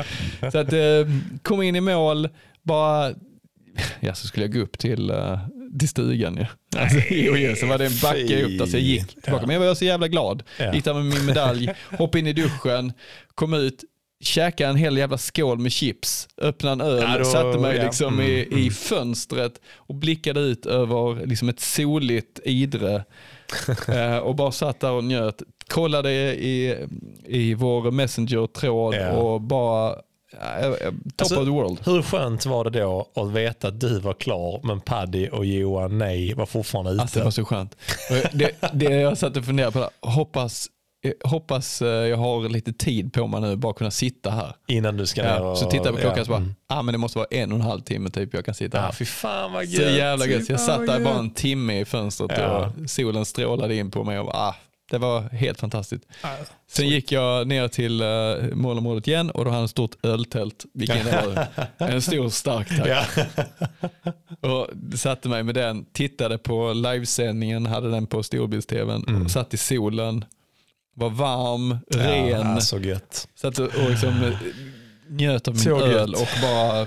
Så att eh, kom in i mål, bara, ja så skulle jag gå upp till, uh, till stugan ju. Alltså, jo, så var det en backe upp där så jag gick tillbaka. Ja. Men jag var så jävla glad. Ja. Gick där med min medalj, hoppade in i duschen, kom ut, käkade en hel jävla skål med chips, öppnade en öl, Ja, då- satte mig ja. liksom Mm, i, i fönstret och blickade ut över liksom ett soligt Idre. [LAUGHS] Eh, och bara satt där och njöt. Kollade i, i vår messenger-tråd Ja. och bara, eh, eh, top Alltså, of the world. Hur skönt var det då att veta att du var klar men Paddy och Johan nej var fortfarande ute? Alltså det var så skönt. Det, det jag satt och funderade på, hoppas, hoppas eh, jag har lite tid på mig nu, bara kunna sitta här. Innan du ska ner Ja, och, så tittade jag på klockan och så bara, mm. ah, men det måste vara en och en halv timme typ jag kan sitta Ah, här. fy fan vad gött. Så jävla gött. Jag satt där bara en timme i fönstret Ja. och solen strålade in på mig. Och, ah, det var helt fantastiskt. Ah, Sen gick jag ner till uh, målområdet igen och då hade han ett stort öltält. In där, [LAUGHS] en stor stark tack. Ja. [LAUGHS] Och satte mig med den, tittade på livesändningen, hade den på storbilds-tvn, Mm. och satt i solen, var varm, ren, Ja, så gött. satt och och liksom eh, njöt av min Så öl gött. och bara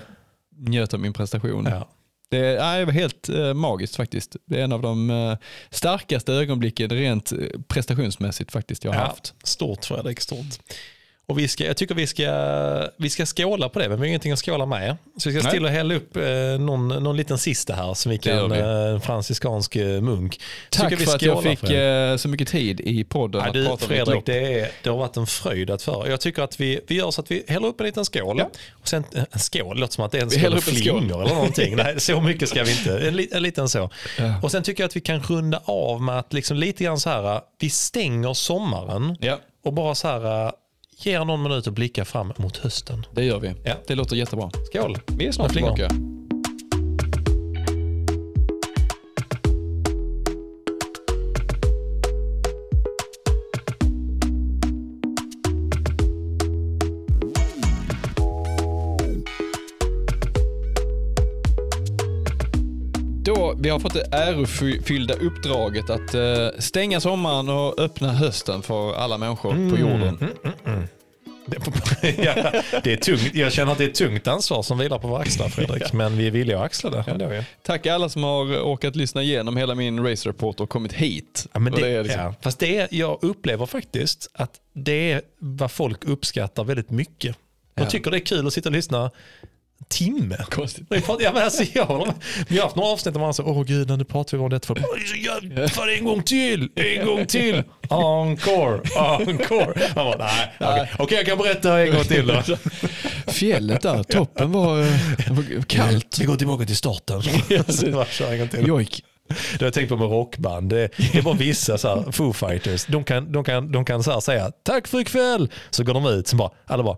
njöt av min prestation. Ja. Det, nej, det var helt eh, magiskt faktiskt. Det är en av de eh, starkaste ögonblicken rent eh, prestationsmässigt faktiskt jag har Ja, haft. Stort Fredrik, stort. Och vi ska, jag tycker vi ska, vi ska skåla på det, men vi har ingenting att skåla med. Så vi ska stilla och hälla upp eh, någon, någon liten sista här som vi kan, vi. eh, en franciskansk eh, munk. Tack för att jag fick eh, så mycket tid i podden Ja, att du, prata Fredrik, det, är, det har varit en fröjd att föra. Jag tycker att vi, vi gör så att vi häller upp en liten skål. Ja. Och sen, eh, en skål låter som att det är en skål flingor eller någonting. Nej, så mycket ska vi inte. En, en liten så. Ja. Och sen tycker jag att vi kan runda av med att liksom lite grann så här, vi stänger sommaren Ja, och bara så här, ger någon minut att blicka fram mot hösten. det gör vi. Ja. Det låter jättebra. Skål! Vi är snart tillbaka. Då, vi har fått det ärofyllda uppdraget att eh, stänga sommaren och öppna hösten för alla människor på jorden. Det, [LAUGHS] ja, det är tungt. Jag känner att det är ett tungt ansvar som vilar på våra axlar Fredrik. Men vi är villiga att axla det. Ja, det är. Tack alla som har orkat lyssna igenom hela min race report och kommit hit. Ja, men Och det, är liksom- ja. Fast det är, jag upplever faktiskt att det är vad folk uppskattar väldigt mycket. De tycker det är kul att sitta och lyssna timme. Konstigt. Ja, men alltså, jag håller med. Vi har haft några avsnitt där man säger, åh gud, nu pratar vi om detta. För, "Åh, det är så jävla- fan, en gång till, en gång till. [LAUGHS] Encore, encore. Man bara, nej, okej, Okej, jag kan berätta en gång till då. [LAUGHS] Fjället där, toppen var, eh, var kallt. Vi går tillbaka till starten. [LAUGHS] Så bara det har jag tänkt på med rockband. Det, det är bara vissa så här, Foo Fighters. De kan, de kan, de kan så här säga tack för ikväll. Så går de ut. Så bara, alla bara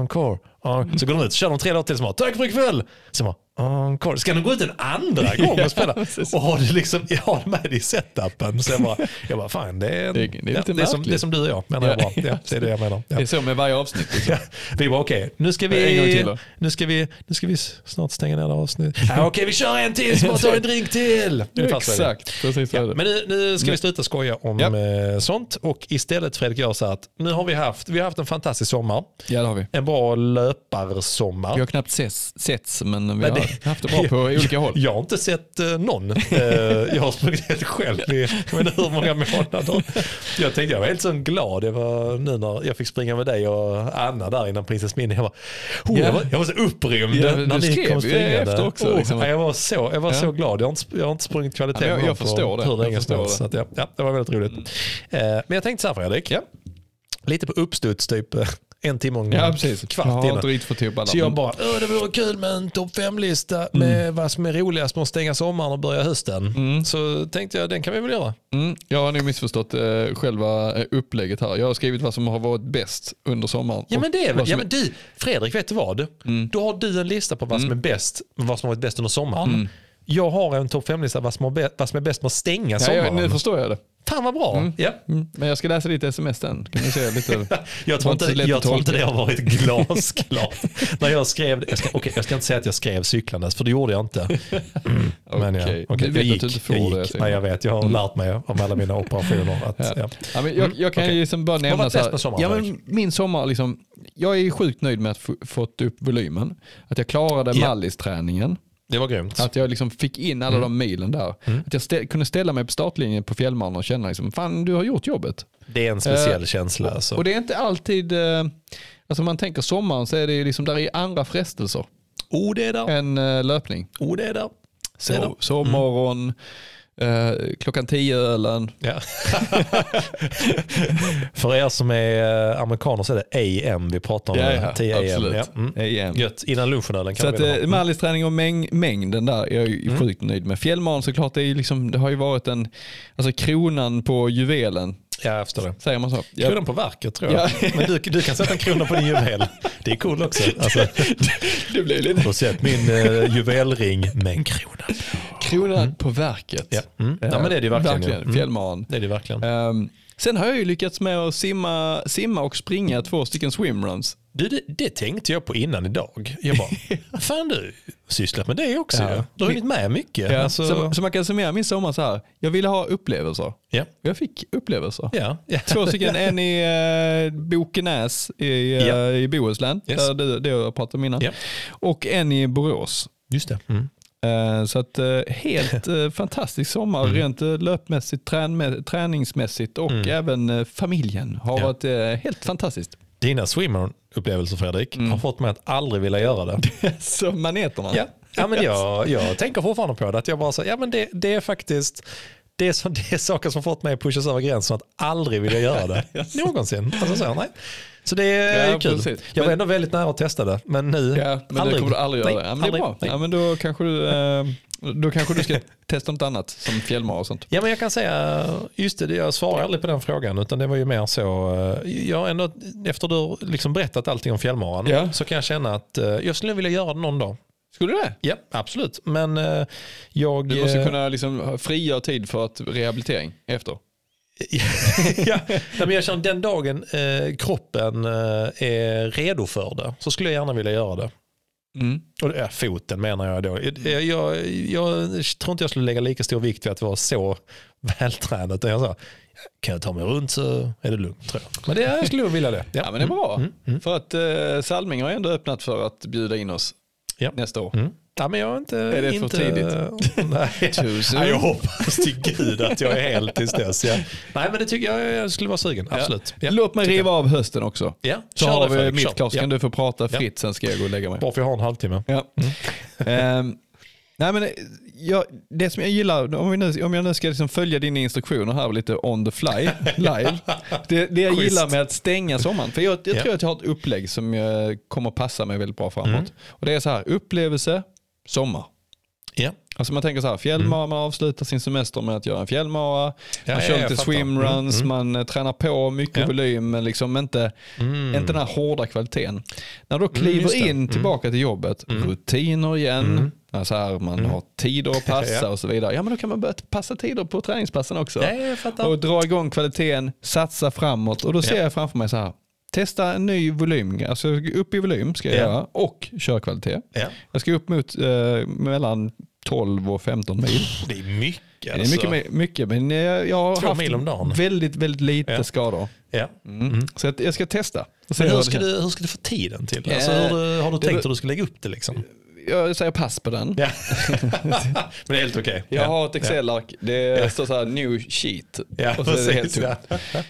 encore. encore. Så går de ut. Så kör de tre låtar till. Så bara, tack för ikväll. Så bara, encore. Ska de gå ut en andra [LAUGHS] gång och spela? och ha det, liksom, det med i setupen. Så jag bara, jag bara fan det är, Det det är ja, det är, som, det är som du och jag menar jag Ja. bara. Ja, det är det jag menar. [LAUGHS] Det Ja. är så med varje avsnitt. Liksom. [LAUGHS] Vi bara okej, nu, ska vi, nu, ska vi, nu ska vi snart stänga ner det avsnittet. Okej, vi kör en till så bara ta en drink till. Det. Exakt, precis Ja, det. men nu, nu ska vi sluta skoja om eh, sånt och istället Fredrik gör så att nu har vi haft, vi har haft en fantastisk sommar. Ja, det har vi. En bra löparsommar. Vi har knappt setts, setts men vi Men har det- haft det bra på olika håll. Jag har inte sett eh, någon. Eh, jag har sprungit helt själv i hur många månader. Jag tänkte jag var helt så glad. Jag var nu när jag fick springa med dig och Anna där innan Princess Minnie. Jag var, oh, Ja. jag var, jag var så upprymd Ja, när ni kom springande. efter också, liksom. jag var så, jag var så glad. Jag har inte, jag har inte sprungit kvalitet Ja, jag- jag förstår det. hur länge som helst. Ja, ja, det var väldigt roligt. Eh, men jag tänkte så här Fredrik. Ja. Lite på uppstuds typ en timme en Ja, precis. kvart jag har inte riktigt fått ihop alla. Så jag men- bara, Åh, det vore kul med en topp fem-lista med vad som är roligast med att stänga sommaren och börja hösten. Så tänkte jag, den kan vi väl göra. Mm, jag har nog missförstått eh, själva eh, upplägget här. Jag har skrivit vad som har varit bäst under sommaren. Ja men det är väl, vad ja, men du, Fredrik vet du vad? Då har du en lista på vad som är bäst, vad som har varit bäst under sommaren. Jag har en topp fem-lista vad, vad som är bäst med att stänga Ja, sommaren. ja, nu förstår jag det. Fan vad bra. Ja. Mm. Men jag ska läsa ditt sms sen. Kan du se lite? [LAUGHS] Jag tror, inte, var jag tror inte det har varit glasklart. [LAUGHS] När jag skrev, jag ska, okej, jag ska inte säga att jag skrev cyklandes, för det gjorde jag inte. Mm, [LAUGHS] men ja, Okej. okej, Du vet jag att du inte får jag det, gick. Nej, jag vet, jag har lärt mig om alla mina operationer. Att, ja. Ja. Ja, men jag, jag kan ju liksom bara Vad nämna var bäst här, med sommaren, ja, men Min sommar, liksom, jag är sjukt nöjd med att få fått upp volymen. Att jag klarade Ja. Mallis-träningen. Det var grymt. Att jag liksom fick in alla de milen där. Att jag stä- kunde ställa mig på startlinjen på fjällmannen och känna liksom, fan du har gjort jobbet. Det är en speciell Eh, känsla. Alltså. Och det är inte alltid, eh, alltså man tänker sommaren så är det liksom, där är andra frestelser oh, det är där. än eh, löpning. Oh, det är där. Det är där. Eh, klockan tio ölen. Ja. [LAUGHS] För er som är eh, amerikaner så är det AM vi pratar om. Ja, ja, 10 AM. absolut. Ja. Mm. AM. Gött. Innan lunchen kan Så vi att väl eh, ha. Mallis-träning och mäng, mängden där är jag Mm. sjukt nöjd med. Fjällmaran såklart, det, är liksom, det har ju varit en, alltså kronan på juvelen, Ja, jag förstår det. säger man så? Kronan på verket tror jag. Ja. [LAUGHS] Men du, du kan sätta en krona på din juvel. Det är cool också. [LAUGHS] Alltså, Det blir lite har sett min uh, juvelring med en krona. kronan på verket. Ja. Mm. ja, men det är det verkligen. ju. Mm. Fjällmaran. Det är det verkligen. Ehm, sen har jag ju lyckats med att simma, simma och springa två stycken swimruns. Du, det, det tänkte jag på innan idag. Jag bara, [LAUGHS] fan du sysslat med det också Ja. Du har hunnit med mycket. Ja, Alltså, så, så man kan summera min sommar så här. Jag ville ha upplevelser. ja. Jag fick upplevelser. Ja. Ja. Två stycken, [LAUGHS] en i uh, Bokenäs i, Ja. i Bohuslän, Yes. där du, det jag pratade om innan. Och en i Borås. Just det. Mm. Eh, så att eh, helt uh, [LAUGHS] fantastisk sommar, Mm. rent löpmässigt, trän, träningsmässigt och även eh, familjen har Ja. varit eh, helt fantastiskt. Dina swimmer-upplevelser Fredrik Mm. har fått mig att aldrig vilja göra det. [LAUGHS] så maneterna. Ja, ja men jag, jag tänker fortfarande på det. Att jag bara så, ja, men det, det är faktiskt det är, så, det är saker som fått mig att pushas över gränsen att aldrig vilja göra det. [LAUGHS] Någonsin. Alltså så, nej. så det är Ja, kul. precis. Jag var Men- ändå väldigt nära att testa det. Men nu, Ja, men aldrig. kommer du aldrig göra. Nej, ja, men det är aldrig. bra. Nej. Ja, men då kanske du, eh, då kanske du ska [LAUGHS] testa något annat som fjällmara och sånt. Ja men jag kan säga, just det, jag svarar aldrig på den frågan utan det var ju mer så, eh, jag ändå, efter du har liksom berättat allting om fjällmaran Ja. så kan jag känna att eh, jag skulle vilja göra det någon dag. Skulle det? Ja, absolut. Men eh, jag... Du måste eh, kunna liksom frigöra tid för att rehabilitering efter. [LAUGHS] ja, men jag känner den dagen eh, kroppen eh, är redo för det så skulle jag gärna vilja göra det. Mm. Och är foten menar jag då. Jag, jag, jag tror inte jag skulle lägga lika stor vikt vid att vara så vältränad. Jag sa, kan jag ta mig runt så är det lugnt tror jag. Men det, jag skulle vilja det. Ja, men det är bra. Mm, mm. För att eh, Salming har ändå öppnat för att bjuda in oss Ja. nästa år. Mm. Ja, men jag är inte... Är det för inte, tidigt? [LAUGHS] Nej. Nej, jag hoppas till gud att jag är helt tills dess. Ja. Nej, men det tycker jag jag skulle vara sugen. Absolut. Ja. Låt mig riva av hösten också. Ja, Så kör har vi Fredrik, mitt. Claes, Ja. kan du få prata fritt sen ska jag gå och lägga mig. Bara för jag har en halvtimme. Ja. Ehm, nej men, jag, det som jag gillar, om, vi nu, om jag nu ska liksom följa dina instruktioner här lite on the fly, [LAUGHS] live. Det, det jag gillar med att stänga sommaren, för jag, jag Ja. tror att jag har ett upplägg som eh, kommer passa mig väldigt bra framåt. Mm. Och Det är så här, upplevelse, sommar. Ja. Alltså man tänker så här, fjällmara, man avslutar sin semester med att göra en fjällmara, Mm. Ja, man kör lite swimruns, Mm, man eh, tränar på mycket Ja. volym men liksom inte, Mm. inte den här hårda kvaliteten. När du då Mm, kliver in Mm. tillbaka till jobbet, rutiner igen, Mm. Alltså här, man har tider att passa [LAUGHS] Ja. och så vidare. Ja men då kan man börja passa tider på träningspassen också. Ja, jag. Och dra igång kvaliteten, satsa framåt och då ser Ja. jag framför mig så här, testa en ny volym, alltså upp i volym ska jag Ja. göra och körkvalitet. Ja. Jag ska upp mot eh, mellan 12 och 15 mil. Det är mycket. Det är Alltså. mycket, mycket men jag har Två haft mil om dagen. väldigt, väldigt lite Ja. skador. Ja. Mm. Så att jag ska testa. Hur ska, du, hur ska du få tiden till? Eh, Alltså, hur, har du tänkt hur du ska lägga upp det? Liksom? Jag säger pass på den. Ja. [LAUGHS] Men det är helt okej. Jag ja. har ett Excel-ark, det står så här new sheet. Ja, och så är det helt precis. Ja.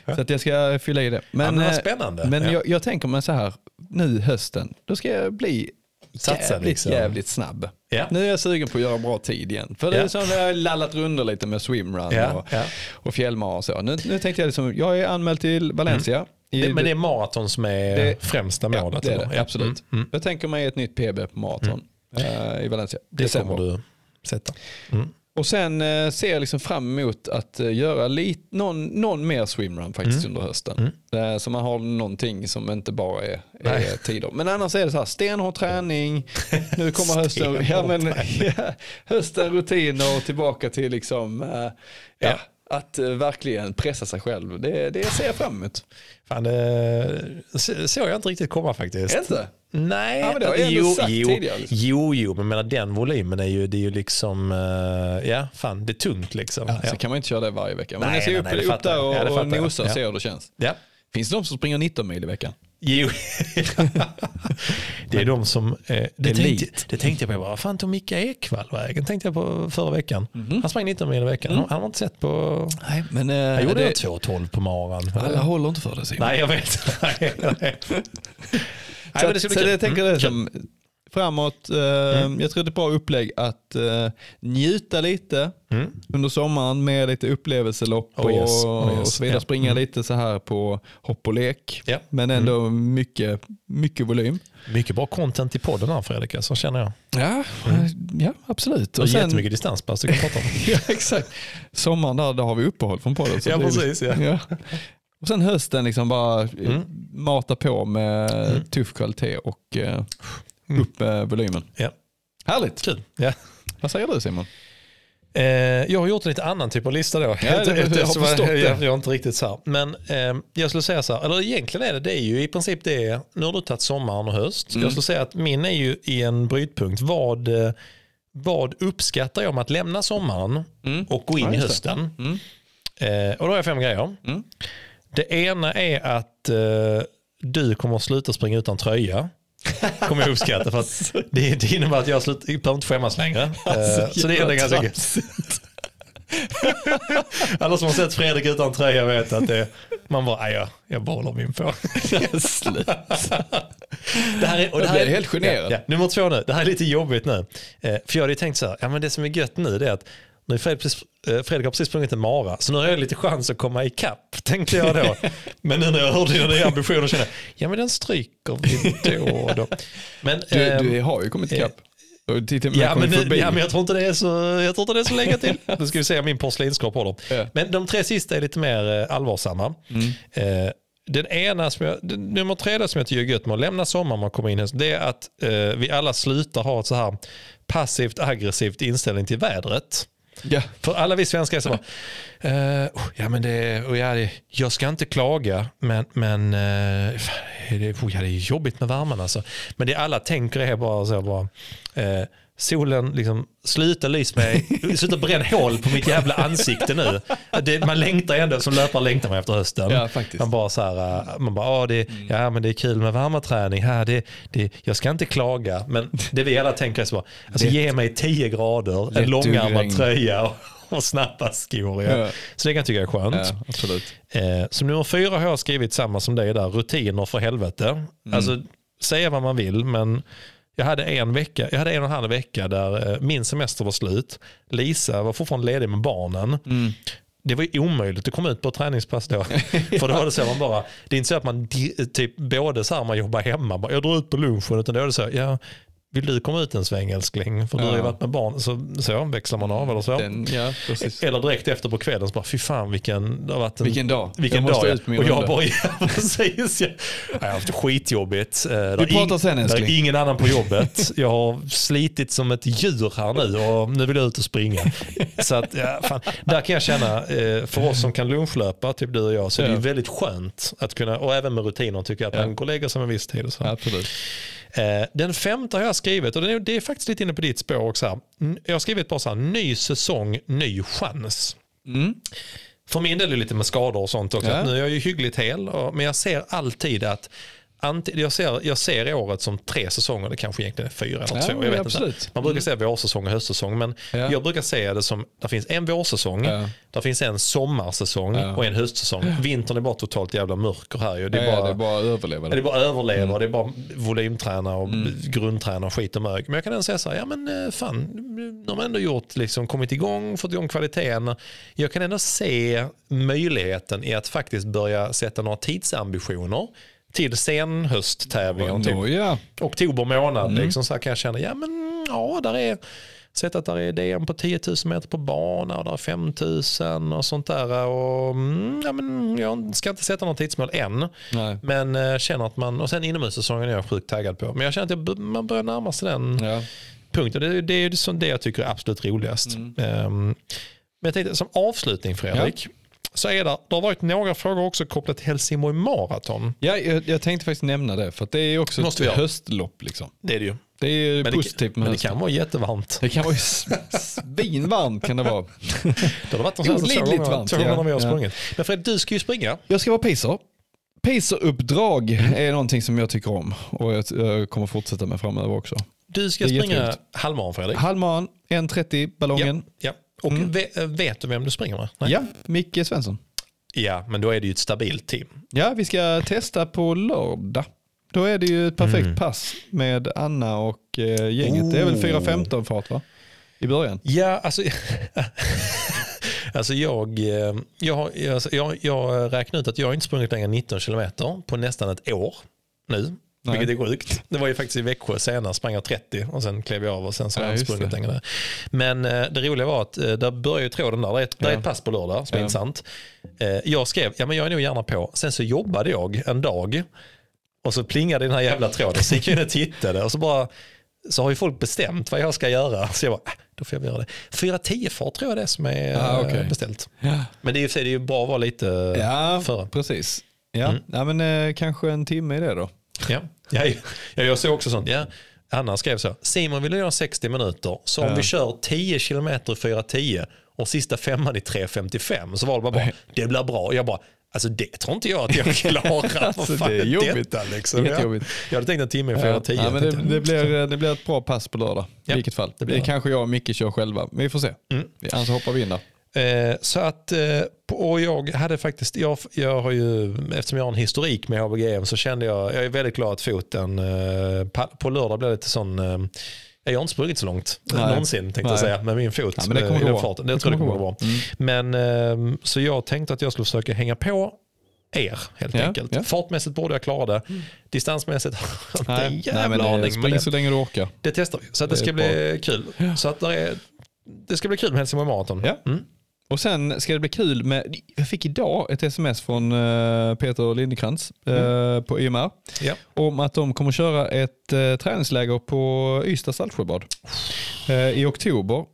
tomt. Så att jag ska fylla i det. Men, men vad eh, spännande. men Ja. jag, jag tänker mig så här, nu hösten, då ska jag bli Satsa jävligt, liksom. jävligt snabb. Ja. Nu är jag sugen på att göra bra tid igen. För det är Ja. som jag har lallat runder lite med swimrun Ja, och, ja. och fjällmara och så. Nu, nu tänkte jag liksom, jag är anmäld till Valencia. I, Det, men det är maraton som är Det- främsta ja, målet? det är det, Ja. absolut. Mm, mm. Jag tänker mig ett nytt PB på maraton eh, i Valencia. Det December. kommer du sätta. Mm. Och sen eh, ser jag liksom fram emot att eh, göra lit, någon, någon mer swimrun faktiskt Mm. under hösten. Eh, så man har någonting som inte bara är, är tider. Men annars är det så här, stenhård träning, nu kommer [LAUGHS] hösten, ja, men, [LAUGHS] ja, hösten rutiner och tillbaka till liksom, eh, ja, Ja. att eh, verkligen pressa sig själv. Det, det ser jag fram emot. Fan, det så- såg jag inte riktigt komma faktiskt. Inte? Nej, Ja, men det har jag jo, sagt jo, tidigare, liksom. jo, jo, men menar, den volymen är ju, det är ju liksom, eh, ja, fan, det är tungt liksom. Ja, Ja. Så kan man inte köra det varje vecka. Men Nej, jag ska nej, upp, nej, upp där och, Ja, och nosa och se hur det känns. Ja. Finns det de som springer 19 mil i veckan? Jo, [LAUGHS] det är de som... Eh, det, tänkte, det tänkte jag på. Vad fan tog Micke Ekvall vägen? tänkte jag på förra veckan. Mhm. Han sprang 19 mil i veckan. Han, han har inte sett på... Nej, men Han eh, gjorde det, det... 2.12 på maran. alla håller inte för det Simon. Nej, jag vet. [LAUGHS] nej. Så, men det så kul. jag tänker Mm, det som framåt, eh, jag tror det är ett bra upplägg att eh, njuta lite Mm. under sommaren med lite upplevelselopp Oh yes, och, oh yes, och så vidare. ja. Springa lite så här på hopp och lek. Ja. Men ändå mycket, mycket volym. Mycket bra content i podden här Fredrik, så känner jag. Ja, ja absolut. Och jättemycket distanspass du kan prata om. [LAUGHS] ja, exakt. Sommaren där, där har vi uppehåll från podden. så Ja, precis, ja. ja. Och sen hösten liksom bara eh, Mm. mata på med tuff kvalitet och eh, Mm. upp med volymen. Ja. Härligt. Kul. Ja. Vad säger du Simon? Eh, jag har gjort en lite annan typ av lista då. Ja, det- jag har Eftersom förstått det. Jag, jag är inte riktigt så här. Men eh, jag skulle säga så här, eller egentligen är det, det är ju i princip det, nu har du tagit sommaren och höst. Mm. Jag skulle säga att min är ju i en brytpunkt. Vad, eh, vad uppskattar jag om att lämna sommaren Mm. och gå in Ja, i hösten? Mm. Eh, och då har jag fem grejer. Det ena är att eh, du kommer att sluta springa utan tröja. Kommer jag uppskatta för att det, det innebär att jag slut, jag behöver inte skämmas längre. Eh, så det är ändå ganska gött. Alla som har sett Fredrik utan tröja vet att det, man bara, "Aj, jag, jag behåller min på. Slut. Det här är, och det här är, helt generad. Ja, ja. Nummer två nu, det här är lite jobbigt nu. Eh, för jag hade ju tänkt så här, ja men det som är gött nu det är att nu är Fredrik, precis, eh, Fredrik har precis sprungit en mara, så nu har jag lite chans att komma ikapp, [LAUGHS] tänkte jag då. [LAUGHS] men nu när jag hörde dina nya ambitioner kände jag, ja men den stryker vi då och då. Men, Du, ehm, du har ju kommit ikapp. Med Ja men, nu, ja men jag tror inte det är så, jag tror inte det är så länge till. [LAUGHS] Nu ska vi se om min porslinskropp håller. Ja. Men de tre sista är lite mer eh, allvarsamma. Eh, den ena, som jag, den, nummer tre där som jag tycker är gött med att lämna sommaren och komma in höst, det är att eh, vi alla slutar ha ett så här passivt aggressivt inställning till vädret. Ja. För alla vi svenskar är så bara, uh, oh, ja men det, oh, ja, det, jag ska inte klaga, men, men uh, det, oh, ja, det är jobbigt med värmen alltså. Men det alla tänker är bara så bara, uh, solen liksom, sluta lys mig, [LAUGHS] sluta bränn hål på mitt jävla ansikte nu. Det, man längtar ändå, som löpare längtar man efter hösten. Ja. Man bara så här, eh, man bara, det, ja men det är kul med värmeträning, här, det, det, jag ska inte klaga. Men det vi alla tänker är så alltså Lätt. ge mig 10 grader, en långärmad tröja och, och snabba skor. Ja. Ja. Så det kan jag tycka är skönt. Ja, absolut. Eh, som nummer fyra har jag skrivit samma som dig där, rutiner för helvete. Mm. Alltså säga vad man vill men jag hade en vecka, jag hade en och en halv vecka där eh, min semester var slut. Lisa var fortfarande ledig med barnen. Mm. Det var ju omöjligt att komma ut på ett träningspass då. [LAUGHS] För då var det så man bara, det är inte så att man typ både så här man jobbar hemma, bara, jag drar ut på lunchen, utan då är det så, ja, vill du komma ut en sväng älskling? För du har ju Ja. varit med barn, så, så växlar man av eller så. Den, ja, precis. Eller direkt efter på kvällen så bara, fy fan vilken, det har varit en, Vilken dag. vilken Jag måste dag. ut på min och jag bara, [LAUGHS] ja, precis. Jag, jag har haft skitjobbigt. Eh, det är pratar sen, Det älskling. är ingen annan på jobbet. Jag har slitit som ett djur här nu och nu vill jag ut och springa. Så att, ja, fan, där kan jag känna, eh, för oss som kan lunchlöpa, typ du och jag, så är det Ja. ju väldigt skönt att kunna, och även med rutiner tycker jag, att Ja. man går och lägger sig en viss tid. Och så. Absolut. Eh, Den femte har jag skrivit och det är, faktiskt lite inne på ditt spår också. Jag har skrivit bara så här, ny säsong, ny chans. Mm. För min del är det lite med skador och sånt också. Ja. Nu är jag ju hyggligt hel, men jag ser alltid att jag, ser, jag ser året som tre säsonger, det kanske egentligen är fyra eller Ja, två. Jag vet absolut. inte. Man brukar säga vårsäsong och höstsäsong, men Ja. jag brukar se det som, det finns en vårsäsong, Ja. det finns en sommarsäsong Ja. och en höstsäsong. Vintern är bara totalt jävla mörker här ju. Det är Ja, bara, det är bara att överleva. Det är bara att överleva, det är bara volymträna och Mm. grundträna och skit och mög. Men jag kan ändå säga så här, ja men eh, fan, de har ändå gjort, liksom, kommit igång, fått igång kvaliteten. Jag kan ändå se möjligheten i att faktiskt börja sätta några tidsambitioner till senhösttävlingar. Typ Nå, ja. oktober månad. Mm. Liksom, så här kan jag känna, ja men ja, där är Sett att där är DM på 10 000 meter på bana och där är 5 000 och sånt där. Och, mm, ja, men jag ska inte sätta något tidsmål än. Nej. Men eh, känner att man, och sen inomhussäsongen är jag sjukt taggad på. Men jag känner att jag, man börjar närma sig den Ja. punkten. Det, det är så- det jag tycker är absolut roligast. Mm. Ehm, men jag tänkte som avslutning Fredrik. Så är det, det har varit några frågor också kopplat till Helsingborg Marathon. Ja, jag, jag tänkte faktiskt nämna det, för att det är också Måste ett höstlopp. Liksom. Det är det ju. Det är Men positivt det, med men det kan vara jättevarmt. Det kan vara svinvarmt kan det vara. [LAUGHS] Det har varit de senaste två gångerna, varmt, två gångerna ja. vi har Ja. sprungit. Men Fred, du ska ju springa. Jag ska vara pacer. Paceruppdrag är någonting som jag tycker om och jag, jag kommer fortsätta med framöver också. Du ska springa halvmaran Fredrik. Halvmaran, 1.30 ballongen. Ja. Och Mm. ve- vet du vem du springer med? Nej. Ja, Micke Svensson. ja, men då är det ju ett stabilt team. Ja, vi ska testa på lördag. Då är det ju ett perfekt Mm. pass med Anna och eh, gänget. Det är väl Oh. 4.15 fart va? I början. Ja, alltså, [LAUGHS] alltså jag, eh, jag, har- alltså, jag, jag räknar ut att jag inte sprungit längre än 19 kilometer på nästan ett år nu. Nej. Vilket är sjukt. Det var ju faktiskt i Växjö senast, sprang jag 30 och sen klev jag av och sen så har Ja, jag inte sprungit längre. Men eh, det roliga var att eh, där börjar ju tråden där. Det är ett, det är Ja. ett pass på lördag, som är Ja. intressant. Eh, jag skrev, ja men jag är nog gärna på. Sen så jobbade jag en dag och så plingade den här jävla tråden. Så gick jag in och tittade och så bara så har ju folk bestämt vad jag ska göra. Så jag bara, äh, då får jag göra det. 4.10 fart tror jag det är som är Ah, okej. beställt. Ja, Men det är, ju- det är ju bra att vara lite ja före. precis. Ja, Mm. ja men eh, kanske en timme i det då. Ja. Ja, ja, jag såg också sånt. Ja. Anna skrev så, Simon vill göra 60 minuter, så om Ja. vi kör 10 kilometer i 4.10 och sista femman i 3.55 så var det bara, bara det blir bra. Jag bara, alltså det tror inte jag att jag klarar. [LAUGHS] Alltså, fan det är jobbigt. Detta, liksom. ja. Jättejobbigt. Jag hade tänkt en timme i Ja, 4.10. ja, men det, det, blir, det blir ett bra pass på lördag. Ja, I vilket fall. det Det, blir det. kanske jag och Micke kör själva. Men vi får se. Mm. Annars hoppar vi in där. Eh, så att, eh, och jag hade faktiskt, jag, jag har ju, eftersom jag har en historik med HBGM så kände jag, jag är väldigt glad att foten, eh, på, lördag blev det lite sån, eh, jag har inte sprungit så långt Nej. någonsin tänkte jag Nej. säga med min fot. Ja, men det kommer gå bra. Det Jag tror det kommer gå bra. Men, eh, så jag tänkte att jag skulle försöka hänga på er helt Ja, enkelt. ja. Fartmässigt borde jag klara det. Distansmässigt har jag inte en jävla men, aning. Men spring det, så länge du orkar. det testar vi. Så att det, Det ska bli kul. Så att det, är, det ska bli kul med Helsingborg Marathon. Ja. Mm. Och sen ska det bli kul med, jag fick idag ett sms från eh, Peter Lindekrantz eh, på YMR Ja. om att de kommer köra ett eh, träningsläger på Ystad Saltsjöbad i oktober.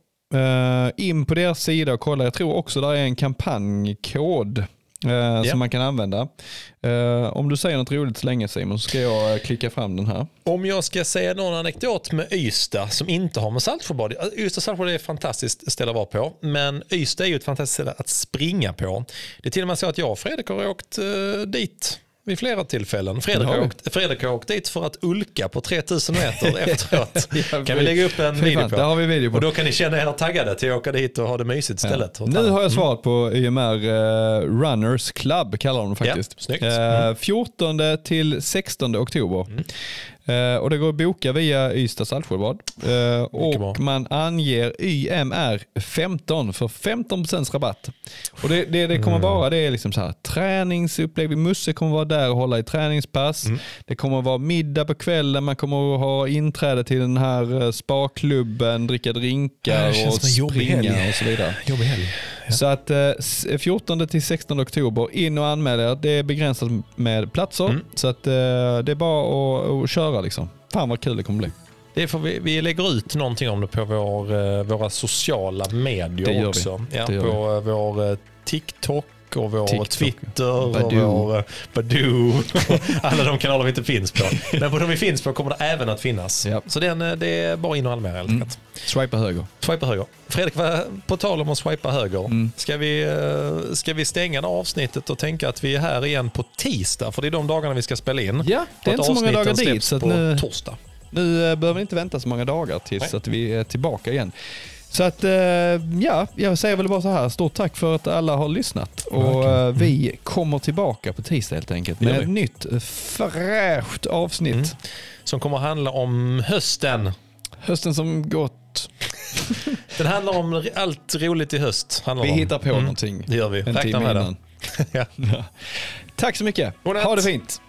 In på deras sida och kolla. Jag tror också där är en kampanjkod eh, som man kan använda. Eh, om du säger något roligt så länge Simon så ska jag eh, klicka fram den här. Om jag ska säga någon anekdot med Ystad som inte har med Saltsjöbad Ystad Saltsjöbad är ett fantastiskt ställe att vara på. Men Ystad är ju ett fantastiskt ställe att springa på. Det är till och med så att jag och Fredrik har åkt uh, dit vid flera tillfällen. Fredrik har, åkt, Fredrik har åkt dit för att ulka på 3000 meter [LAUGHS] efteråt. kan vi lägga upp en video på? Det har vi video på. Och då kan ni känna er taggade till att åka dit och ha det mysigt istället. Ja. Nu har jag mm. svarat på YMR uh, eh, Runners Club, kallar de det faktiskt. Ja, uh, 14 till 16 oktober. Mm. Uh, och det går att boka via Ystad Saltsjöbad. Uh, och bra. man anger YMR 15 för 15% rabatt. Och det, det, det kommer mm. vara det är liksom så här, träningsupplägg. Musse kommer vara där och hålla i träningspass. Mm. Det kommer vara middag på kvällen. Man kommer att ha inträde till den här eh, spaklubben, dricka drinkar och springa och så vidare. Jobbig helg. Så att 14 eh, till 16 oktober, in och anmäl er. Det är begränsat med platser. Mm. Så att eh, det är bara att, att köra liksom. Fan vad kul det kommer bli. Det får vi, vi lägger ut någonting om det på vår, eh, våra sociala medier också. Ja, på vår TikTok och vår TikTok. Twitter Badoo. och vår Badoo. [LAUGHS] Alla de kanaler vi inte finns på. Men på de vi finns på kommer det även att finnas. Yep. Så den, det är bara in och anmäla helt mm. Swipa höger. Swipa höger. Fredrik, på tal om att swipa höger. Mm. Ska, vi, eh, ska vi stänga det avsnittet och tänka att vi är här igen på tisdag? För det är de dagarna vi ska spela in. Ja, det är inte så många dagar dit. Så på nu, torsdag. Nu eh, behöver vi inte vänta så många dagar tills att vi är tillbaka igen. Så att, eh, ja, jag säger väl bara så här. Stort tack för att alla har lyssnat. Och mm. vi kommer tillbaka på tisdag helt enkelt med ett nytt fräscht avsnitt. Mm. Som kommer handla om hösten. Hösten som gått. [LAUGHS] Den handlar om allt roligt i höst. vi om. hittar på mm. någonting. Det gör vi. Räkna med det. [LAUGHS] ja. Tack så mycket. Ha det fint.